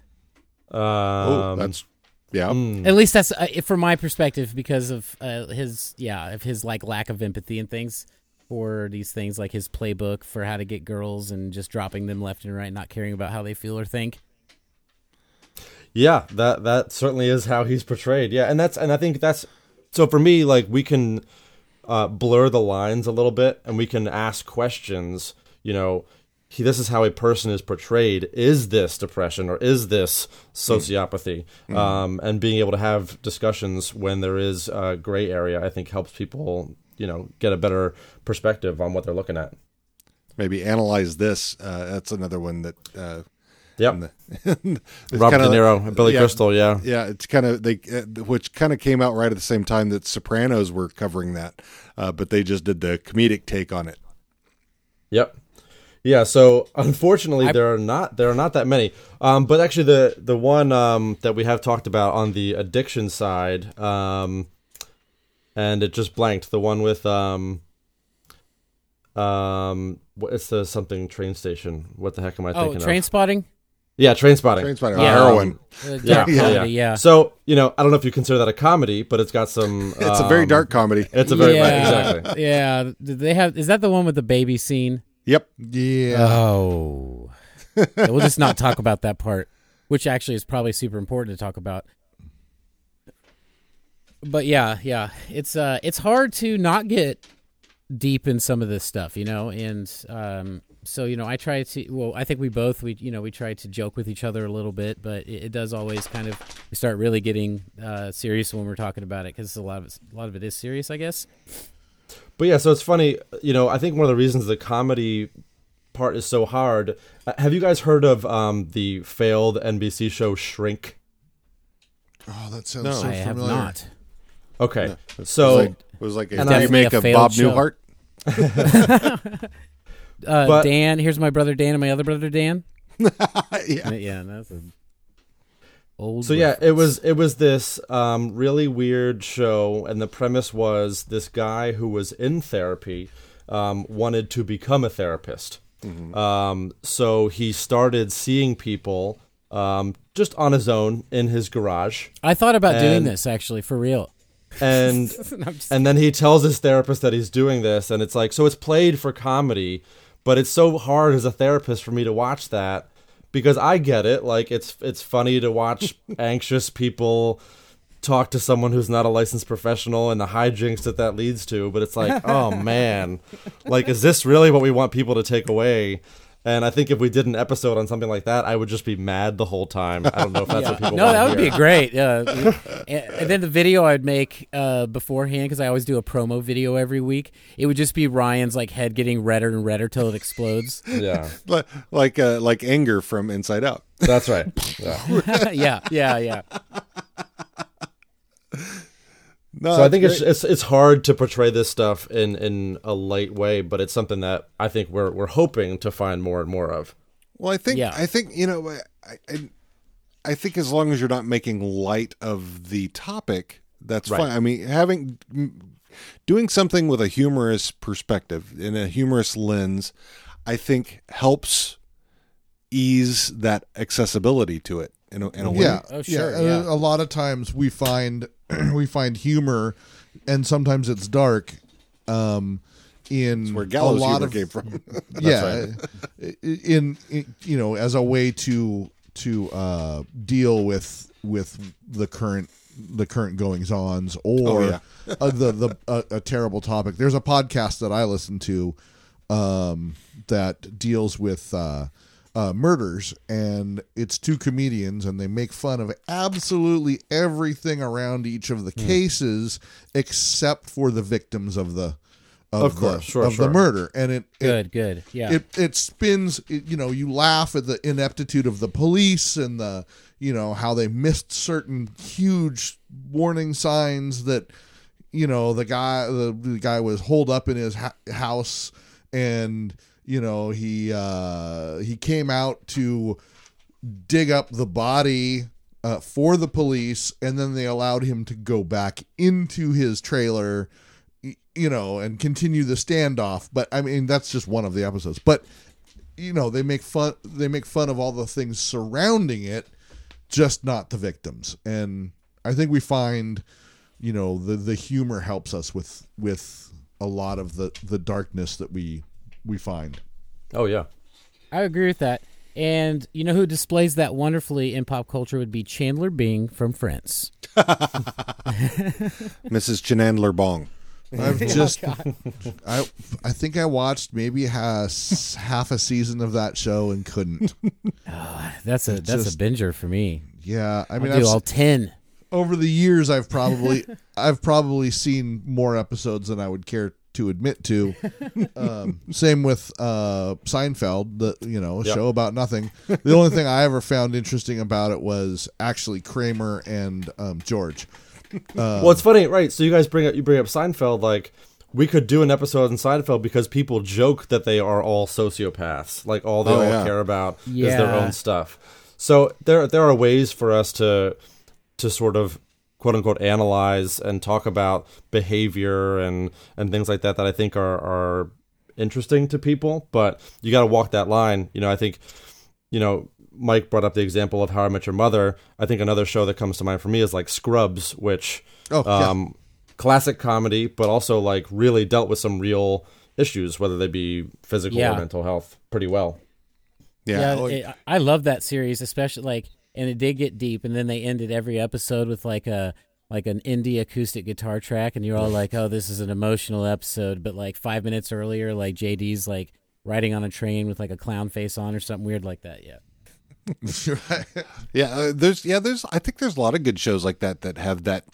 Um, oh, that's yeah. mm, At least that's uh, from my perspective because of uh, his yeah of his like lack of empathy and things for these things like his playbook for how to get girls and just dropping them left and right, not caring about how they feel or think. Yeah, that that certainly is how he's portrayed. Yeah, and that's and I think that's so for me. Like we can uh, blur the lines a little bit, and we can ask questions. You know, he, this is how a person is portrayed. Is this depression or is this sociopathy? Um, and being able to have discussions when there is a gray area, I think helps people. You know, get a better perspective on what they're looking at. Maybe analyze this. Uh, that's another one that. Uh, Yep. the- Robert kinda- De Niro, and Billy yeah, Crystal. Yeah. Yeah, it's kind of they, uh, which kind of came out right at the same time that Sopranos were covering that, uh, but they just did the comedic take on it. Yep. Yeah. So unfortunately, I- there are not there are not that many. Um, but actually, the the one um, that we have talked about on the addiction side, um, and it just blanked. The one with um, um, what it's the something train station. What the heck am I Oh, thinking train of? spotting. Yeah, Trainspotting. Train Spotting, Yeah. heroin. Uh, Yeah, yeah, comedy, yeah. yeah. So you know, I don't know if you consider that a comedy, but it's got some. It's a very um, dark comedy. It's a very yeah, exactly. yeah. Did they have? Is that the one with the baby scene? Yep. yeah. Oh, we'll just not talk about that part, which actually is probably super important to talk about. But yeah, yeah, it's uh, it's hard to not get deep in some of this stuff, you know, and um, so you know, I try to. Well, I think we both we you know we try to joke with each other a little bit, but it, it does always kind of we start really getting uh, serious when we're talking about it because a lot of it, a lot of it is serious, I guess. But yeah, so it's funny. You know, I think one of the reasons the comedy part is so hard. uh, Have you guys heard of um, the failed NBC show Shrink? Oh, that sounds No. so I have not. Okay, It was so like, it was like a And I- remake a of Bob show. Newhart. Uh, But- Dan, here's my brother Dan and my other brother Dan. yeah. Yeah, that's a old. so yeah, it was it was this um, really weird show, and the premise was this guy who was in therapy um, wanted to become a therapist. Um, so he started seeing people um, just on his own in his garage, I thought about doing this actually for real. and and then he tells his therapist that he's doing this and it's like so it's played for comedy but it's so hard as a therapist for me to watch that because i get it. Like it's it's funny to watch anxious people talk to someone who's not a licensed professional and the hijinks that that leads to but it's like oh man. Like is this really what we want people to take away And I think if we did an episode on something like that, I would just be mad the whole time. I don't know if that's what people no, want that would hear. be great. Uh, and, and then the video I'd make uh, beforehand because I always do a promo video every week. It would just be Ryan's like head getting redder and redder till it explodes. Yeah, Li- like uh, like anger from Inside Out. that's right. Yeah. yeah, yeah, yeah. No, So I think it's, it's it's hard to portray this stuff in, in a light way, but it's something that I think we're we're hoping to find more and more of. Well, I think Yeah. I think you know I, I I think as long as you're not making light of the topic, that's Right. fine. I mean, having doing something with a humorous perspective in a humorous lens, I think helps ease that accessibility to it in a, in a way. Yeah, Oh, sure, yeah. yeah. A, a lot of times we find we find humor, and sometimes it's dark. Um, in Where gallows a lot humor of came from. yeah, i- in, in you know as a way to to uh, deal with with the current the current goings ons or Oh, yeah. uh, the the uh, a terrible topic. There's a podcast that I listen to um, that deals with uh, murders, and it's two comedians, and they make fun of absolutely everything around each of the Hmm. cases except for the victims of the of, Of the, course, sure, of the murder, and it, it Good, good. Yeah. it it spins it, you know you laugh at the ineptitude of the police and the you know how they missed certain huge warning signs that you know the guy the, the guy was holed up in his ha- house and you know he uh he came out to dig up the body uh, for the police and then they allowed him to go back into his trailer you know and continue the standoff. But i mean that's just one of the episodes. But you know they make fun they make fun of all the things surrounding it just not the victims. And i think we find you know the the humor helps us with with a lot of the the darkness that we we find Oh yeah. I agree with that. And you know who displays that wonderfully in pop culture would be Chandler Bing from Friends. Mrs. Chanandler Bong. I've oh, just I I think I watched maybe has half a season of that show and couldn't. Oh, that's a that's just- a binger for me. Yeah, I I mean will do I've, all ten. over the years I've probably I've probably seen more episodes than I would care to admit to. Um, same with uh, Seinfeld, the you know a Yep. show about nothing. The only thing I ever found interesting about it was actually Kramer and um, George. well, it's funny, right? So you guys bring up you bring up Seinfeld, like we could do an episode on Seinfeld because people joke that they are all sociopaths, like all they Oh, all yeah. care about is their own stuff. So there there are ways for us to to sort of quote unquote analyze and talk about behavior and and things like that that I think are are interesting to people, but you got to walk that line. You know, I think you know, Mike brought up the example of How I Met Your Mother. I think another show that comes to mind for me is like Scrubs, which Oh, yeah. um, classic comedy, but also like really dealt with some real issues, whether they be physical Yeah. or mental health, pretty well. Yeah. Yeah, it, I love that series, especially like, and it did get deep. And then they ended every episode with like a like an indie acoustic guitar track, and you're all like, "Oh, this is an emotional episode." But like five minutes earlier, like JD's like riding on a train with like a clown face on or something weird like that. Yeah, Yeah, uh, there's yeah, there's I think there's a lot of good shows like that that have that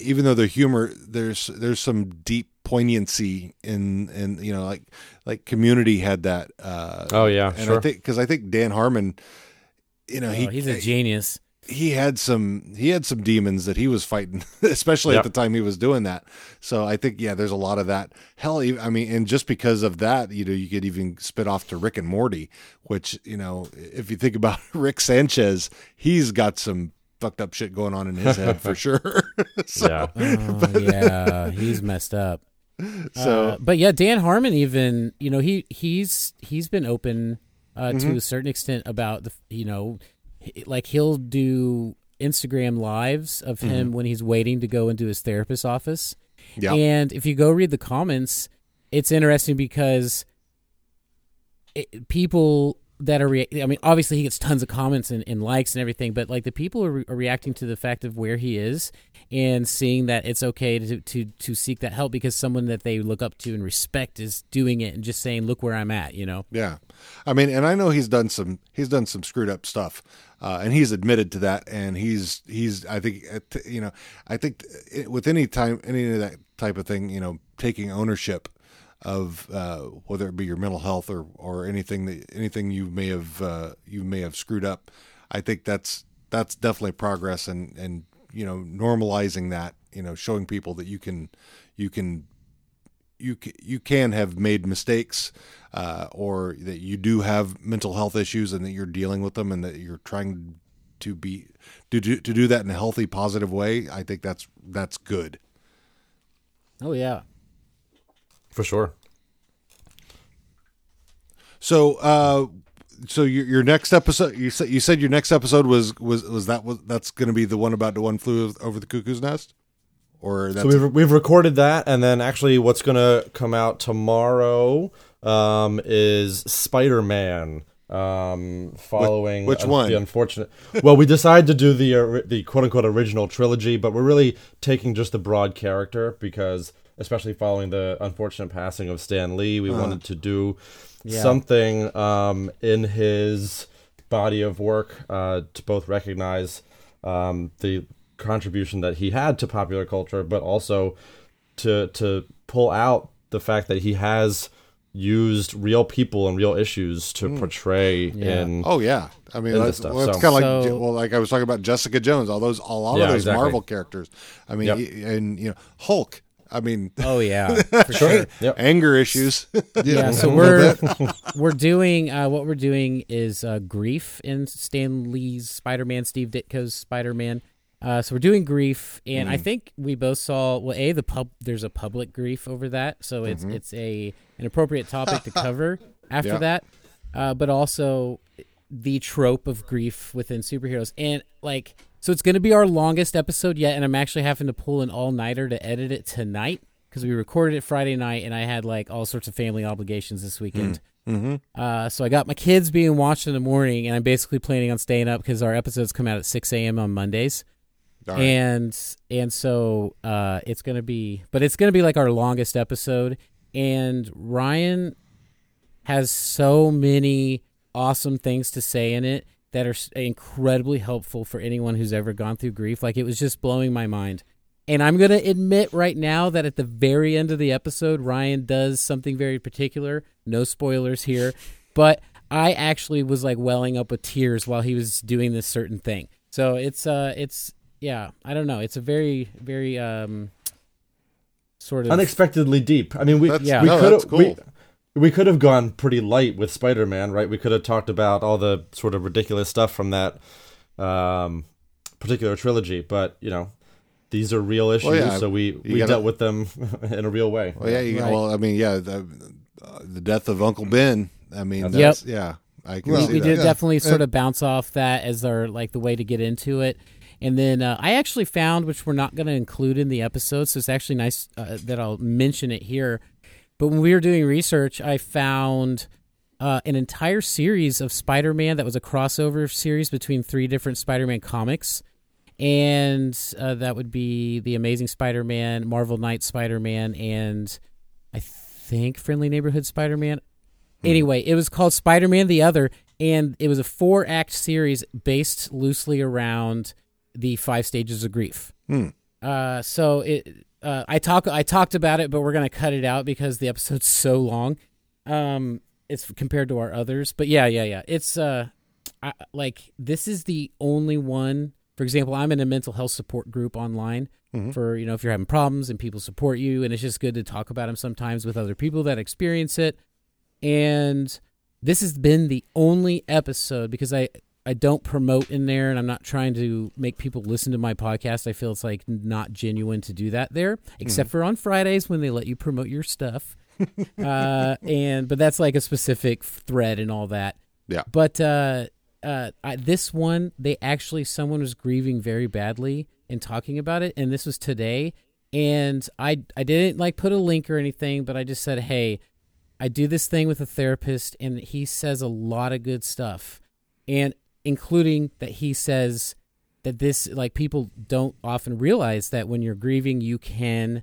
even though they're humor, there's there's some deep poignancy in in you know like like Community had that uh Oh yeah, and sure. I think cuz I think Dan Harmon you know, he oh, he's a genius. he had some he had some demons that he was fighting especially Yep. at the time he was doing that so i think yeah there's a lot of that hell I mean and just because of that you know you could even spit off to rick and morty which you know if you think about rick sanchez he's got some fucked up shit going on in his head for sure so, yeah. Oh, yeah, he's messed up. so Uh, but yeah, Dan Harmon even you know he he's he's been open uh, to a certain extent about the you know like he'll do Instagram lives of him when he's waiting to go into his therapist's office. yeah And if you go read the comments, it's interesting because it, people that are I mean obviously he gets tons of comments and, and likes and everything but like the people are, re- are reacting to the fact of where he is and seeing that it's okay to, to to seek that help because someone that they look up to and respect is doing it and just saying look where I'm at you know Yeah, I mean, and I know he's done some he's done some screwed up stuff, uh, and he's admitted to that. And he's he's I think you know I think with any time any of that type of thing, you know, taking ownership of uh, whether it be your mental health or or anything that anything you may have uh, you may have screwed up, I think that's that's definitely progress and and you know normalizing that you know showing people that you can you can you you can have made mistakes, uh, or that you do have mental health issues and that you're dealing with them, and that you're trying to be to do to do that in a healthy, positive way. I think that's that's good. oh yeah For sure. So, uh, so your your next episode, you said you said your next episode was was was that was that's going to be the one about the one flew over the cuckoo's nest, or that's So we've we've recorded that, and then actually, what's gonna come out tomorrow um, is Spider Man. Um, following which uh, one? The unfortunate. well, we decided to do the uh, the quote unquote original trilogy, but we're really taking just the broad character because, especially following the unfortunate passing of Stan Lee, we wanted to do Yeah. something um, in his body of work uh, to both recognize um, the contribution that he had to popular culture, but also to to pull out the fact that he has used real people and real issues to portray Yeah. in oh yeah, I mean that's, stuff, well, it's so- kind of like So- well, like I was talking about Jessica Jones, all those a lot Yeah, of those exactly. Marvel characters. I mean, Yep. he- and you know Hulk. I mean, oh yeah for sure Yep. anger issues. yeah so we're we're doing uh, what we're doing is uh, grief in Stan Lee's Spider-Man, Steve Ditko's Spider-Man. Uh, so we're doing grief, and I think we both saw well, a the pub. There's a public grief over that, so it's it's a an appropriate topic to cover after Yeah. that. Uh, but also the trope of grief within superheroes, and like so it's going to be our longest episode yet, and I'm actually having to pull an all nighter to edit it tonight because we recorded it Friday night, and I had like all sorts of family obligations this weekend. Uh, so I got my kids being watched in the morning, and I'm basically planning on staying up because our episodes come out at 6 a.m. on Mondays, right. and and so uh, it's gonna be, but it's gonna be like our longest episode. And Ryan has so many awesome things to say in it that are incredibly helpful for anyone who's ever gone through grief. Like it was just blowing my mind. And I'm going to admit right now that at the very end of the episode, Ryan does something very particular. No spoilers here. But I actually was like welling up with tears while he was doing this certain thing. So it's, uh, it's, yeah, I don't know. It's a very, very, um, sort of. unexpectedly deep. I mean, we That's- Yeah. we no, could that's have cool. we, we could have gone pretty light with Spider-Man, right? We could have talked about all the sort of ridiculous stuff from that um, particular trilogy, but you know, these are real issues, Well, yeah, so we we gotta- dealt with them in a real way. Well, yeah, you, Right. well, I mean, yeah, the, uh, the death of Uncle Ben. I mean, Yep. yeah, I can we, see we that. did Yeah. definitely sort of bounce off that as our like the way to get into it and then uh, i actually found which we're not going to include in the episode so it's actually nice uh, that i'll mention it here but when we were doing research i found uh, an entire series of spider-man that was a crossover series between three different spider-man comics and uh, that would be the amazing spider-man marvel knight spider-man and i think friendly neighborhood spider-man Anyway, it was called Spider Man the Other, and it was a four act series based loosely around the five stages of grief. Hmm. Uh, so it, uh, I talk, I talked about it, but we're gonna cut it out because the episode's so long. Um, it's compared to our others, but yeah, yeah, yeah. It's uh, I, like this is the only one. For example, I'm in a mental health support group online for you know if you're having problems and people support you, and it's just good to talk about them sometimes with other people that experience it and this has been the only episode because I I don't promote in there and I'm not trying to make people listen to my podcast. I feel it's like not genuine to do that there, except for on Fridays when they let you promote your stuff. uh, and but that's like a specific thread and all that. Yeah. But uh, uh, I, this one, they actually someone was grieving very badly and talking about it, and this was today. And I I didn't like put a link or anything, but I just said, hey, I do this thing with a therapist, and he says a lot of good stuff, and including that he says that this like people don't often realize that when you're grieving, you can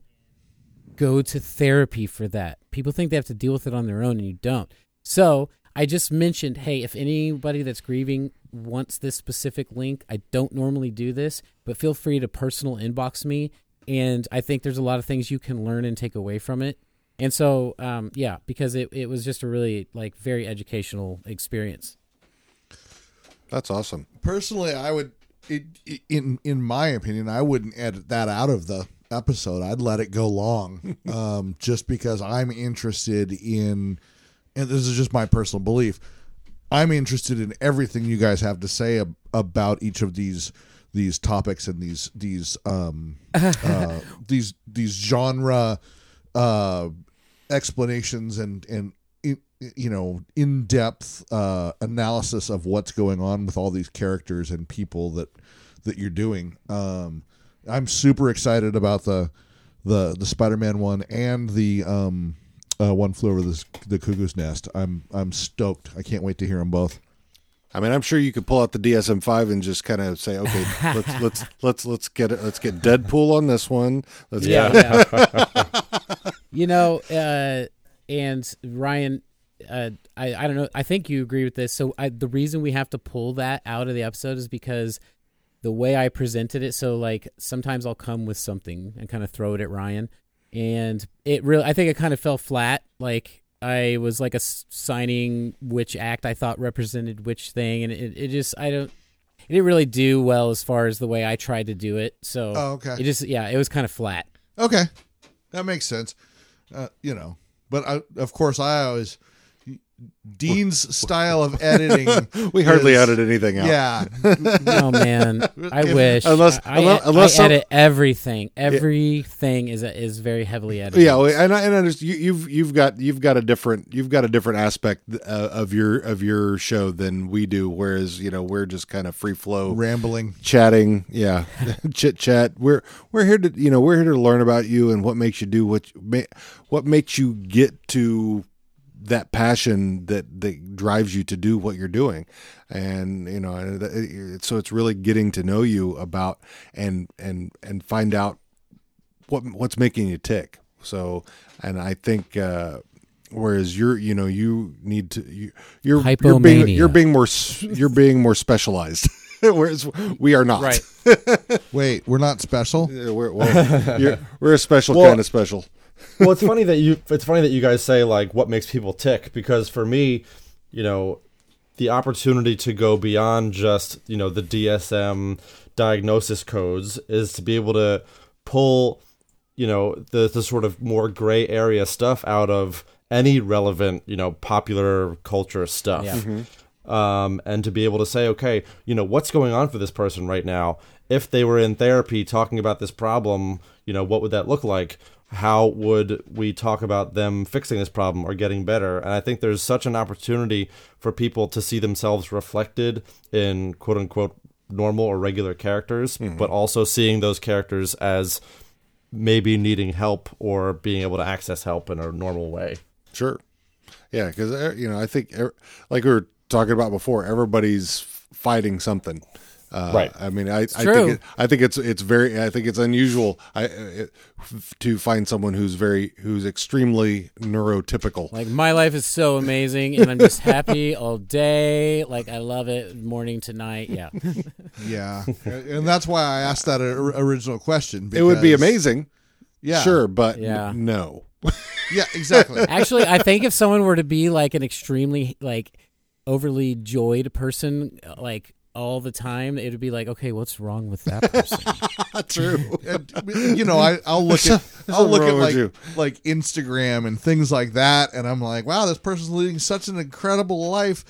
go to therapy for that. People think they have to deal with it on their own, and you don't. So I just mentioned, hey, if anybody that's grieving wants this specific link, I don't normally do this, but feel free to personal inbox me. And I think there's a lot of things you can learn and take away from it. And so, um, yeah, because it, it was just a really like very educational experience. That's awesome. Personally, I would, it, in in my opinion, I wouldn't edit that out of the episode. I'd let it go long, um, just because I'm interested in, and this is just my personal belief. I'm interested in everything you guys have to say ab- about each of these these topics and these these um uh, these these genre uh explanations and and you know in depth uh analysis of what's going on with all these characters and people that that you're doing um i'm super excited about the the the spider-man one and the um uh, one flew over the, the cuckoo's nest i'm i'm stoked i can't wait to hear them both I mean, I'm sure you could pull out the DSM-5 and just kind of say, okay, let's let's let's let's get it. Let's get Deadpool on this one. Let's Yeah. get yeah. you know, uh, and Ryan, uh, I, I don't know. I think you agree with this. So I, the reason we have to pull that out of the episode is because the way I presented it. So like sometimes I'll come with something and kind of throw it at Ryan, and it really, I think it kind of fell flat. Like I was like a s- signing which act I thought represented which thing, and it, it just I don't. It didn't really do well as far as the way I tried to do it. So Oh, okay. it just yeah, it was kind of flat. Okay, that makes sense. Uh, you know, but I, of course, I always Dean's style of editing. we hardly is- edited anything out. Yeah, Oh man, I If- wish. unless- I, unless- I, unless I some- edit everything. Everything is is very heavily edited. Yeah, and I, and I just, you, you've you've got you've got a different you've got a different aspect uh, of your of your show than we do. Whereas you know we're just kind of free flow rambling. chatting. Yeah, chit chat. We're we're here to you know we're here to learn about you and what makes you do what what makes you get to that passion that that drives you to do what you're doing. And you know and it- it- so it's really getting to know you about and and and find out what what's making you tick. So and i think uh whereas you're you know you need to you, you're you're being you're being more you're being more specialized whereas we are not. Right. Wait, we're not special. Yeah, we're, well, you're, we're a special Well- kind of special well, it's funny that you it's funny that you guys say like what makes people tick because for me, you know, the opportunity to go beyond just, you know, the DSM diagnosis codes is to be able to pull, you know, the the sort of more gray area stuff out of any relevant, you know, popular culture stuff. Yeah. Um, and to be able to say, okay, you know, what's going on for this person right now? If they were in therapy talking about this problem, you know, what would that look like? How would we talk about them fixing this problem or getting better? And I think there's such an opportunity for people to see themselves reflected in quote unquote normal or regular characters, but also seeing those characters as maybe needing help or being able to access help in a normal way. Sure. Yeah, because you know, I think er- like we were talking about before, everybody's fighting something. Uh, Right. I mean, I, I think it, I think it's it's very I think it's unusual I, it, to find someone who's very who's extremely neurotypical. Like my life is so amazing, and I'm just happy all day. Like I love it, morning to night. Yeah, Yeah, and that's why I asked that original question. it would be amazing, Yeah, sure, but Yeah. n- no. Yeah, exactly. actually, I think if someone were to be like an extremely like overly joyed person, like all the time, it would be like, okay, what's wrong with that person? True. And, you know, I, I'll look at I'll look at like you. like Instagram and things like that, and I'm like, wow, this person's leading such an incredible life.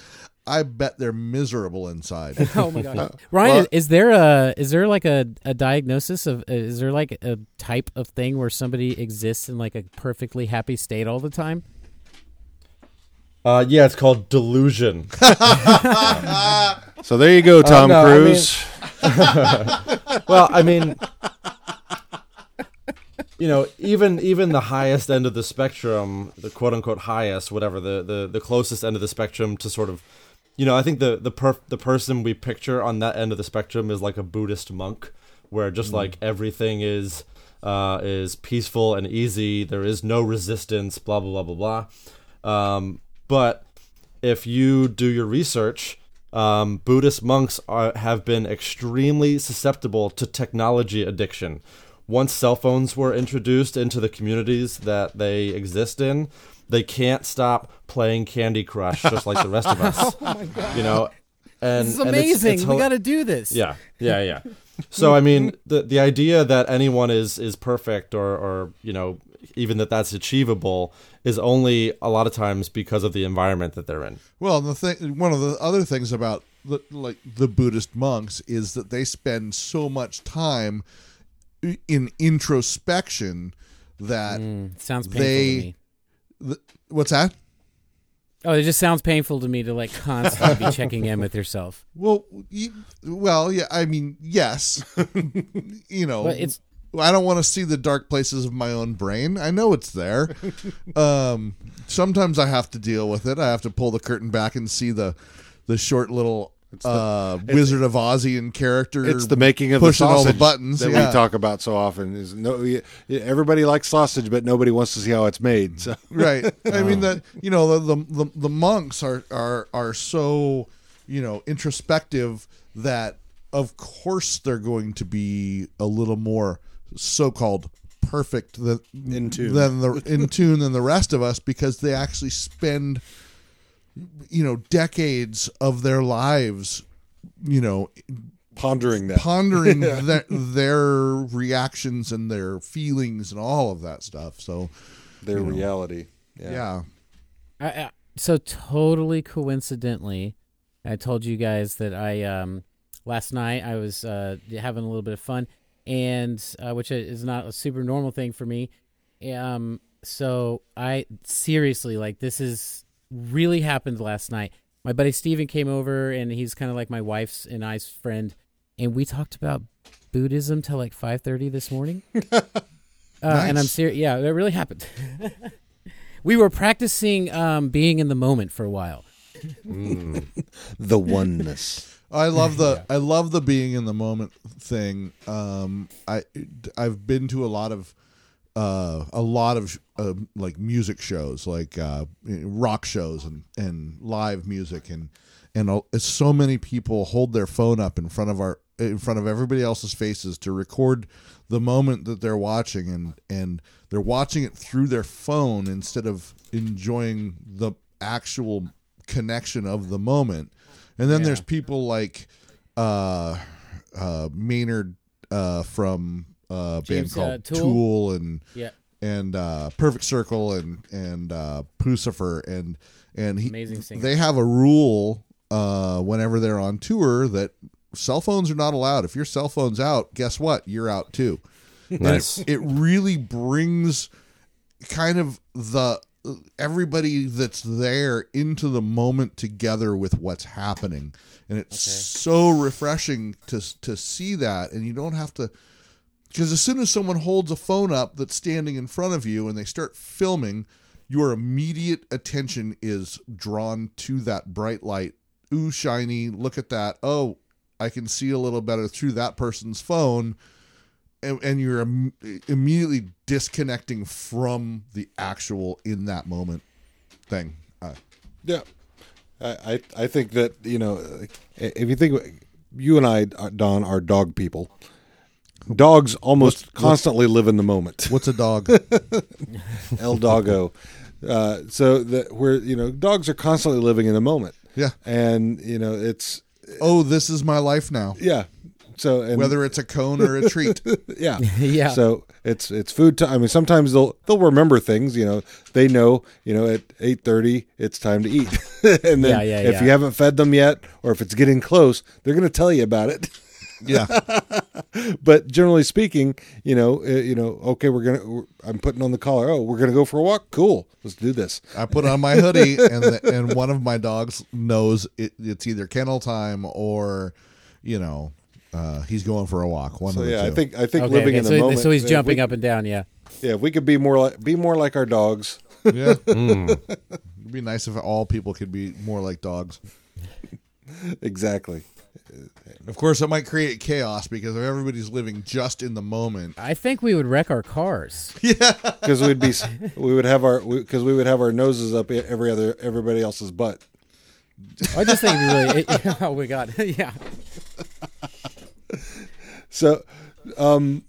I bet they're miserable inside. oh my god, Ryan, well- is, is there a is there like a, a diagnosis of uh, is there like a type of thing where somebody exists in like a perfectly happy state all the time? Uh, yeah, it's called delusion. So there you go, Tom no, I mean- Cruise. well, I mean, you know, even even the highest end of the spectrum, the quote unquote highest, whatever the the, the closest end of the spectrum to sort of, you know, I think the the per, the person we picture on that end of the spectrum is like a Buddhist monk, where just like everything is uh, is peaceful and easy. There is no resistance. Blah blah blah blah blah. Um, but if you do your research, um, Buddhist monks are, have been extremely susceptible to technology addiction. Once cell phones were introduced into the communities that they exist in, they can't stop playing Candy Crush just like the rest of us. You know, and This is and it's- amazing. it's we got to do this. yeah, yeah, yeah. So I mean, the the idea that anyone is is perfect or or you know even that that's achievable is only a lot of times because of the environment that they're in. Well, the thing, one of the other things about the, like the Buddhist monks is that they spend so much time in introspection that Mm, sounds painful They- to me. the, what's that? Oh, it just sounds painful to me to like constantly be checking in with yourself. Well, you, well, yeah. I mean, yes. you know, But it's I don't want to see the dark places of my own brain. I know it's there. um, sometimes I have to deal with it. I have to pull the curtain back and see the the short little uh, Wizard of Ozian character. It's the making of the all sausage the buttons. that yeah. we talk about so often. Is no, everybody likes sausage, but nobody wants to see how it's made. So right. I mean that you know the, the the the monks are are are so you know introspective that of course they're going to be a little more so-called perfect than In tune. than the in tune than the rest of us because they actually spend you know decades of their lives you know pondering that. pondering their, their reactions and their feelings and all of that stuff so their reality. Yeah. yeah. I, I, so totally coincidentally, I told you guys that I um last night I was uh having a little bit of fun and uh, which is not a super normal thing for me. Um so I seriously like this is really happened last night. My buddy Steven came over and he's kind of like my wife's and I's friend and we talked about Buddhism till like 5:30 this morning. uh, and I'm serious. Yeah, that really happened. we were practicing um, being in the moment for a while. The oneness. I love the I love the being in the moment thing. Um, I I've been to a lot of uh, a lot of uh, like music shows, like uh, rock shows and, and live music, and and uh, so many people hold their phone up in front of our in front of everybody else's faces to record the moment that they're watching, and and they're watching it through their phone instead of enjoying the actual connection of the moment. And then Yeah. there's people like uh, uh, Maynard uh, from uh, a band James, uh, called Tool? Tool and Yeah. and uh, Perfect Circle and and uh, Puscifer and and he, they have a rule uh, whenever they're on tour that cell phones are not allowed. If your cell phone's out, guess what? You're out too. Nice. It really brings kind of the everybody that's there into the moment together with what's happening. And it's so refreshing to to see that. And you don't have to because as soon as someone holds a phone up that's standing in front of you and they start filming your immediate attention is drawn to that bright light. Ooh shiny look at that. Oh i can see a little better through that person's phone and, and you're Im- immediately disconnecting from the actual in that moment thing uh, Yeah, I, I I think that you know if you think you and I, Dawn, are dog people. Dogs almost What's- constantly live in the moment. what's a dog El doggo. Uh, so that where you know dogs are constantly living in the moment, yeah and you know it's oh this is my life now yeah. So and whether it's a cone or a treat yeah Yeah. So it's it's food time. I mean, sometimes they'll they'll remember things. You know, they know. You know, at eight thirty, it's time to eat. and then Yeah, yeah, if yeah. you haven't fed them yet, or if it's getting close, they're going to tell you about it. yeah but generally speaking, you know, uh, you know, okay, we're gonna. We're, I'm putting on the collar. Oh, we're gonna go for a walk. Cool, let's do this. I put on my hoodie, and the, and one of my dogs knows it, it's either kennel time or, you know, uh, he's going for a walk. One So of the yeah, I think I think Okay, living okay, in the so, moment. so he's jumping we- up and down. Yeah. Yeah, if we could be more like be more like our dogs. Yeah. Hmm. It'd be nice if all people could be more like dogs. Exactly. Of course, it might create chaos because if everybody's living just in the moment. I think we would wreck our cars. Yeah, Because we'd be we would have our because we would have our noses up every other everybody else's butt. I just think it'd be really. oh my god, yeah. So, um,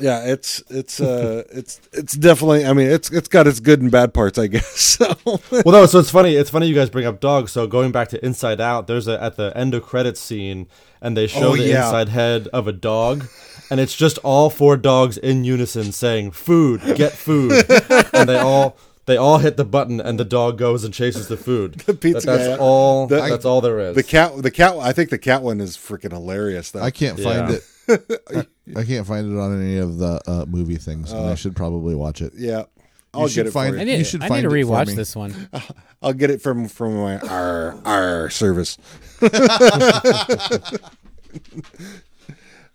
yeah, it's it's uh it's it's definitely. I mean, it's it's got its good and bad parts, I guess. So well, no. So it's funny. It's funny you guys bring up dogs. So going back to Inside Out, there's a at the end of credits scene, and they show Oh, the yeah. inside head of a dog, and it's just all four dogs in unison saying "food, get food," and they all they all hit the button, and the dog goes and chases the food. The pizza that's guy- all. the- that's all there is. the cat the cat I think the cat one is freaking hilarious though. I can't find Yeah. it. I can't find it on any of the uh, movie things, and I should probably watch it. yeah, I'll should get it find for I you. need, You should I find need to rewatch me. this one. I'll get it from from my our our service.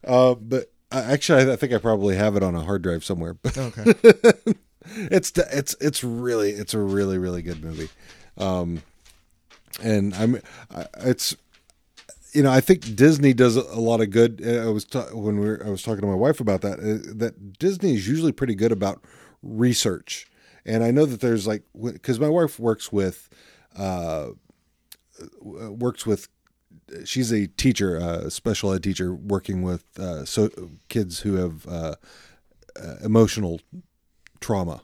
uh, but uh, actually, I, I think I probably have it on a hard drive somewhere. But Okay. It's it's it's really it's a really really good movie, um, and I'm I, it's you know I think Disney does a lot of good. Uh, I was ta- when we were, I was talking to my wife about that uh, that Disney is usually pretty good about research, and I know that there's like because my wife works with uh, works with she's a teacher, a special ed teacher, working with uh, so kids who have uh, uh, emotional trauma.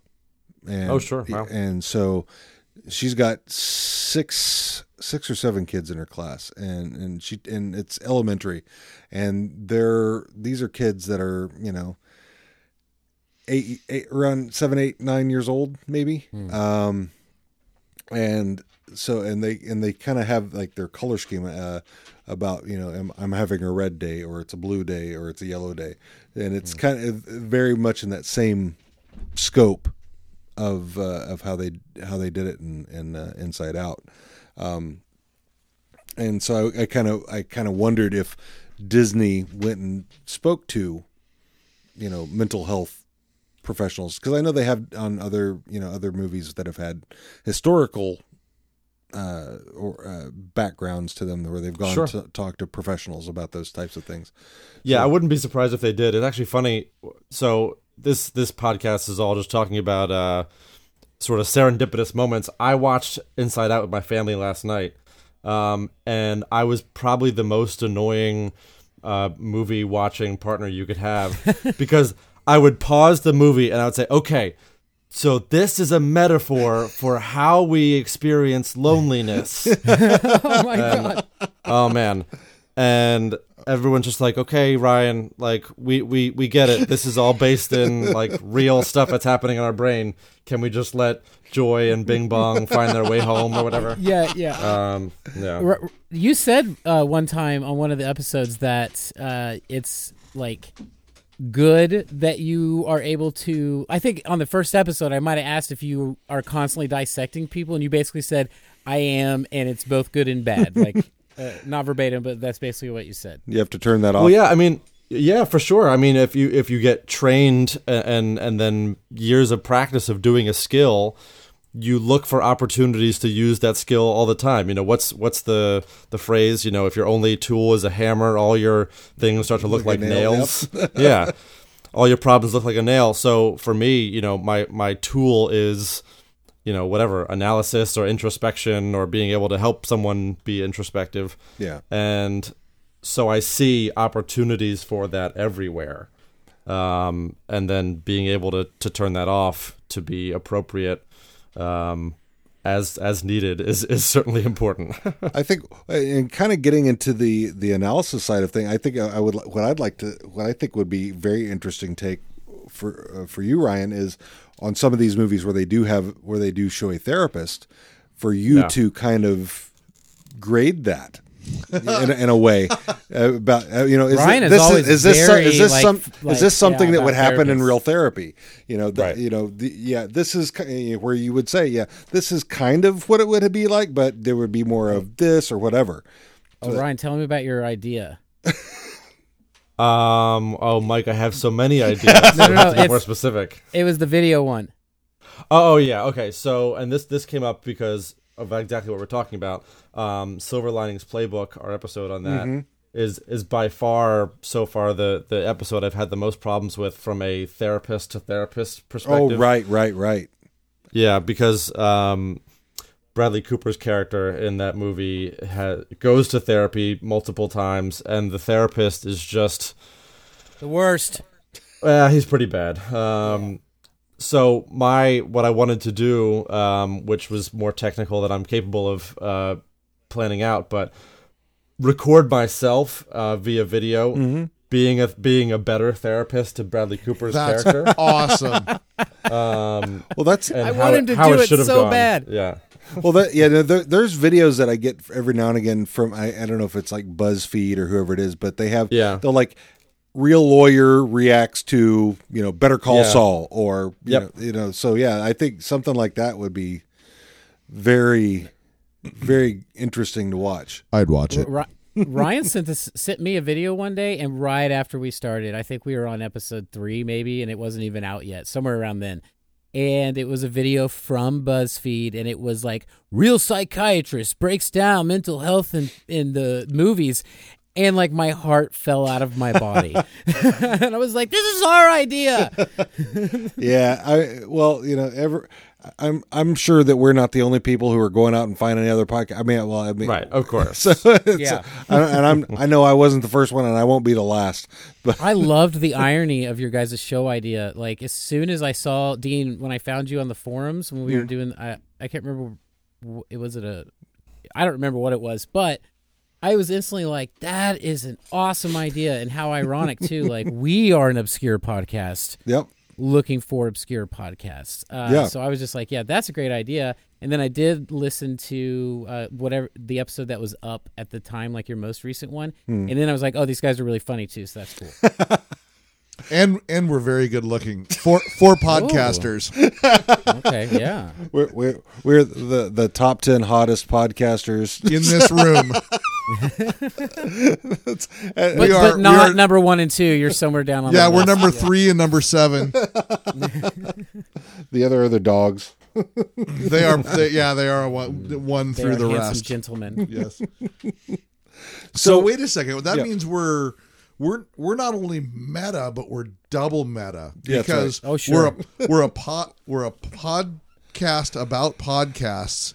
And, Oh, sure. Wow. And so she's got six six or seven kids in her class and and she and it's elementary and they're these are kids that are you know eight, eight around seven eight nine years old maybe um and so and they and they kind of have like their color scheme uh, about you know I'm, I'm having a red day or it's a blue day or it's a yellow day and it's kind of very much in that same scope of uh, of how they how they did it in, in uh, Inside Out um, and so I kind of I kind of wondered if Disney went and spoke to you know mental health professionals because I know they have on other you know other movies that have had historical uh, or uh, backgrounds to them where they've gone Sure. to talk to professionals about those types of things. Yeah, I wouldn't be surprised if they did. It's actually funny. So this this podcast is all just talking about uh, sort of serendipitous moments. I watched Inside Out with my family last night, um, and I was probably the most annoying uh, movie watching partner you could have because I would pause the movie and I would say, "Okay." So this is a metaphor for how we experience loneliness. Oh my god. oh man and everyone's just like okay ryan like we we we get it this is all based in like real stuff that's happening in our brain can we just let joy and bing bong find their way home or whatever Yeah, yeah. um yeah you said uh, one time on one of the episodes that uh, it's like good that you are able to. I think on the first episode, I might have asked if you are constantly dissecting people, and you basically said, "I am," and it's both good and bad. Like uh, not verbatim, but that's basically what you said. You have to turn that off. well yeah i mean yeah for sure. I mean if you if you get trained and and then years of practice of doing a skill you look for opportunities to use that skill all the time. You know what's what's the the phrase you know if your only tool is a hammer all your things start to look Like like, a nail, nails yeah. All your problems look like a nail. So for me you know my my tool is you know whatever analysis or introspection or being able to help someone be introspective Yeah. and so I see opportunities for that everywhere, um, and then being able to to turn that off to be appropriate um, as as needed is is certainly important. I think, and kind of getting into the the analysis side of thing, I think I would what I'd like to what I think would be very interesting take for uh, for you, Ryan, is on some of these movies where they do have where they do show a therapist, for you Yeah. to kind of grade that. in, a, in a way uh, about uh, you know is Ryan it, is this always is this some, very, is this like, some like, is this something yeah, that would about happen in real therapy you know the, Right. you know the, yeah this is where you would say yeah this is kind of what it would be like but there would be more of this or whatever Oh, Ryan, tell me about your idea. Um. Oh, Mike, I have so many ideas. No, no, You no, have to be more specific. It was the video one. Oh, oh, yeah. Okay. So, and this this came up because of exactly what we're talking about. Um, Silver Linings Playbook, our episode on that, is is by far so far the the episode I've had the most problems with from a therapist to therapist perspective. Oh, right, right, right. Yeah, because um, Bradley Cooper's character in that movie ha- goes to therapy multiple times, and the therapist is just The worst. uh, he's pretty bad. Um, so my what I wanted to do, um, which was more technical than I'm capable of uh, planning out, but record myself uh, via video. Being a being a better therapist to Bradley Cooper's That's character, awesome. um, Well, that's and I how want it- him to do it should so gone. bad. Yeah, well, that yeah. There, there's videos that I get every now and again from I, I don't know if it's like BuzzFeed or whoever it is, but they have Yeah. They'll like real lawyer reacts to you know Better Call Yeah. Saul or you Yep. know, you know. So yeah, I think something like that would be very very interesting to watch. I'd watch it. Ri- Ryan sent this sent me a video one day, and right after we started, I think we were on episode three, maybe, and it wasn't even out yet, somewhere around then. And it was a video from BuzzFeed, and it was like real psychiatrist breaks down mental health in in the movies, and like my heart fell out of my body, and I was like, "This is our idea." Yeah, I well, you know, ever I'm I'm sure that we're not the only people who are going out and finding other podcast. I mean, well, I mean, right. Of course. So it's, Yeah. I- and I'm I know I wasn't the first one, and I won't be the last. But I loved the irony of your guys' show idea. Like as soon as I saw Dean when I found you on the forums when we were doing, I I can't remember, it was it a, I don't remember what it was, but I was instantly like, that is an awesome idea, and how ironic too. Like we are an obscure podcast yep, looking for obscure podcasts. Uh, Yeah. So I was just like, yeah, that's a great idea. And then I did listen to uh, whatever the episode that was up at the time, like your most recent one. Hmm. And then I was like, oh, these guys are really funny too, so that's cool. And and we're very good looking for for podcasters. okay, yeah. we're we're we're the the top ten hottest podcasters. in this room. Uh, but, we are, but not we are- number one and two. You're somewhere down on yeah, the we're list. number three and number seven. The other are the dogs. They are, they, yeah, they are one, mm. one They through are the rest. gentlemen. Yes. So wait a second. That Yeah. means we're we're we're not only meta, but we're double meta Yeah, because right. Oh, sure. we're a we're a pod we're a podcast about podcasts,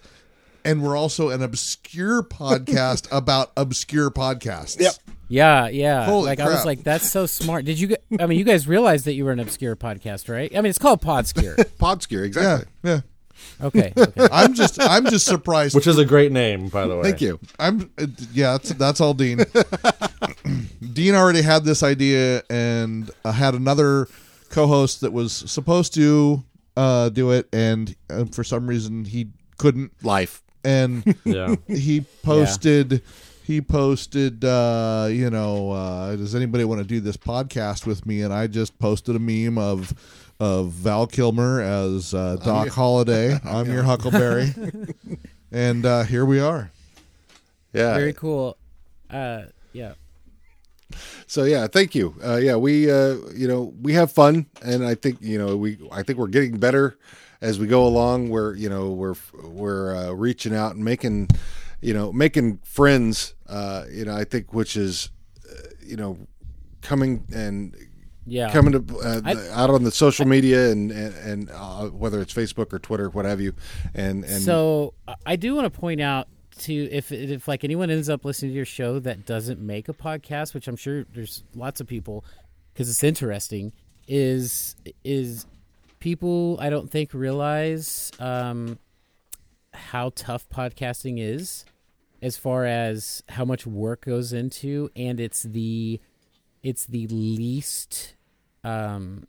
and we're also an obscure podcast about obscure podcasts. Yep. Yeah, yeah. Holy like I was like, that's so smart. Did you? I mean, you guys realized that you were an obscure podcast, right? I mean, it's called Podskier. Podskier, exactly. Yeah. Okay. okay. I'm just I'm just surprised. Which is a great name, by the way. Thank you. I'm uh, yeah, that's that's all Dean. Dean already had this idea and uh, had another co-host that was supposed to uh, do it, and uh, for some reason he couldn't. Life. And Yeah. he posted, he posted, uh, you know, uh, does anybody want to do this podcast with me? And I just posted a meme of of Val Kilmer as uh, Doc Holliday. I'm your Huckleberry, and uh, here we are. Yeah. Very cool. Uh, yeah. So yeah, thank you. Uh, yeah, we uh, you know we have fun, and I think you know we I think we're getting better as we go along. We're you know we're we're uh, reaching out and making you know making friends. Uh, you know I think which is uh, you know coming and Yeah. coming to uh, I- out on the social media and and, and uh, whether it's Facebook or Twitter, what have you, and and so I- I do want to point out to if if like anyone ends up listening to your show that doesn't make a podcast, which I'm sure there's lots of people because it's interesting, is is people I don't think realize um, how tough podcasting is, as far as how much work goes into, and it's the it's the least um,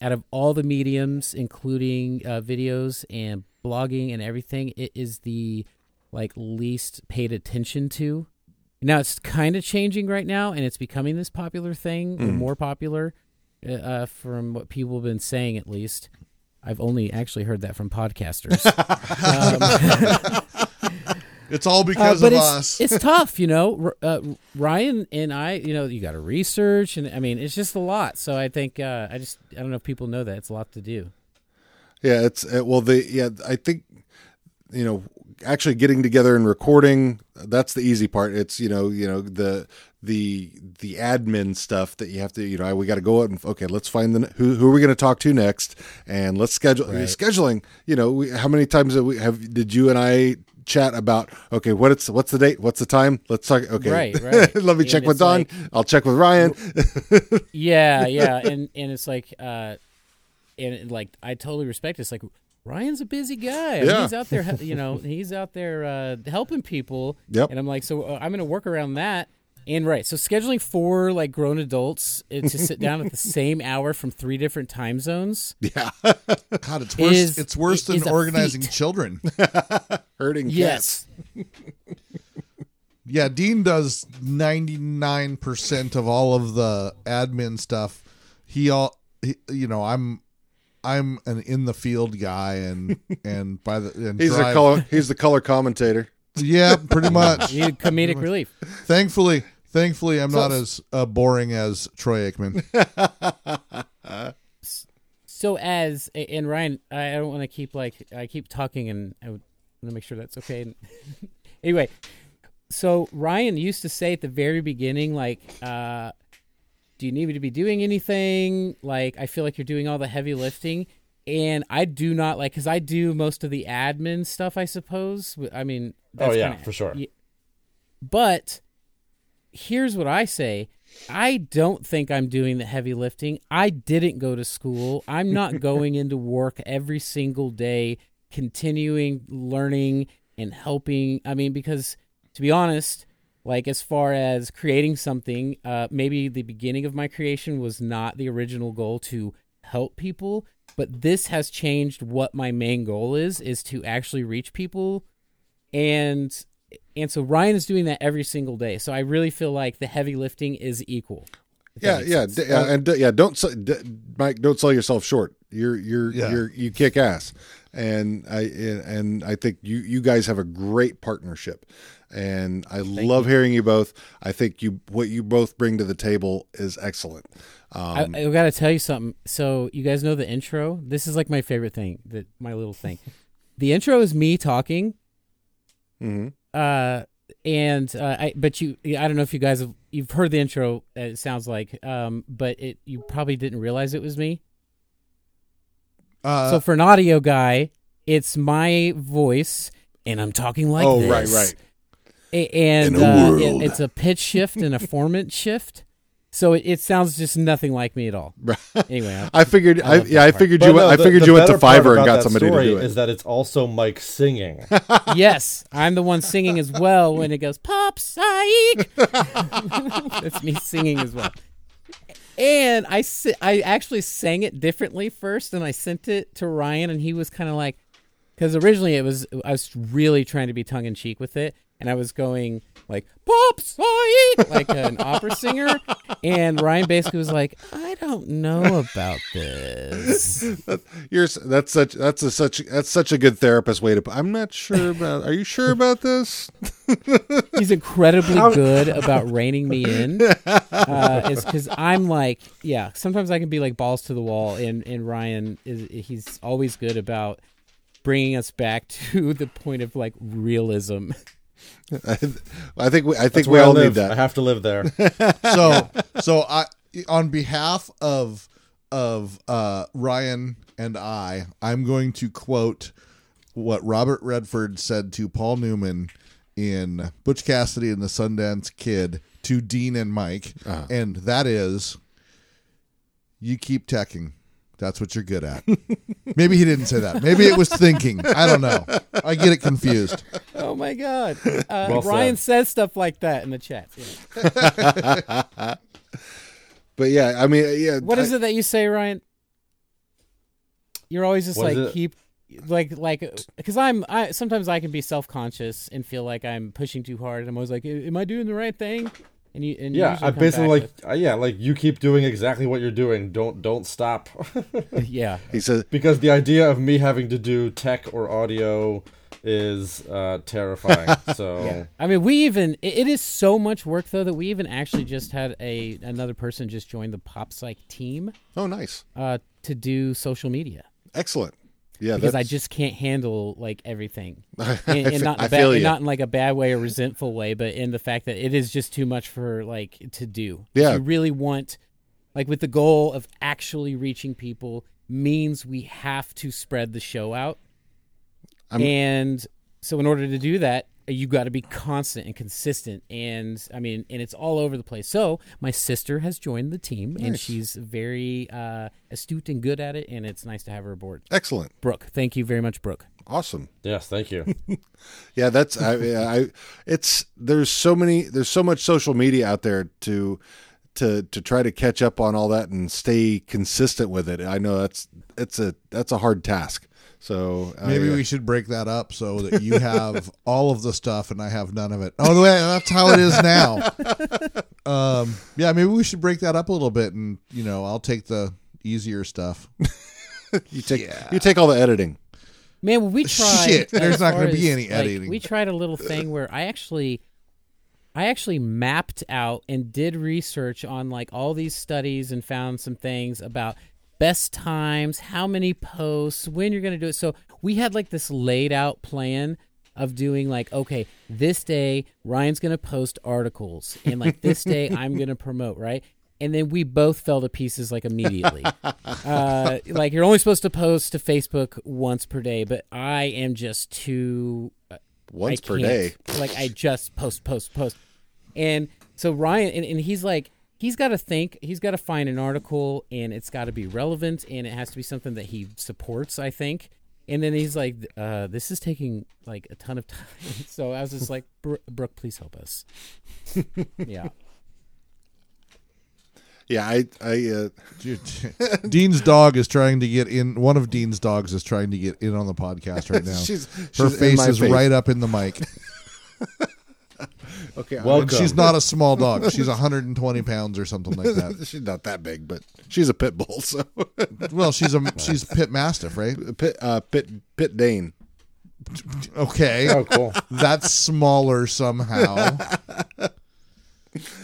out of all the mediums, including uh, videos and blogging and everything, it is the like least paid attention to. Now it's kind of changing right now, and it's becoming this popular thing, or more popular, uh, uh, from what people have been saying. At least, I've only actually heard that from podcasters. um, It's all Uh, because but of it's, us. it's tough, you know. Uh, Ryan and I, you know, you got to research, and I mean, it's just a lot. So I think uh, I just I don't know if people know that it's a lot to do. Yeah, it's uh, well, the yeah, I think you know, actually getting together and recording that's the easy part. It's you know, you know the the the admin stuff that you have to you know we got to go out and okay let's find the who who are we going to talk to next and let's schedule scheduling you know we, how many times have we have did you and I chat about okay what it's what's the date what's the time let's talk okay Right, right. let me And check with Dawn like- I'll check with Ryan Yeah, yeah, and and it's like, uh, and like I totally respect. It. It's like Ryan's a busy guy. I mean, Yeah. he's out there, you know, he's out there uh, helping people. Yep. And I'm like, so uh, I'm going to work around that. And right, so scheduling four like grown adults uh, to sit down at the same hour from three different time zones. yeah God, it's worse. is- it's worse is than organizing feat. children. hurting Yes. Yeah, Dean does ninety nine percent of all of the admin stuff. He all, he, you know, I'm, I'm an in the field guy, and and by the and he's the color he's the color commentator Yeah, pretty much. You need comedic relief. thankfully, thankfully, I'm not as uh, boring as Troy Aikman. So as and Ryan, I I don't want to keep like I keep talking, and I want to make sure that's okay. anyway, so Ryan used to say at the very beginning, like, uh, "Do you need me to be doing anything?" Like, I feel like you're doing all the heavy lifting, and I do not like because I do most of the admin stuff. I suppose. I mean, oh, that's Oh, yeah, kinda- for sure. But here's what I say. I don't think I'm doing the heavy lifting. I didn't go to school. I'm not going into work every single day, continuing learning and helping. I mean, because to be honest, like as far as creating something, uh, maybe the beginning of my creation was not the original goal to help people, but this has changed what my main goal is: is to actually reach people and and so Ryan is doing that every single day. So I really feel like the heavy lifting is equal. Yeah, yeah, d- yeah, and d- yeah. Don't s- d- Mike. Don't sell yourself short. You're you're Yeah. you're you kick ass, and I and I think you you guys have a great partnership, and I love hearing you both. I think you what you both bring to the table is excellent. Um, I, I got to tell you something. So you guys know the intro. This is like my favorite thing. That my little thing. the intro is me talking. mhm. Uh, and uh, I but you I don't know if you guys have you've heard the intro. It sounds like um, but it you probably didn't realize it was me. Uh, so for an audio guy, it's my voice, and I'm talking like oh, this. right, right. A- and In a uh, world. it- it's a pitch shift and a formant shift. So it, it sounds just nothing like me at all. Anyway, I- I figured. I, love yeah, I figured you. no, went I figured you went to better Fiverr and got that somebody to do it. Is that it's also Mike singing? yes, I'm the one singing as well when it goes pop psych. That's me singing as well. And I I actually sang it differently first, and I sent it to Ryan, and he was kind of like, because originally it was I was really trying to be tongue in cheek with it, and I was going like pop psych like an opera singer, and Ryan basically was like, I don't know about this. You're that's such that's a such that's such a good therapist way to. put I'm not sure about. Are you sure about this? He's incredibly good about reining me in. Uh, is because I'm like, yeah. Sometimes I can be like balls to the wall, and and Ryan is he's always good about bringing us back to the point of like realism. I think we, I think That's we all live. need I have to live there. so so I on behalf of of uh Ryan and I, I'm going to quote what Robert Redford said to Paul Newman in Butch Cassidy and the Sundance Kid to Dean and Mike, and that is you keep teching. That's what you're good at. Maybe he didn't say that. Maybe it was thinking. I don't know. I get it confused. Oh my god, uh, Well Ryan said. says stuff like that in the chat. Yeah. But yeah, I mean, yeah. What I- is it that you say, Ryan? You're always just like keep like like because I'm I sometimes I can be self conscious and feel like I'm pushing too hard. and I'm always like, am I doing the right thing? And you and yeah, usually I basically back like uh, yeah, like you keep doing exactly what you're doing. Don't don't stop. yeah He says, because the idea of me having to do tech or audio is uh, terrifying. So yeah. I mean, we even it, it is so much work though that we even actually just had a another person just join the Pop Psych team Oh, nice, uh, to do social media excellent. Yeah, because I just can't handle like everything, and, and not in I a bad, and not in like a bad way or resentful way, but in the fact that it is just too much for like to do. Yeah. you really want, like, with the goal of actually reaching people, means we have to spread the show out, I'm- and so in order to do that. You got to be constant and consistent, and I mean, and it's all over the place. So my sister has joined the team, and she's very uh, astute and good at it, and it's nice to have her aboard. excellent, Brooke, thank you very much, Brooke. awesome. yes, thank you. Yeah, that's I, I. It's there's so many there's so much social media out there to to to try to catch up on all that and stay consistent with it. I know that's it's a that's a hard task. So Maybe I, we should break that up so that you have all of the stuff and I have none of it. Oh, the way that's how it is now. Um, yeah, maybe we should break that up a little bit, and you know, I'll take the easier stuff. you take you take all the editing. Man, well, we tried. Shit, there's not gonna be any like, editing. we tried a little thing where I actually, I actually mapped out and did research on like all these studies and found some things about best times, how many posts, when you're going to do it. So we had like this laid out plan of doing like, okay, this day Ryan's going to post articles, and like this day I'm going to promote, right? And then we both fell to pieces like immediately. uh, like you're only supposed to post to Facebook once per day, but I am just too Once I per day. Like I just post, post, post. And so Ryan, and, and he's like, he's got to think, he's got to find an article, and it's got to be relevant, and it has to be something that he supports. I think. And then he's like, uh, "This is taking like a ton of time." so I was just like, "Bro- "Brooke, please help us." yeah. Yeah, I I uh, Dean's dog is trying to get in. One of Dean's dogs is trying to get in on the podcast right now. she's, Her she's face my is right up in the mic. Okay, And Welcome. she's not a small dog. She's 120 pounds or something like that. she's not that big, but she's a pit bull. So Well, she's a she's pit mastiff, right? pit uh, pit pit Dane. Okay, Oh, cool. that's smaller somehow.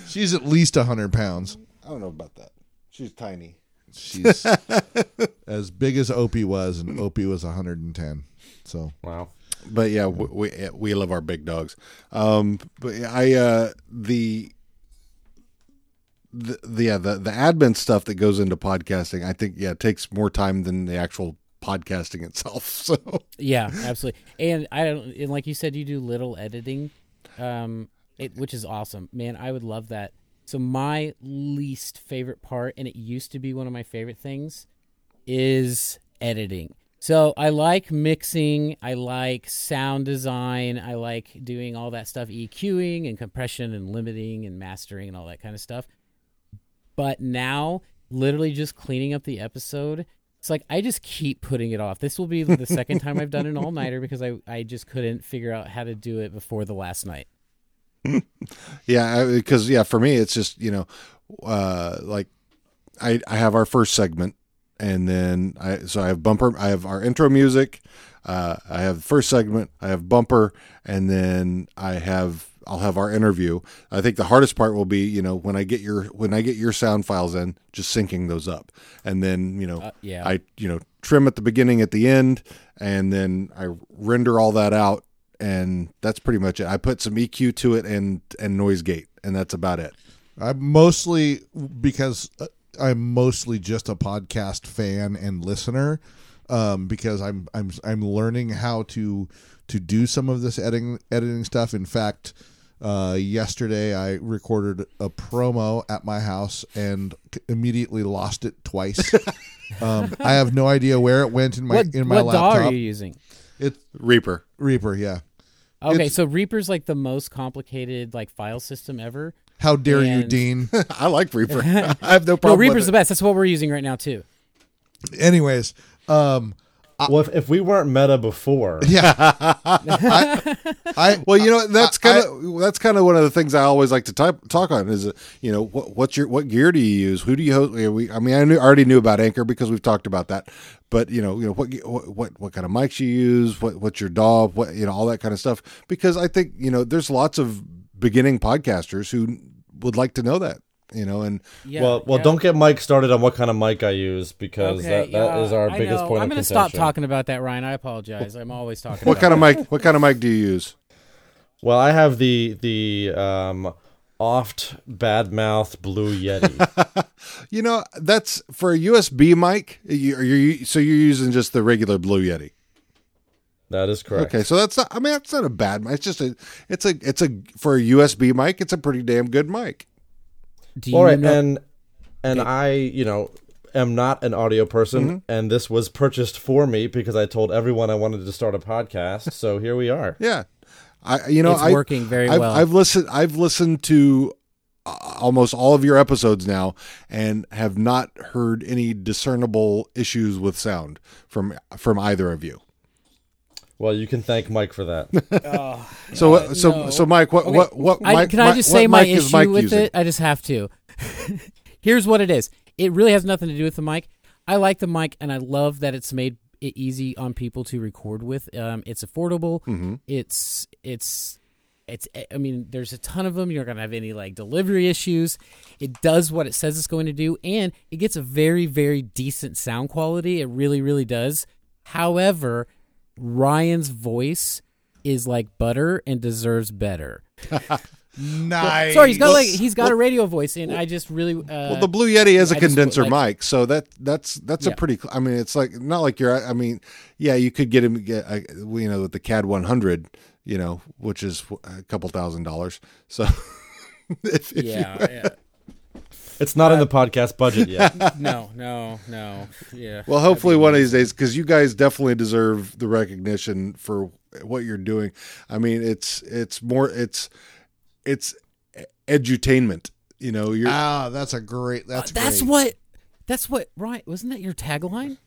She's at least 100 pounds. I don't know about that. She's tiny. She's as big as Opie was, and Opie was 110. So Wow. But yeah, we we, we love our big dogs. Um, but I uh, the the, the yeah the the admin stuff that goes into podcasting, I think yeah, takes more time than the actual podcasting itself. So Yeah, absolutely. And I don't and like you said you do little editing um it, which is awesome. Man, I would love that. So my least favorite part and it used to be one of my favorite things is editing. So I like mixing, I like sound design, I like doing all that stuff, EQing and compression and limiting and mastering and all that kind of stuff. But now, literally just cleaning up the episode, it's like I just keep putting it off. This will be the second time I've done an all nighter because I, I just couldn't figure out how to do it before the last night. yeah, because yeah, for me it's just you know, uh, like I I have our first segment, and then I so I have bumper, I have our intro music, uh, I have the first segment, I have bumper, and then I have I'll have our interview. I think the hardest part will be you know when I get your when I get your sound files in, just syncing those up, and then you know Uh, yeah. I you know trim at the beginning, at the end, and then I render all that out, and that's pretty much it. I put some EQ to it and and noise gate, and that's about it. I'm mostly because uh, I'm mostly just a podcast fan and listener. Um, because I'm I'm I'm learning how to to do some of this editing editing stuff. In fact, uh, yesterday I recorded a promo at my house and immediately lost it twice. um, I have no idea where it went in my what in my what DAW laptop. are you using? It's Reaper. Reaper, yeah. Okay, It's- so Reaper's like the most complicated like file system ever. How dare you, Dean? I like Reaper. I have no problem. No, problem. Reaper's with the best. That's what we're using right now too. anyways um well, if, if we weren't meta before, Yeah. I, I Well, you know that's kind of that's kind of one of the things I always like to type, talk on is uh, you know what, what's your what gear do you use? Who do you host? you know, we, I mean, I knew, already knew about Anchor because we've talked about that, but you know, you know what what what, what kind of mics you use? What what's your DAW? What you know, all that kind of stuff. Because I think you know, there's lots of beginning podcasters who would like to know that. You know, and Yeah, well, well, yeah. don't get Mike started on what kind of mic I use because Okay, that, that is yeah, our I biggest know. point I'm of gonna stop talking about that, Ryan. I apologize. I'm always talking. what about kind of mic? What kind of mic do you use? Well, I have the the um, oft badmouth Blue Yeti. You know, that's for a USB mic. You, you so you're using just the regular Blue Yeti. That is correct. Okay, so that's not. I mean, that's not a bad mic. It's just a. It's a. It's a for a USB mic. It's a pretty damn good mic. Do you All right, know- and and I, you know, am not an audio person, Mm-hmm. and this was purchased for me because I told everyone I wanted to start a podcast. so here we are. Yeah, I. You know, It's I, working very I've, well. I've listened. I've listened to uh, almost all of your episodes now, and have not heard any discernible issues with sound from from either of you. Well, you can thank Mike for that. So, what so, no. so, Mike, what, Okay, what, what? I, mic- can I just what say my mic is issue Mike with using? it? I just have to. Here's what it is. It really has nothing to do with the mic. I like the mic, and I love that it's made it easy on people to record with. Um, it's affordable. Mm-hmm. It's it's it's. I mean, there's a ton of them. You're not gonna have any like delivery issues. It does what it says it's going to do, and it gets a very very decent sound quality. It really really does. However, Ryan's voice is like butter and deserves better. nice. Sorry, he's got like he's got a radio voice, and I just really uh, Well, the Blue Yeti is a I just condenser like- mic, so that that's that's Yeah. a pretty. I mean, it's like not like you're. I mean, yeah, you could get him get uh, you know with the CAD 100, you know, which is a couple thousand dollars. So, if, if you- yeah, yeah. It's not in the podcast budget yet. no, no, no, yeah. well, hopefully one of these days, because you guys definitely deserve the recognition for what you're doing. I mean, it's it's more it's it's edutainment. You know, you're Ah, that's a great. That's that's great. what that's what right. wasn't that your tagline?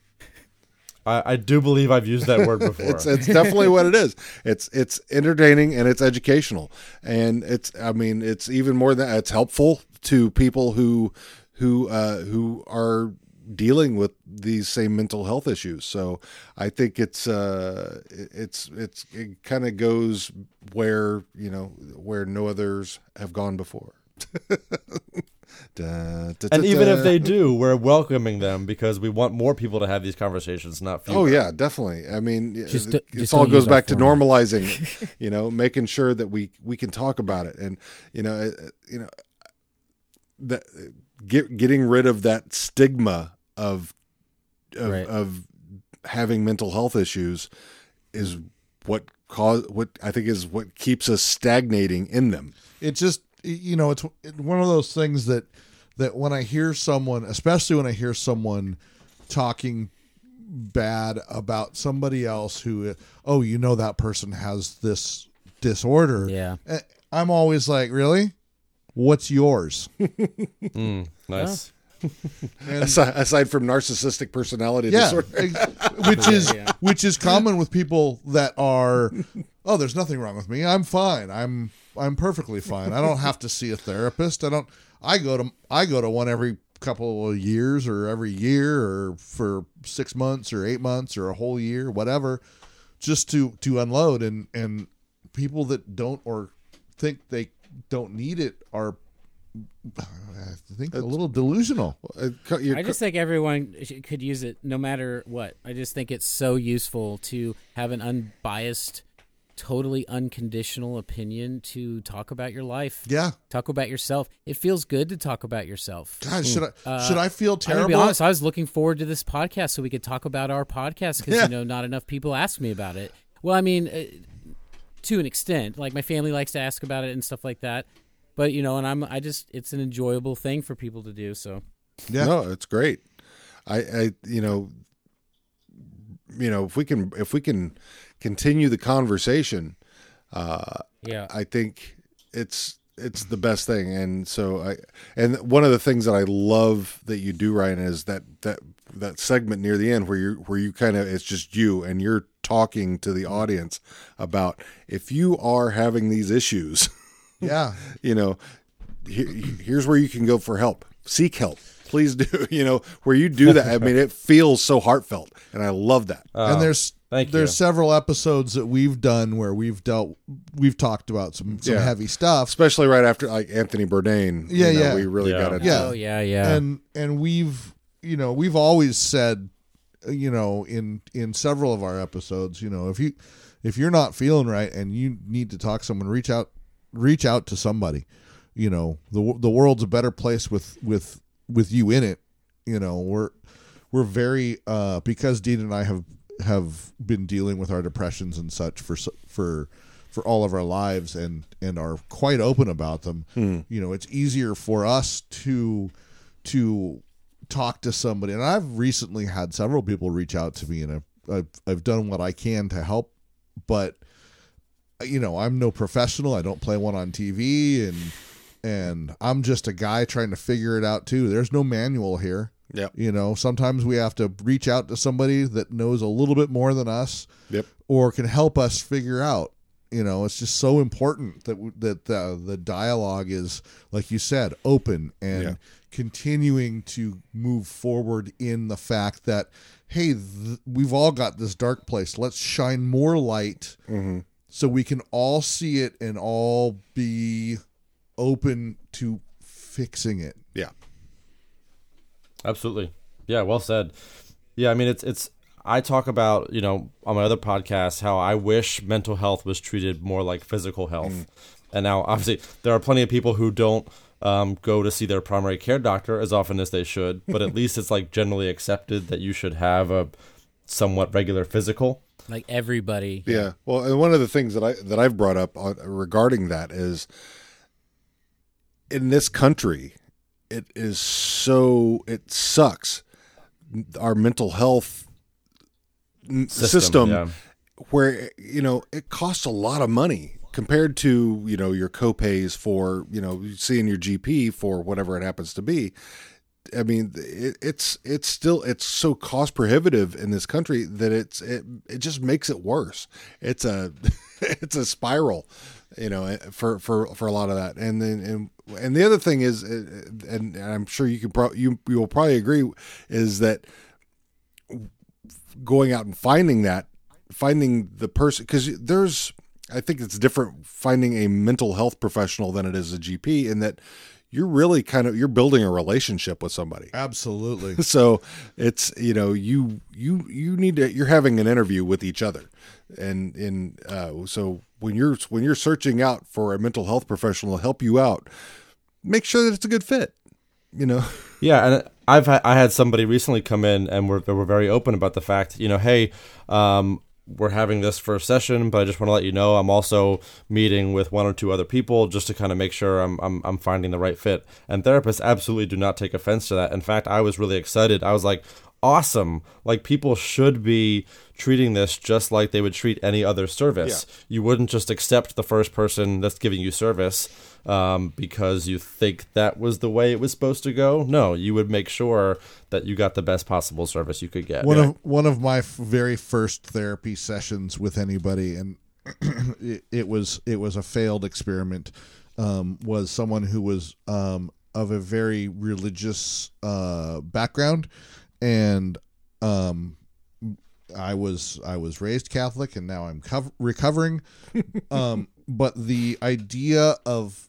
I, I do believe I've used that word before. it's it's definitely what it is. It's it's entertaining and it's educational, and it's I mean it's even more than it's helpful to people who who uh, who are dealing with these same mental health issues. So I think it's uh it's it's it kind of goes where you know where no others have gone before. Da, da, and da, even da. if they do, we're welcoming them because we want more people to have these conversations, not fewer. Oh yeah, definitely. I mean, Just it, d- it just all goes back to normalizing. You know, making sure that we we can talk about it, and you know, uh, you know, that get getting rid of that stigma of of, Right. of having mental health issues is what cause what I think is what keeps us stagnating in them. it just you know it's one of those things that that when i hear someone especially when i hear someone talking bad about somebody else who oh you know that person has this disorder Yeah. Eh, i'm always like really what's yours? Mm, nice. and Aside, aside from narcissistic personality yeah disorder, which is Yeah. which is common with people that are oh there's nothing wrong with me. I'm fine. I'm i'm perfectly fine. I don't have to see a therapist. I don't i go to i go to one every couple of years or every year or for six months or eight months or a whole year whatever just to to unload. And and people that don't or think they don't need it are i think a little delusional Uh, co- you're I just think everyone could use it no matter what. I just think it's so useful to have an unbiased, totally unconditional opinion to talk about your life. yeah Talk about yourself. It feels good to talk about yourself. God, should I Uh, should I feel I'm gonna terrible? be honest. I was looking forward to this podcast so we could talk about our podcast because Yeah. you know not enough people ask me about it. Well, I mean, uh, to an extent, like my family likes to ask about it and stuff like that. But you know, and I'm I just it's an enjoyable thing for people to do. So Yeah. No, it's great. I, I, you know, you know, if we can, if we can continue the conversation, uh, yeah, I think it's it's the best thing. And so I, and one of the things that I love that you do, Ryan, is that that that segment near the end where you where you kind of it's just you and you're talking to the audience about if you are having these issues, Yeah. you know, here, here's where you can go for help. Seek help. Please do. You know, where you do that. I mean, it feels so heartfelt, and I love that. and oh, there's Oh, thank there's you. several episodes that we've done where we've dealt we've talked about some some Yeah. heavy stuff Especially right after like Anthony Bourdain. Yeah, you know, yeah. We really Yeah. got it Yeah. Oh yeah, yeah. and and we've you know we've always said you know in in several of our episodes you know if you if you're not feeling right and you need to talk to someone reach out reach out to somebody. You know the the world's a better place with with with you in it. You know we're we're very uh because Dean and I have have been dealing with our depressions and such for for for all of our lives and and are quite open about them you know it's easier for us to to talk to somebody and I've recently had several people reach out to me and I've I've, I've done what I can to help but you know I'm no professional I don't play one on TV and and I'm just a guy trying to figure it out too there's no manual here Yep. you know sometimes we have to reach out to somebody that knows a little bit more than us Yep. or can help us figure out you know it's just so important that that the, the dialogue is like you said open and Yeah. Continuing to move forward in the fact that hey th- we've all got this dark place let's shine more light Mm-hmm. so we can all see it and all be open to fixing it Yeah. Absolutely. Yeah, well said. Yeah, I mean it's it's I talk about, you know, on my other podcast how I wish mental health was treated more like physical health. And now obviously there are plenty of people who don't um, go to see their primary care doctor as often as they should, but at least it's like generally accepted that you should have a somewhat regular physical. like everybody. Yeah. Well, and one of the things that I that I've brought up on, regarding that is in this country, it is so it sucks. Our mental health n- system, yeah. where you know it costs a lot of money compared to you know your copays for you know seeing your GP for whatever it happens to be. I mean, it, it's it's still it's so cost prohibitive in this country that it's it it just makes it worse. It's a it's a spiral, you know, eh, for for for a lot of that. And then and and the other thing is, and, and I'm sure you can pro- you you will probably agree, is that going out and finding that, finding the person because there's I think it's different finding a mental health professional than it is a GP in that you're really kind of you're building a relationship with somebody. absolutely So it's you know you you you need to you're having an interview with each other, and and uh, so when you're when you're searching out for a mental health professional to help you out, make sure that it's a good fit. You know, Yeah, and I've had, I had somebody recently come in and we're, they were very open about the fact, you know, hey, um, we're having this first session, but I just want to let you know I'm also meeting with one or two other people just to kind of make sure I'm, I'm I'm finding the right fit. And therapists absolutely do not take offense to that. In fact, I was really excited. I was like, awesome! Like people should be treating this just like they would treat any other service. You wouldn't just accept the first person that's giving you service um, because you think that was the way it was supposed to go. No, you would make sure that you got the best possible service you could get. one of one of my f- very first therapy sessions with anybody and it, it was it was a failed experiment um, was someone who was um, of a very religious uh, background and um, I was I was raised Catholic and now I'm cov- recovering um, but the idea of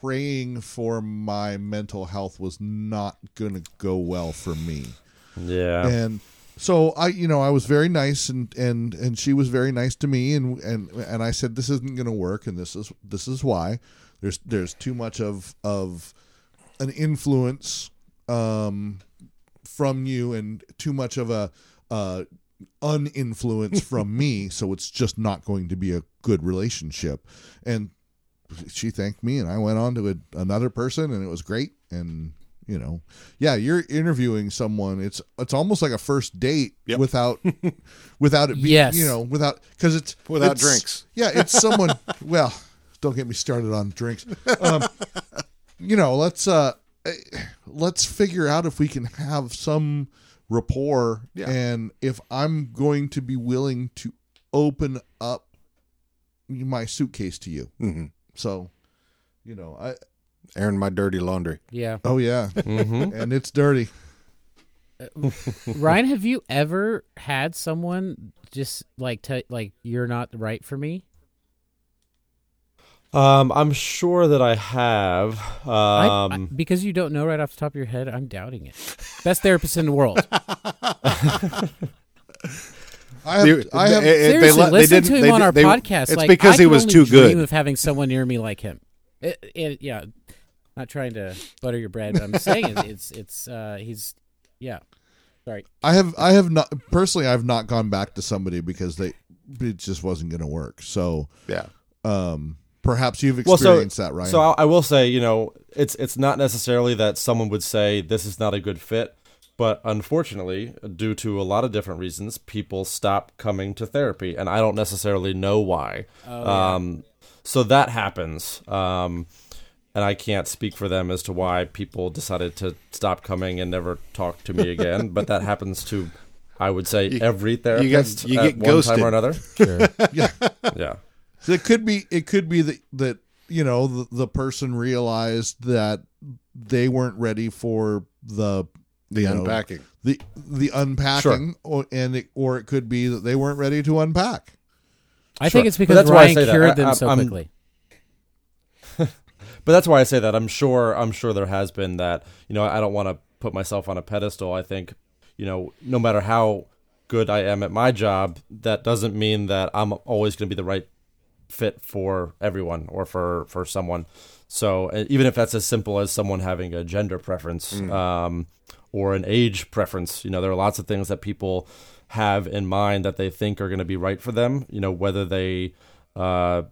praying for my mental health was not going to go well for me yeah. and so I, you know, I was very nice, and and and she was very nice to me, and and and I said this isn't going to work, and this is this is why. There's there's too much of of an influence um, from you, and too much of a uh, uninfluence from me, so it's just not going to be a good relationship. And she thanked me, and I went on to a, another person, and it was great. And you know, yeah, you're interviewing someone. It's it's almost like a first date Yep. without without it being Yes. you know without because it's Without it's- drinks. Yeah, it's someone. well, don't get me started on drinks. Um, you know, let's uh, let's figure out if we can have some rapport Yeah. and if i'm going to be willing to open up my suitcase to you hmm so you know i Airing my dirty laundry. Yeah. oh yeah Mm-hmm. and it's dirty Ryan, have you ever had someone just like tell like you're not right for me? Um, I'm sure that I have. I- I- Um, because you don't know right off the top of your head, I'm doubting it. Best therapist in the world. i have, They- I have they- they Seriously, let- they listen didn't- to him they on did- our they- podcast. It's like, because I he can was only too dream good. Of having someone near me like him. It, it, yeah, not trying to butter your bread, but I'm saying it, it's it's uh, he's yeah. Sorry. I have I have not personally I've not gone back to somebody because they it just wasn't going to work. So Yeah. um perhaps you've well, so experienced that, right? so I, I will say, you know, it's it's not necessarily that someone would say this is not a good fit, but unfortunately, due to a lot of different reasons, people stop coming to therapy, and I don't necessarily know why. Oh, um, so that happens. Um, and I can't speak for them as to why people decided to stop coming and never talk to me again. but that happens to, I would say, every therapist you at get one time or another. yeah. Yeah. So it could be it could be that that you know the, the person realized that they weren't ready for the The you know, unpacking. the the unpacking or and it, or it could be that they weren't ready to unpack. I Sure. think it's But because that's why I Ryan say that. cured I- them I'm- so I'm- quickly. But that's why I say that. I'm sure. I'm sure there has been that. You know, I don't want to put myself on a pedestal. I think, you know, no matter how good I am at my job, that doesn't mean that I'm always going to be the right fit for everyone or for for someone. So even if that's as simple as someone having a gender preference um, or an age preference, you know, there are lots of things that people have in mind that they think are going to be right for them. You know, whether they uh,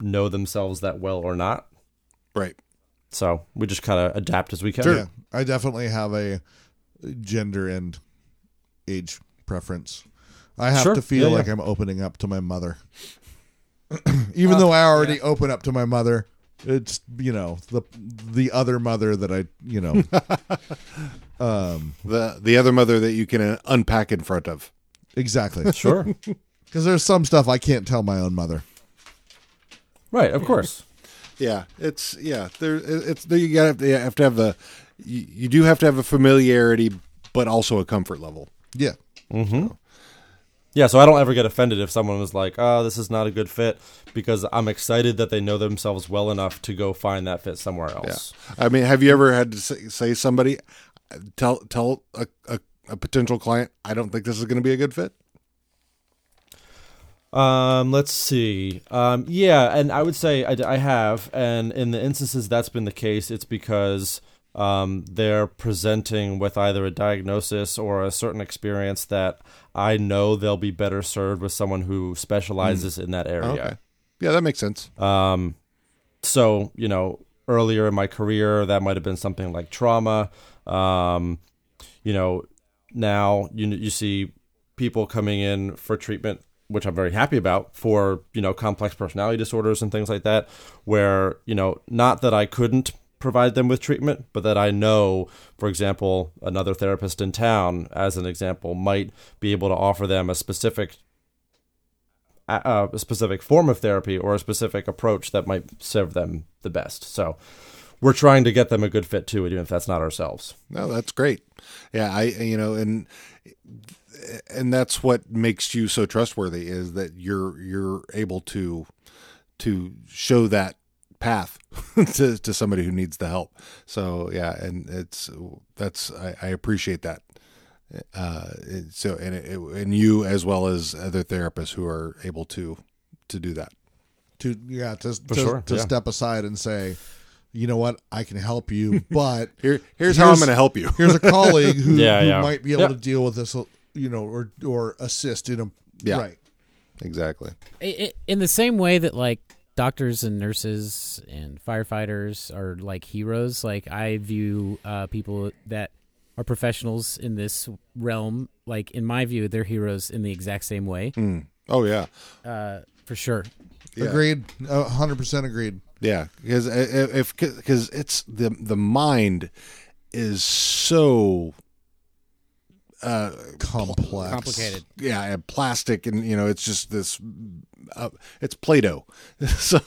know themselves that well or not. Right. So we just kind of adapt as we can. Yeah, I definitely have a gender and age preference. I have Sure. to feel Yeah, like yeah. I'm opening up to my mother, even though I already open up to my mother. It's you know the the other mother that I you know um The the other mother that you can uh, unpack in front of. exactly Sure. because there's some stuff I can't tell my own mother. right. Of course. Yeah, it's yeah. There, it's there. You gotta you have to have a. You, you do have to have a familiarity, but also a comfort level. Yeah, Yeah. So I don't ever get offended if someone was like, "Oh, this is not a good fit," because I'm excited that they know themselves well enough to go find that fit somewhere else. I mean, have you ever had to say, say somebody tell tell a, a, a potential client, I don't think this is going to be a good fit? Um, let's see. Um, yeah, and I would say I, I have, and in the instances that's been the case, it's because um, they're presenting with either a diagnosis or a certain experience that I know they'll be better served with someone who specializes in that area. Okay. Yeah, that makes sense. Um, so you know, earlier in my career, that might have been something like trauma. Um, you know, now you you see people coming in for treatment, which I'm very happy about for you know complex personality disorders and things like that. Where you know, not that I couldn't provide them with treatment, but that I know, for example, another therapist in town, as an example, might be able to offer them a specific a, specific form of therapy or a specific approach that might serve them the best. So we're trying to get them a good fit too, even if that's not ourselves. No, that's great. Yeah, I you know, and and that's what makes you so trustworthy is that you're you're able to to show that path to to somebody who needs the help. So yeah, and it's that's I, I appreciate that. Uh, it- so and it, and you as well as other therapists who are able to to do that. to yeah to to, sure, to yeah. step aside and say, you know what, I can help you, but Here here's, how I'm going to help you. here's a colleague who, Yeah, who yeah. might be able Yeah. to deal with this, you know, or or assist in a Yeah. right. exactly. I- I- in the same way that like doctors and nurses and firefighters are like heroes like i view uh, people that are professionals in this realm like in my view they're heroes in the exact same way Mm. Oh yeah. uh, for sure Yeah. Agreed, hundred percent agreed. Yeah, because if because it's the the mind is so uh, complex, Complicated. yeah, and plastic, and you know, it's just this. Uh, it's Play-Doh, so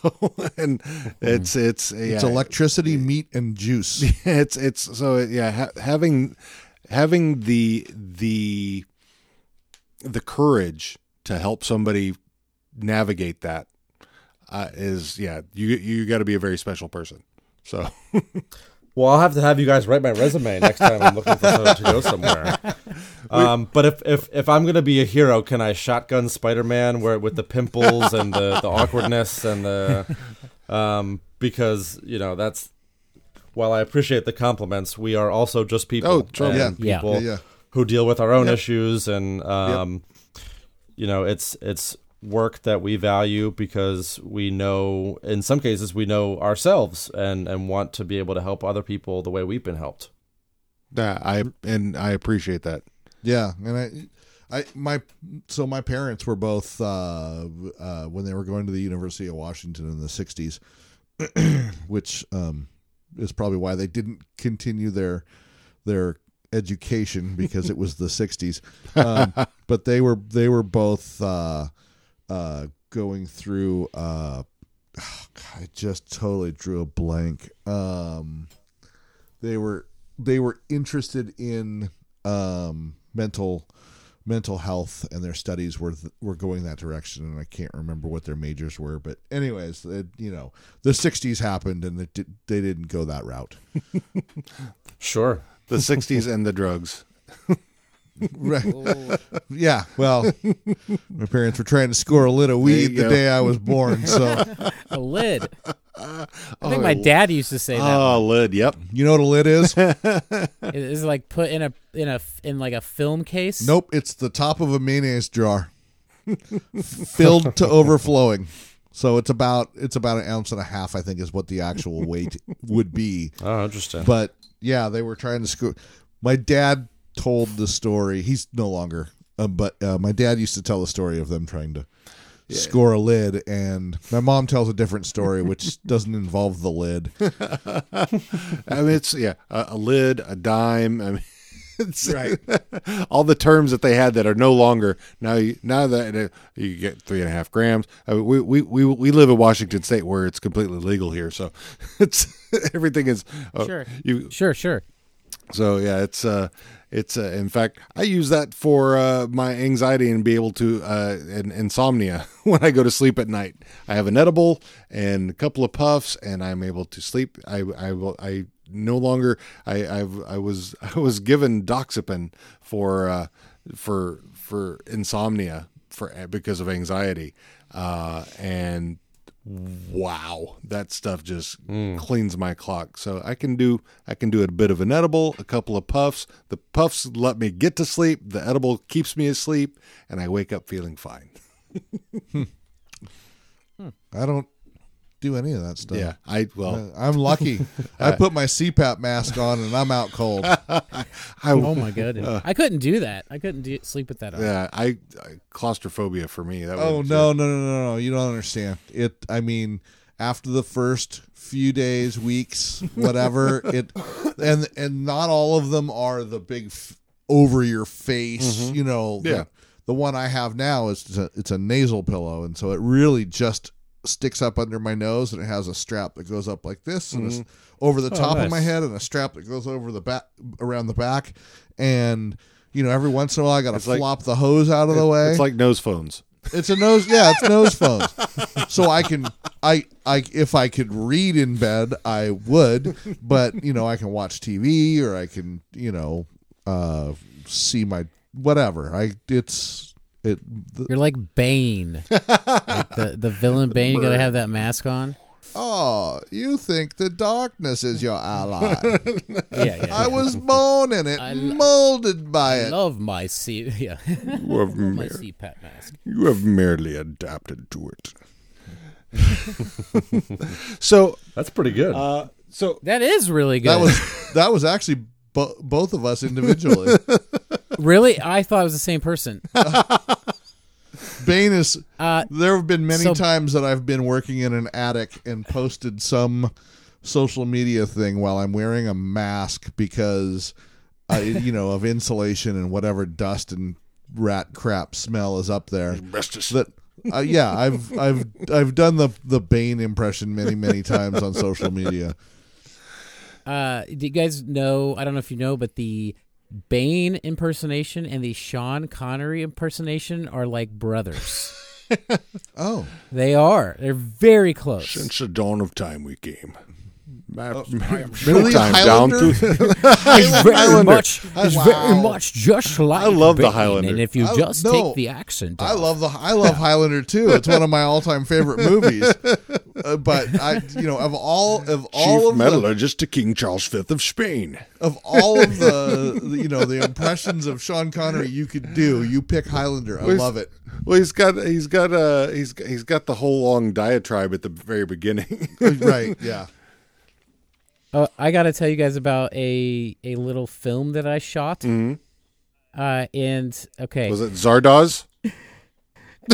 and it's it's yeah, It's electricity, meat, and juice. it's it's so yeah ha- having having the the the courage to help somebody navigate that uh, is yeah you you got to be a very special person so Well, I'll have to have you guys write my resume next time I'm looking for someone to go somewhere. Um, but if, if if I'm gonna be a hero, can I shotgun Spider-Man where with the pimples and the, the awkwardness and the um, because you know that's while I appreciate the compliments, we are also just people. Oh, and Yeah. people Yeah, yeah. who deal with our own issues and um, you know it's it's work that we value because we know in some cases we know ourselves and and want to be able to help other people the way we've been helped yeah i and i appreciate that Yeah, and I, I my so my parents were both uh, uh, when they were going to the University of Washington in the '60s, which um, is probably why they didn't continue their their education because it was the '60s. Um, but they were they were both uh, uh, going through. Uh, God, I just totally drew a blank. Um, they were they were interested in um, mental mental health and their studies were were going that direction and I can't remember what their majors were but anyways it, you know the 60s happened and it did, they didn't go that route sure the 60s and the drugs right yeah well my parents were trying to score a lid of weed the go. day I was born so A lid. I think my oh. dad used to say that. oh lid yep you know what a lid is It is like put in a in a in like a film case. nope it's the top of a mayonnaise jar filled to overflowing so it's about it's about an ounce and a half I think is what the actual weight would be oh interesting but yeah, they were trying to score. My dad told the story. He's no longer, uh, but uh, my dad used to tell the story of them trying to score a lid, and my mom tells a different story, which doesn't involve the lid. i mean it's yeah a, a lid a dime i mean it's Right. all the terms that they had that are no longer now. You, now that uh, you get three and a half grams, I mean, we, we we we live in Washington State where it's completely legal here, so it's everything is uh, Sure. You Sure, sure. so yeah, it's uh, it's uh, in fact I use that for uh, my anxiety and be able to uh, and insomnia when I go to sleep at night. I have an edible and a couple of puffs, and I'm able to sleep. I I will I no longer I I've I was I was given doxepin for uh, for for insomnia for because of anxiety, uh, and wow. That stuff just mm. cleans my clock. So i can do i can do a bit of an edible a couple of puffs. The puffs let me get to sleep. The edible keeps me asleep and i wake up feeling fine. Hmm. I don't do any of that stuff. yeah i well Uh, I'm lucky. I put my CPAP mask on and I'm out cold. i Oh my goodness. I couldn't do that. I couldn't do, sleep with that on. yeah I, I claustrophobia for me that Oh no, no, no, no, no! You don't understand. It. I mean, after the first few days, weeks, whatever, it, and and not all of them are the big f- over your face. You know. Yeah. The, the one I have now is a, it's a nasal pillow, and so it really just sticks up under my nose, and it has a strap that goes up like this, and it's over the top of my head, and a strap that goes over the back around the back, and. You know, every once in a while, I got to like- flop the hose out of the way. it's like nose phones It's a nose. Yeah, it's nose phones. So I can, I, I, if I could read in bed, I would. But you know, I can watch TV or I can, you know, uh, see my whatever. I it's it. The, You're like Bane. like the, the villain Bane, you gotta have that mask on. oh, you think the darkness is your ally? Yeah, yeah. I was born in it, I- molded by I it. love my C yeah. you have, my mer- CPAP mask. you have merely adapted to it so that's pretty good uh so That is really good. That was that was actually bo- both of us individually. Really I thought it was the same person. Bane is Uh There have been many So- times that I've been working in an attic and posted some social media thing while I'm wearing a mask because uh, you know, of insulation and whatever dust and rat crap smell is up there. Asbestos. That uh, yeah, I've I've I've done the the Bane impression many many times on social media. Uh, do you guys know? I don't know if you know, but the Bane impersonation and the Sean Connery impersonation are like brothers. Oh, they are. They're very close. Since the dawn of time we came. Really, Middle time down to It's very Highlander. much. It's Wow. very much just like. love the Highlander. And if you I- just no, take the accent, I love the I love Highlander too. It's one of my all time favorite movies. Uh, but I, you know, of all of all chief of the, metallurgist to King Charles V of Spain. of all of the, the, you know, the impressions of Sean Connery you could do, you pick Highlander. I Where's- love it. Well, he's got he's got uh he's he's got the whole long diatribe at the very beginning. right? Yeah. Uh, I got to tell you guys about a a little film that I shot. Uh, and okay, Was it Zardoz?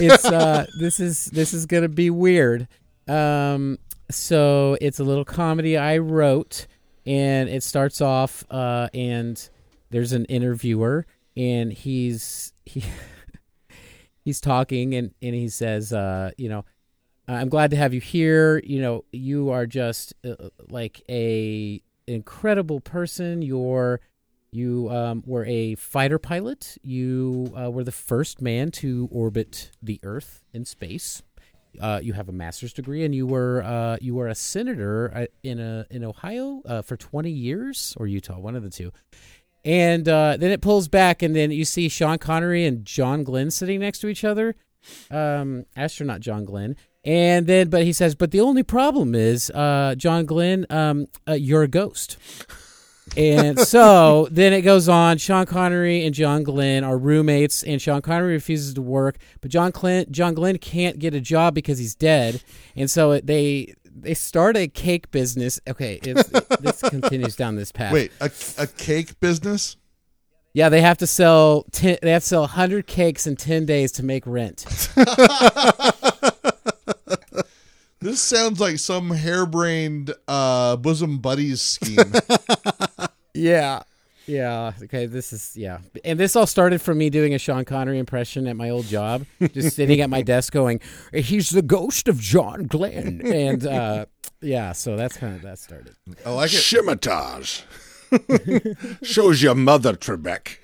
it's uh this is this is gonna be weird um so it's a little comedy i wrote and it starts off uh and there's an interviewer and he's he he's talking and and he says uh you know i'm glad to have you here you know you are just uh, like a incredible person you're you um, were a fighter pilot. You uh, were the first man to orbit the Earth in space. Uh, you have a master's degree, and you were uh, you were a senator uh, in a in Ohio uh, for twenty years, or Utah, one of the two. And uh, then it pulls back, and then you see Sean Connery and John Glenn sitting next to each other. Um, astronaut John Glenn. And then, but he says, but the only problem is, uh, John Glenn, um, uh, you're a ghost. And so then it goes on. Sean Connery and John Glenn are roommates, and Sean Connery refuses to work, but John Glenn John Glenn can't get a job because he's dead, and so it, they they start a cake business. Okay, it's, this continues down this path. Wait, a, a cake business? yeah, they have to sell ten, they have to sell hundred cakes in ten days to make rent. This sounds like some harebrained uh, bosom buddies scheme. Yeah. Yeah. Okay. This is yeah, and this all started from me doing a Sean Connery impression at my old job, just sitting at my desk going, "He's the ghost of John Glenn," and uh, yeah, so that's kind of that started. I like it. Scimitage. Shows your mother, Trebek.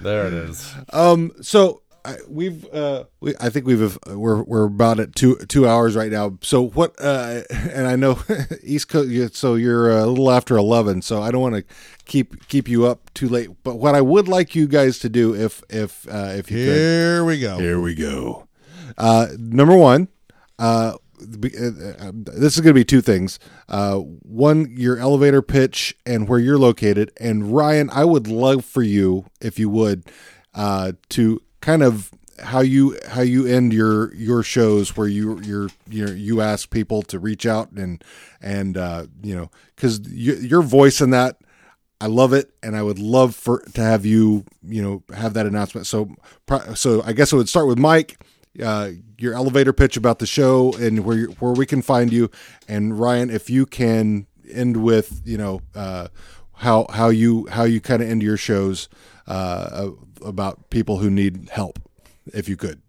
There it is. Um, so I, we've, uh, we, I think we've, uh, we're, we're about at two, two hours right now. So what, uh, and I know East Coast, so you're a little after 11, so I don't want to keep, keep you up too late. But what I would like you guys to do, if, if, uh, if you could, Here we go. Here we go. Uh, number one, uh, be- uh, uh, this is going to be two things. Uh, one, your elevator pitch and where you're located. And Ryan, I would love for you, if you would, uh, to kind of how you how you end your your shows where you you're you you ask people to reach out and and uh, you know because you, your voice in that I love it, and I would love for to have you, you know, have that announcement. So, so I guess it would start with Mike, uh, your elevator pitch about the show and where you, where we can find you, and Ryan, if you can end with, you know, uh, how how you how you kind of end your shows uh, about people who need help, if you could.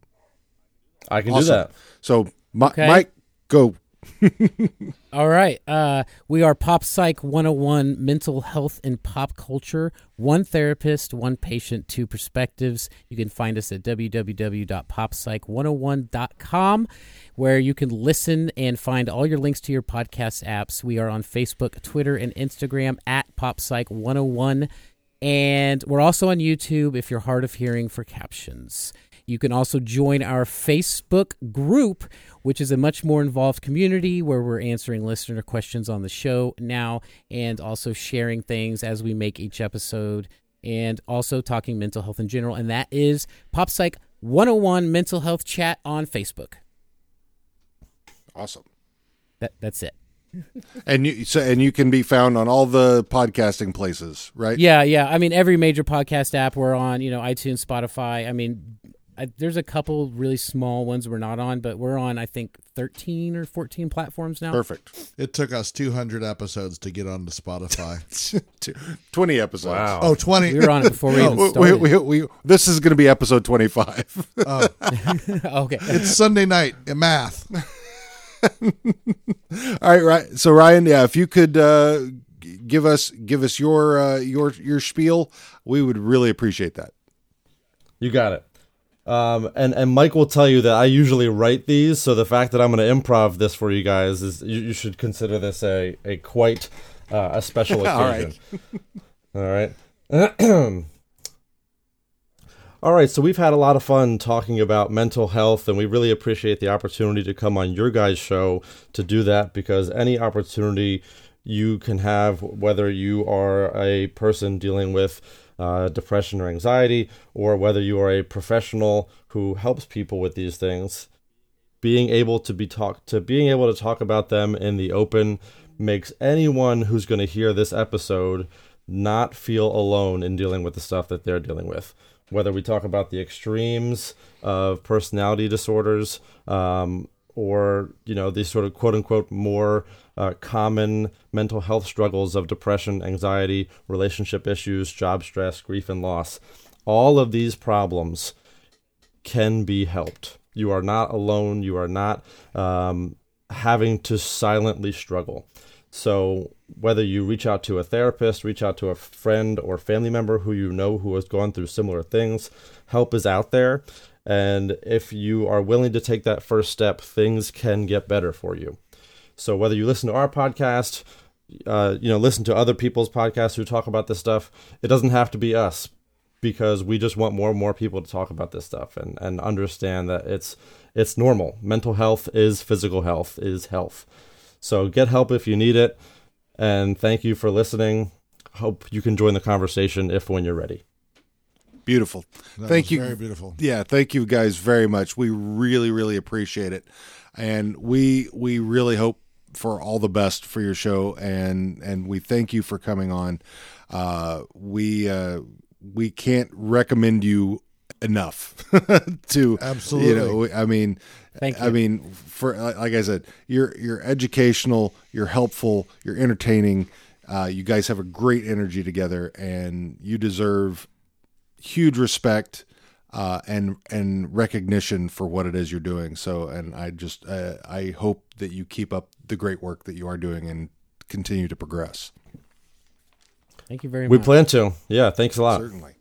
I can Awesome. do that. So, Mi- Okay. Mike, go. All right. Uh, we are Pop Psych 101 Mental Health and Pop Culture. One therapist, one patient, two perspectives. You can find us at www.popsych101.com, where you can listen and find all your links to your podcast apps. We are on Facebook, Twitter, and Instagram at PopPsych101. And we're also on YouTube if you're hard of hearing for captions. You can also join our Facebook group, which is a much more involved community where we're answering listener questions on the show now and also sharing things as we make each episode and also talking mental health in general. And that is Pop Psych 101 Mental Health Chat on Facebook. Awesome. That, that's it. And you so and you can be found on all the podcasting places, right? Yeah, yeah. I mean, every major podcast app we're on, you know, iTunes, Spotify. I mean, I, there's a couple really small ones we're not on, but we're on I think 13 or 14 platforms now. Perfect. It took us 200 episodes to get onto Spotify. Twenty episodes. Wow. oh, 20. We were on it before we oh, even started. we, we, we, this is going to be episode 25. okay. It's Sunday night in math. All right, right. So Ryan, yeah, if you could uh, give us give us your uh, your your spiel, we would really appreciate that. You got it. Um, and and Mike will tell you that I usually write these, so the fact that I'm going to improv this for you guys is you, you should consider this a a quite uh, a special All occasion. All right. All right, so we've had a lot of fun talking about mental health, and we really appreciate the opportunity to come on your guys' show to do that because any opportunity you can have, whether you are a person dealing with uh, depression or anxiety, or whether you are a professional who helps people with these things, being able to be talk to being able to talk about them in the open makes anyone who's going to hear this episode not feel alone in dealing with the stuff that they're dealing with whether we talk about the extremes of personality disorders um, or you know these sort of quote unquote more uh, common mental health struggles of depression anxiety relationship issues job stress grief and loss. All of these problems can be helped. You are not alone. You are not um, having to silently struggle so whether you reach out to a therapist, reach out to a friend or family member who you know who has gone through similar things, help is out there. And if you are willing to take that first step, things can get better for you. So whether you listen to our podcast, uh, you know, listen to other people's podcasts who talk about this stuff, it doesn't have to be us because we just want more and more people to talk about this stuff and, and understand that it's it's normal. Mental health is physical health, is health. So get help if you need it. And thank you for listening. Hope you can join the conversation if when you're ready. Beautiful. That Thank you. Very beautiful. Yeah, thank you guys very much. We really, really appreciate it, and we we really hope for all the best for your show, and and we thank you for coming on. Uh, we uh, we can't recommend you enough to Absolutely. You know, I mean, Thank you. I mean, for like I said, you're you're educational, you're helpful, you're entertaining. Uh, you guys have a great energy together, and you deserve huge respect uh, and and recognition for what it is you're doing. So, and I just uh, I hope that you keep up the great work that you are doing and continue to progress. Thank you very We much. We plan to. Yeah, thanks a lot. Certainly.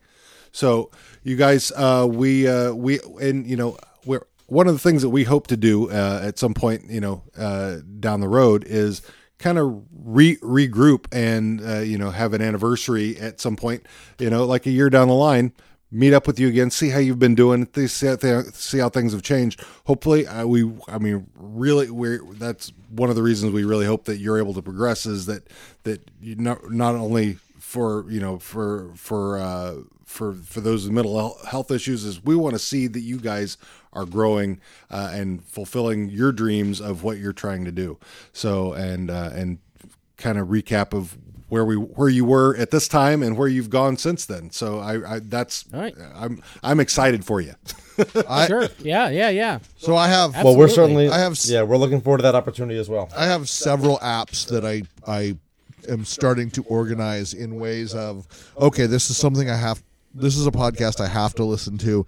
So, you guys, uh, we uh, we and you know we're one of the things that we hope to do uh, at some point, you know, uh, down the road is kind of re- regroup and uh, you know have an anniversary at some point, you know, like a year down the line. Meet up with you again, see how you've been doing, see how, things have changed. Hopefully, uh, we, I mean, really, we're that's one of the reasons we really hope that you're able to progress is that that you not not only for you know for for uh, for for those with mental health issues is we want to see that you guys are growing uh, and fulfilling your dreams of what you're trying to do. So and uh, and kind of recap of where we where you were at this time and where you've gone since then. So I, I that's All right. I'm I'm excited for you. I, Sure. Yeah, yeah, yeah. So I have Well, we're certainly. I have Yeah, we're looking forward to that opportunity as well. I have several apps that I I am starting to organize in ways of okay, this is something I have. This is a podcast I have to listen to,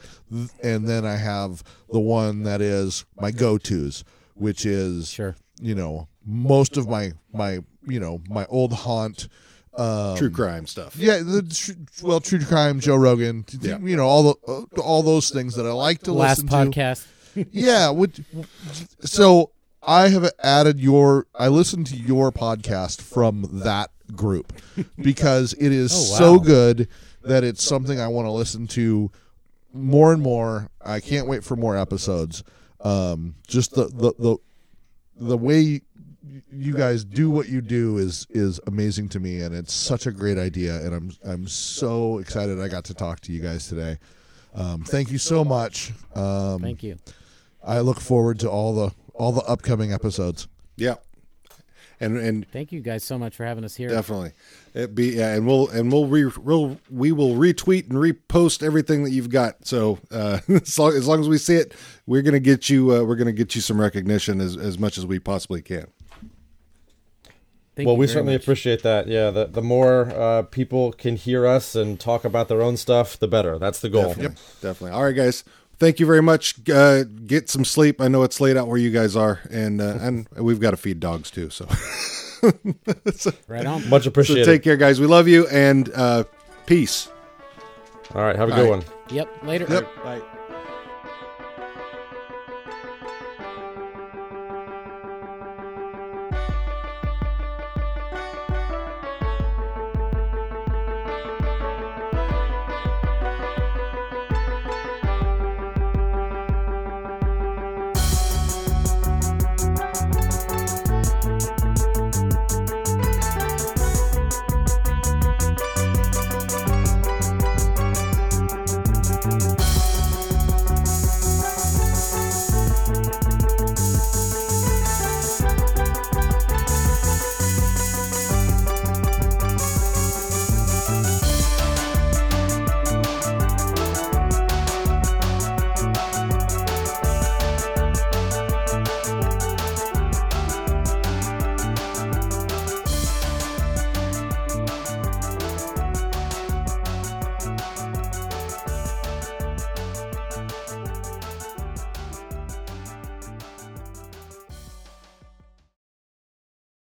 and then I have the one that is my go tos, which is Sure. you know most of my my you know my old haunt. Um, True crime stuff. yeah, the tr- well, true crime, Joe Rogan, t- Yeah. you know all the uh, all those things that I like to Last listen to podcast. yeah which, so i have added your i listened to your podcast from that group because it is Oh, wow. so good that it's something i want to listen to more and more i can't wait for more episodes um just the the the, the way you guys do what you do is is amazing to me and it's such a great idea and i'm i'm so excited i got to talk to you guys today um, thank you so much um, Thank you. I look forward to all the all the upcoming episodes. Yeah. And and Thank you guys so much for having us here. definitely it be yeah, and we'll and we'll re, we'll we will retweet and repost everything that you've got. So uh, as, long, as long as we see it, we're gonna get you uh, we're gonna get you some recognition as as much as we possibly can. Thank well, we certainly much. appreciate that. Yeah, the the more uh, people can hear us and talk about their own stuff, the better. That's the goal. Definitely. Definitely. All right, guys. Thank you very much. Uh, get some sleep. I know it's late out where you guys are, and uh, and we've got to feed dogs too. So, Right on. Much so appreciated. take care, guys. We love you, and uh, peace. All right, have a All good right. one. Yep. Later. Yep. Bye.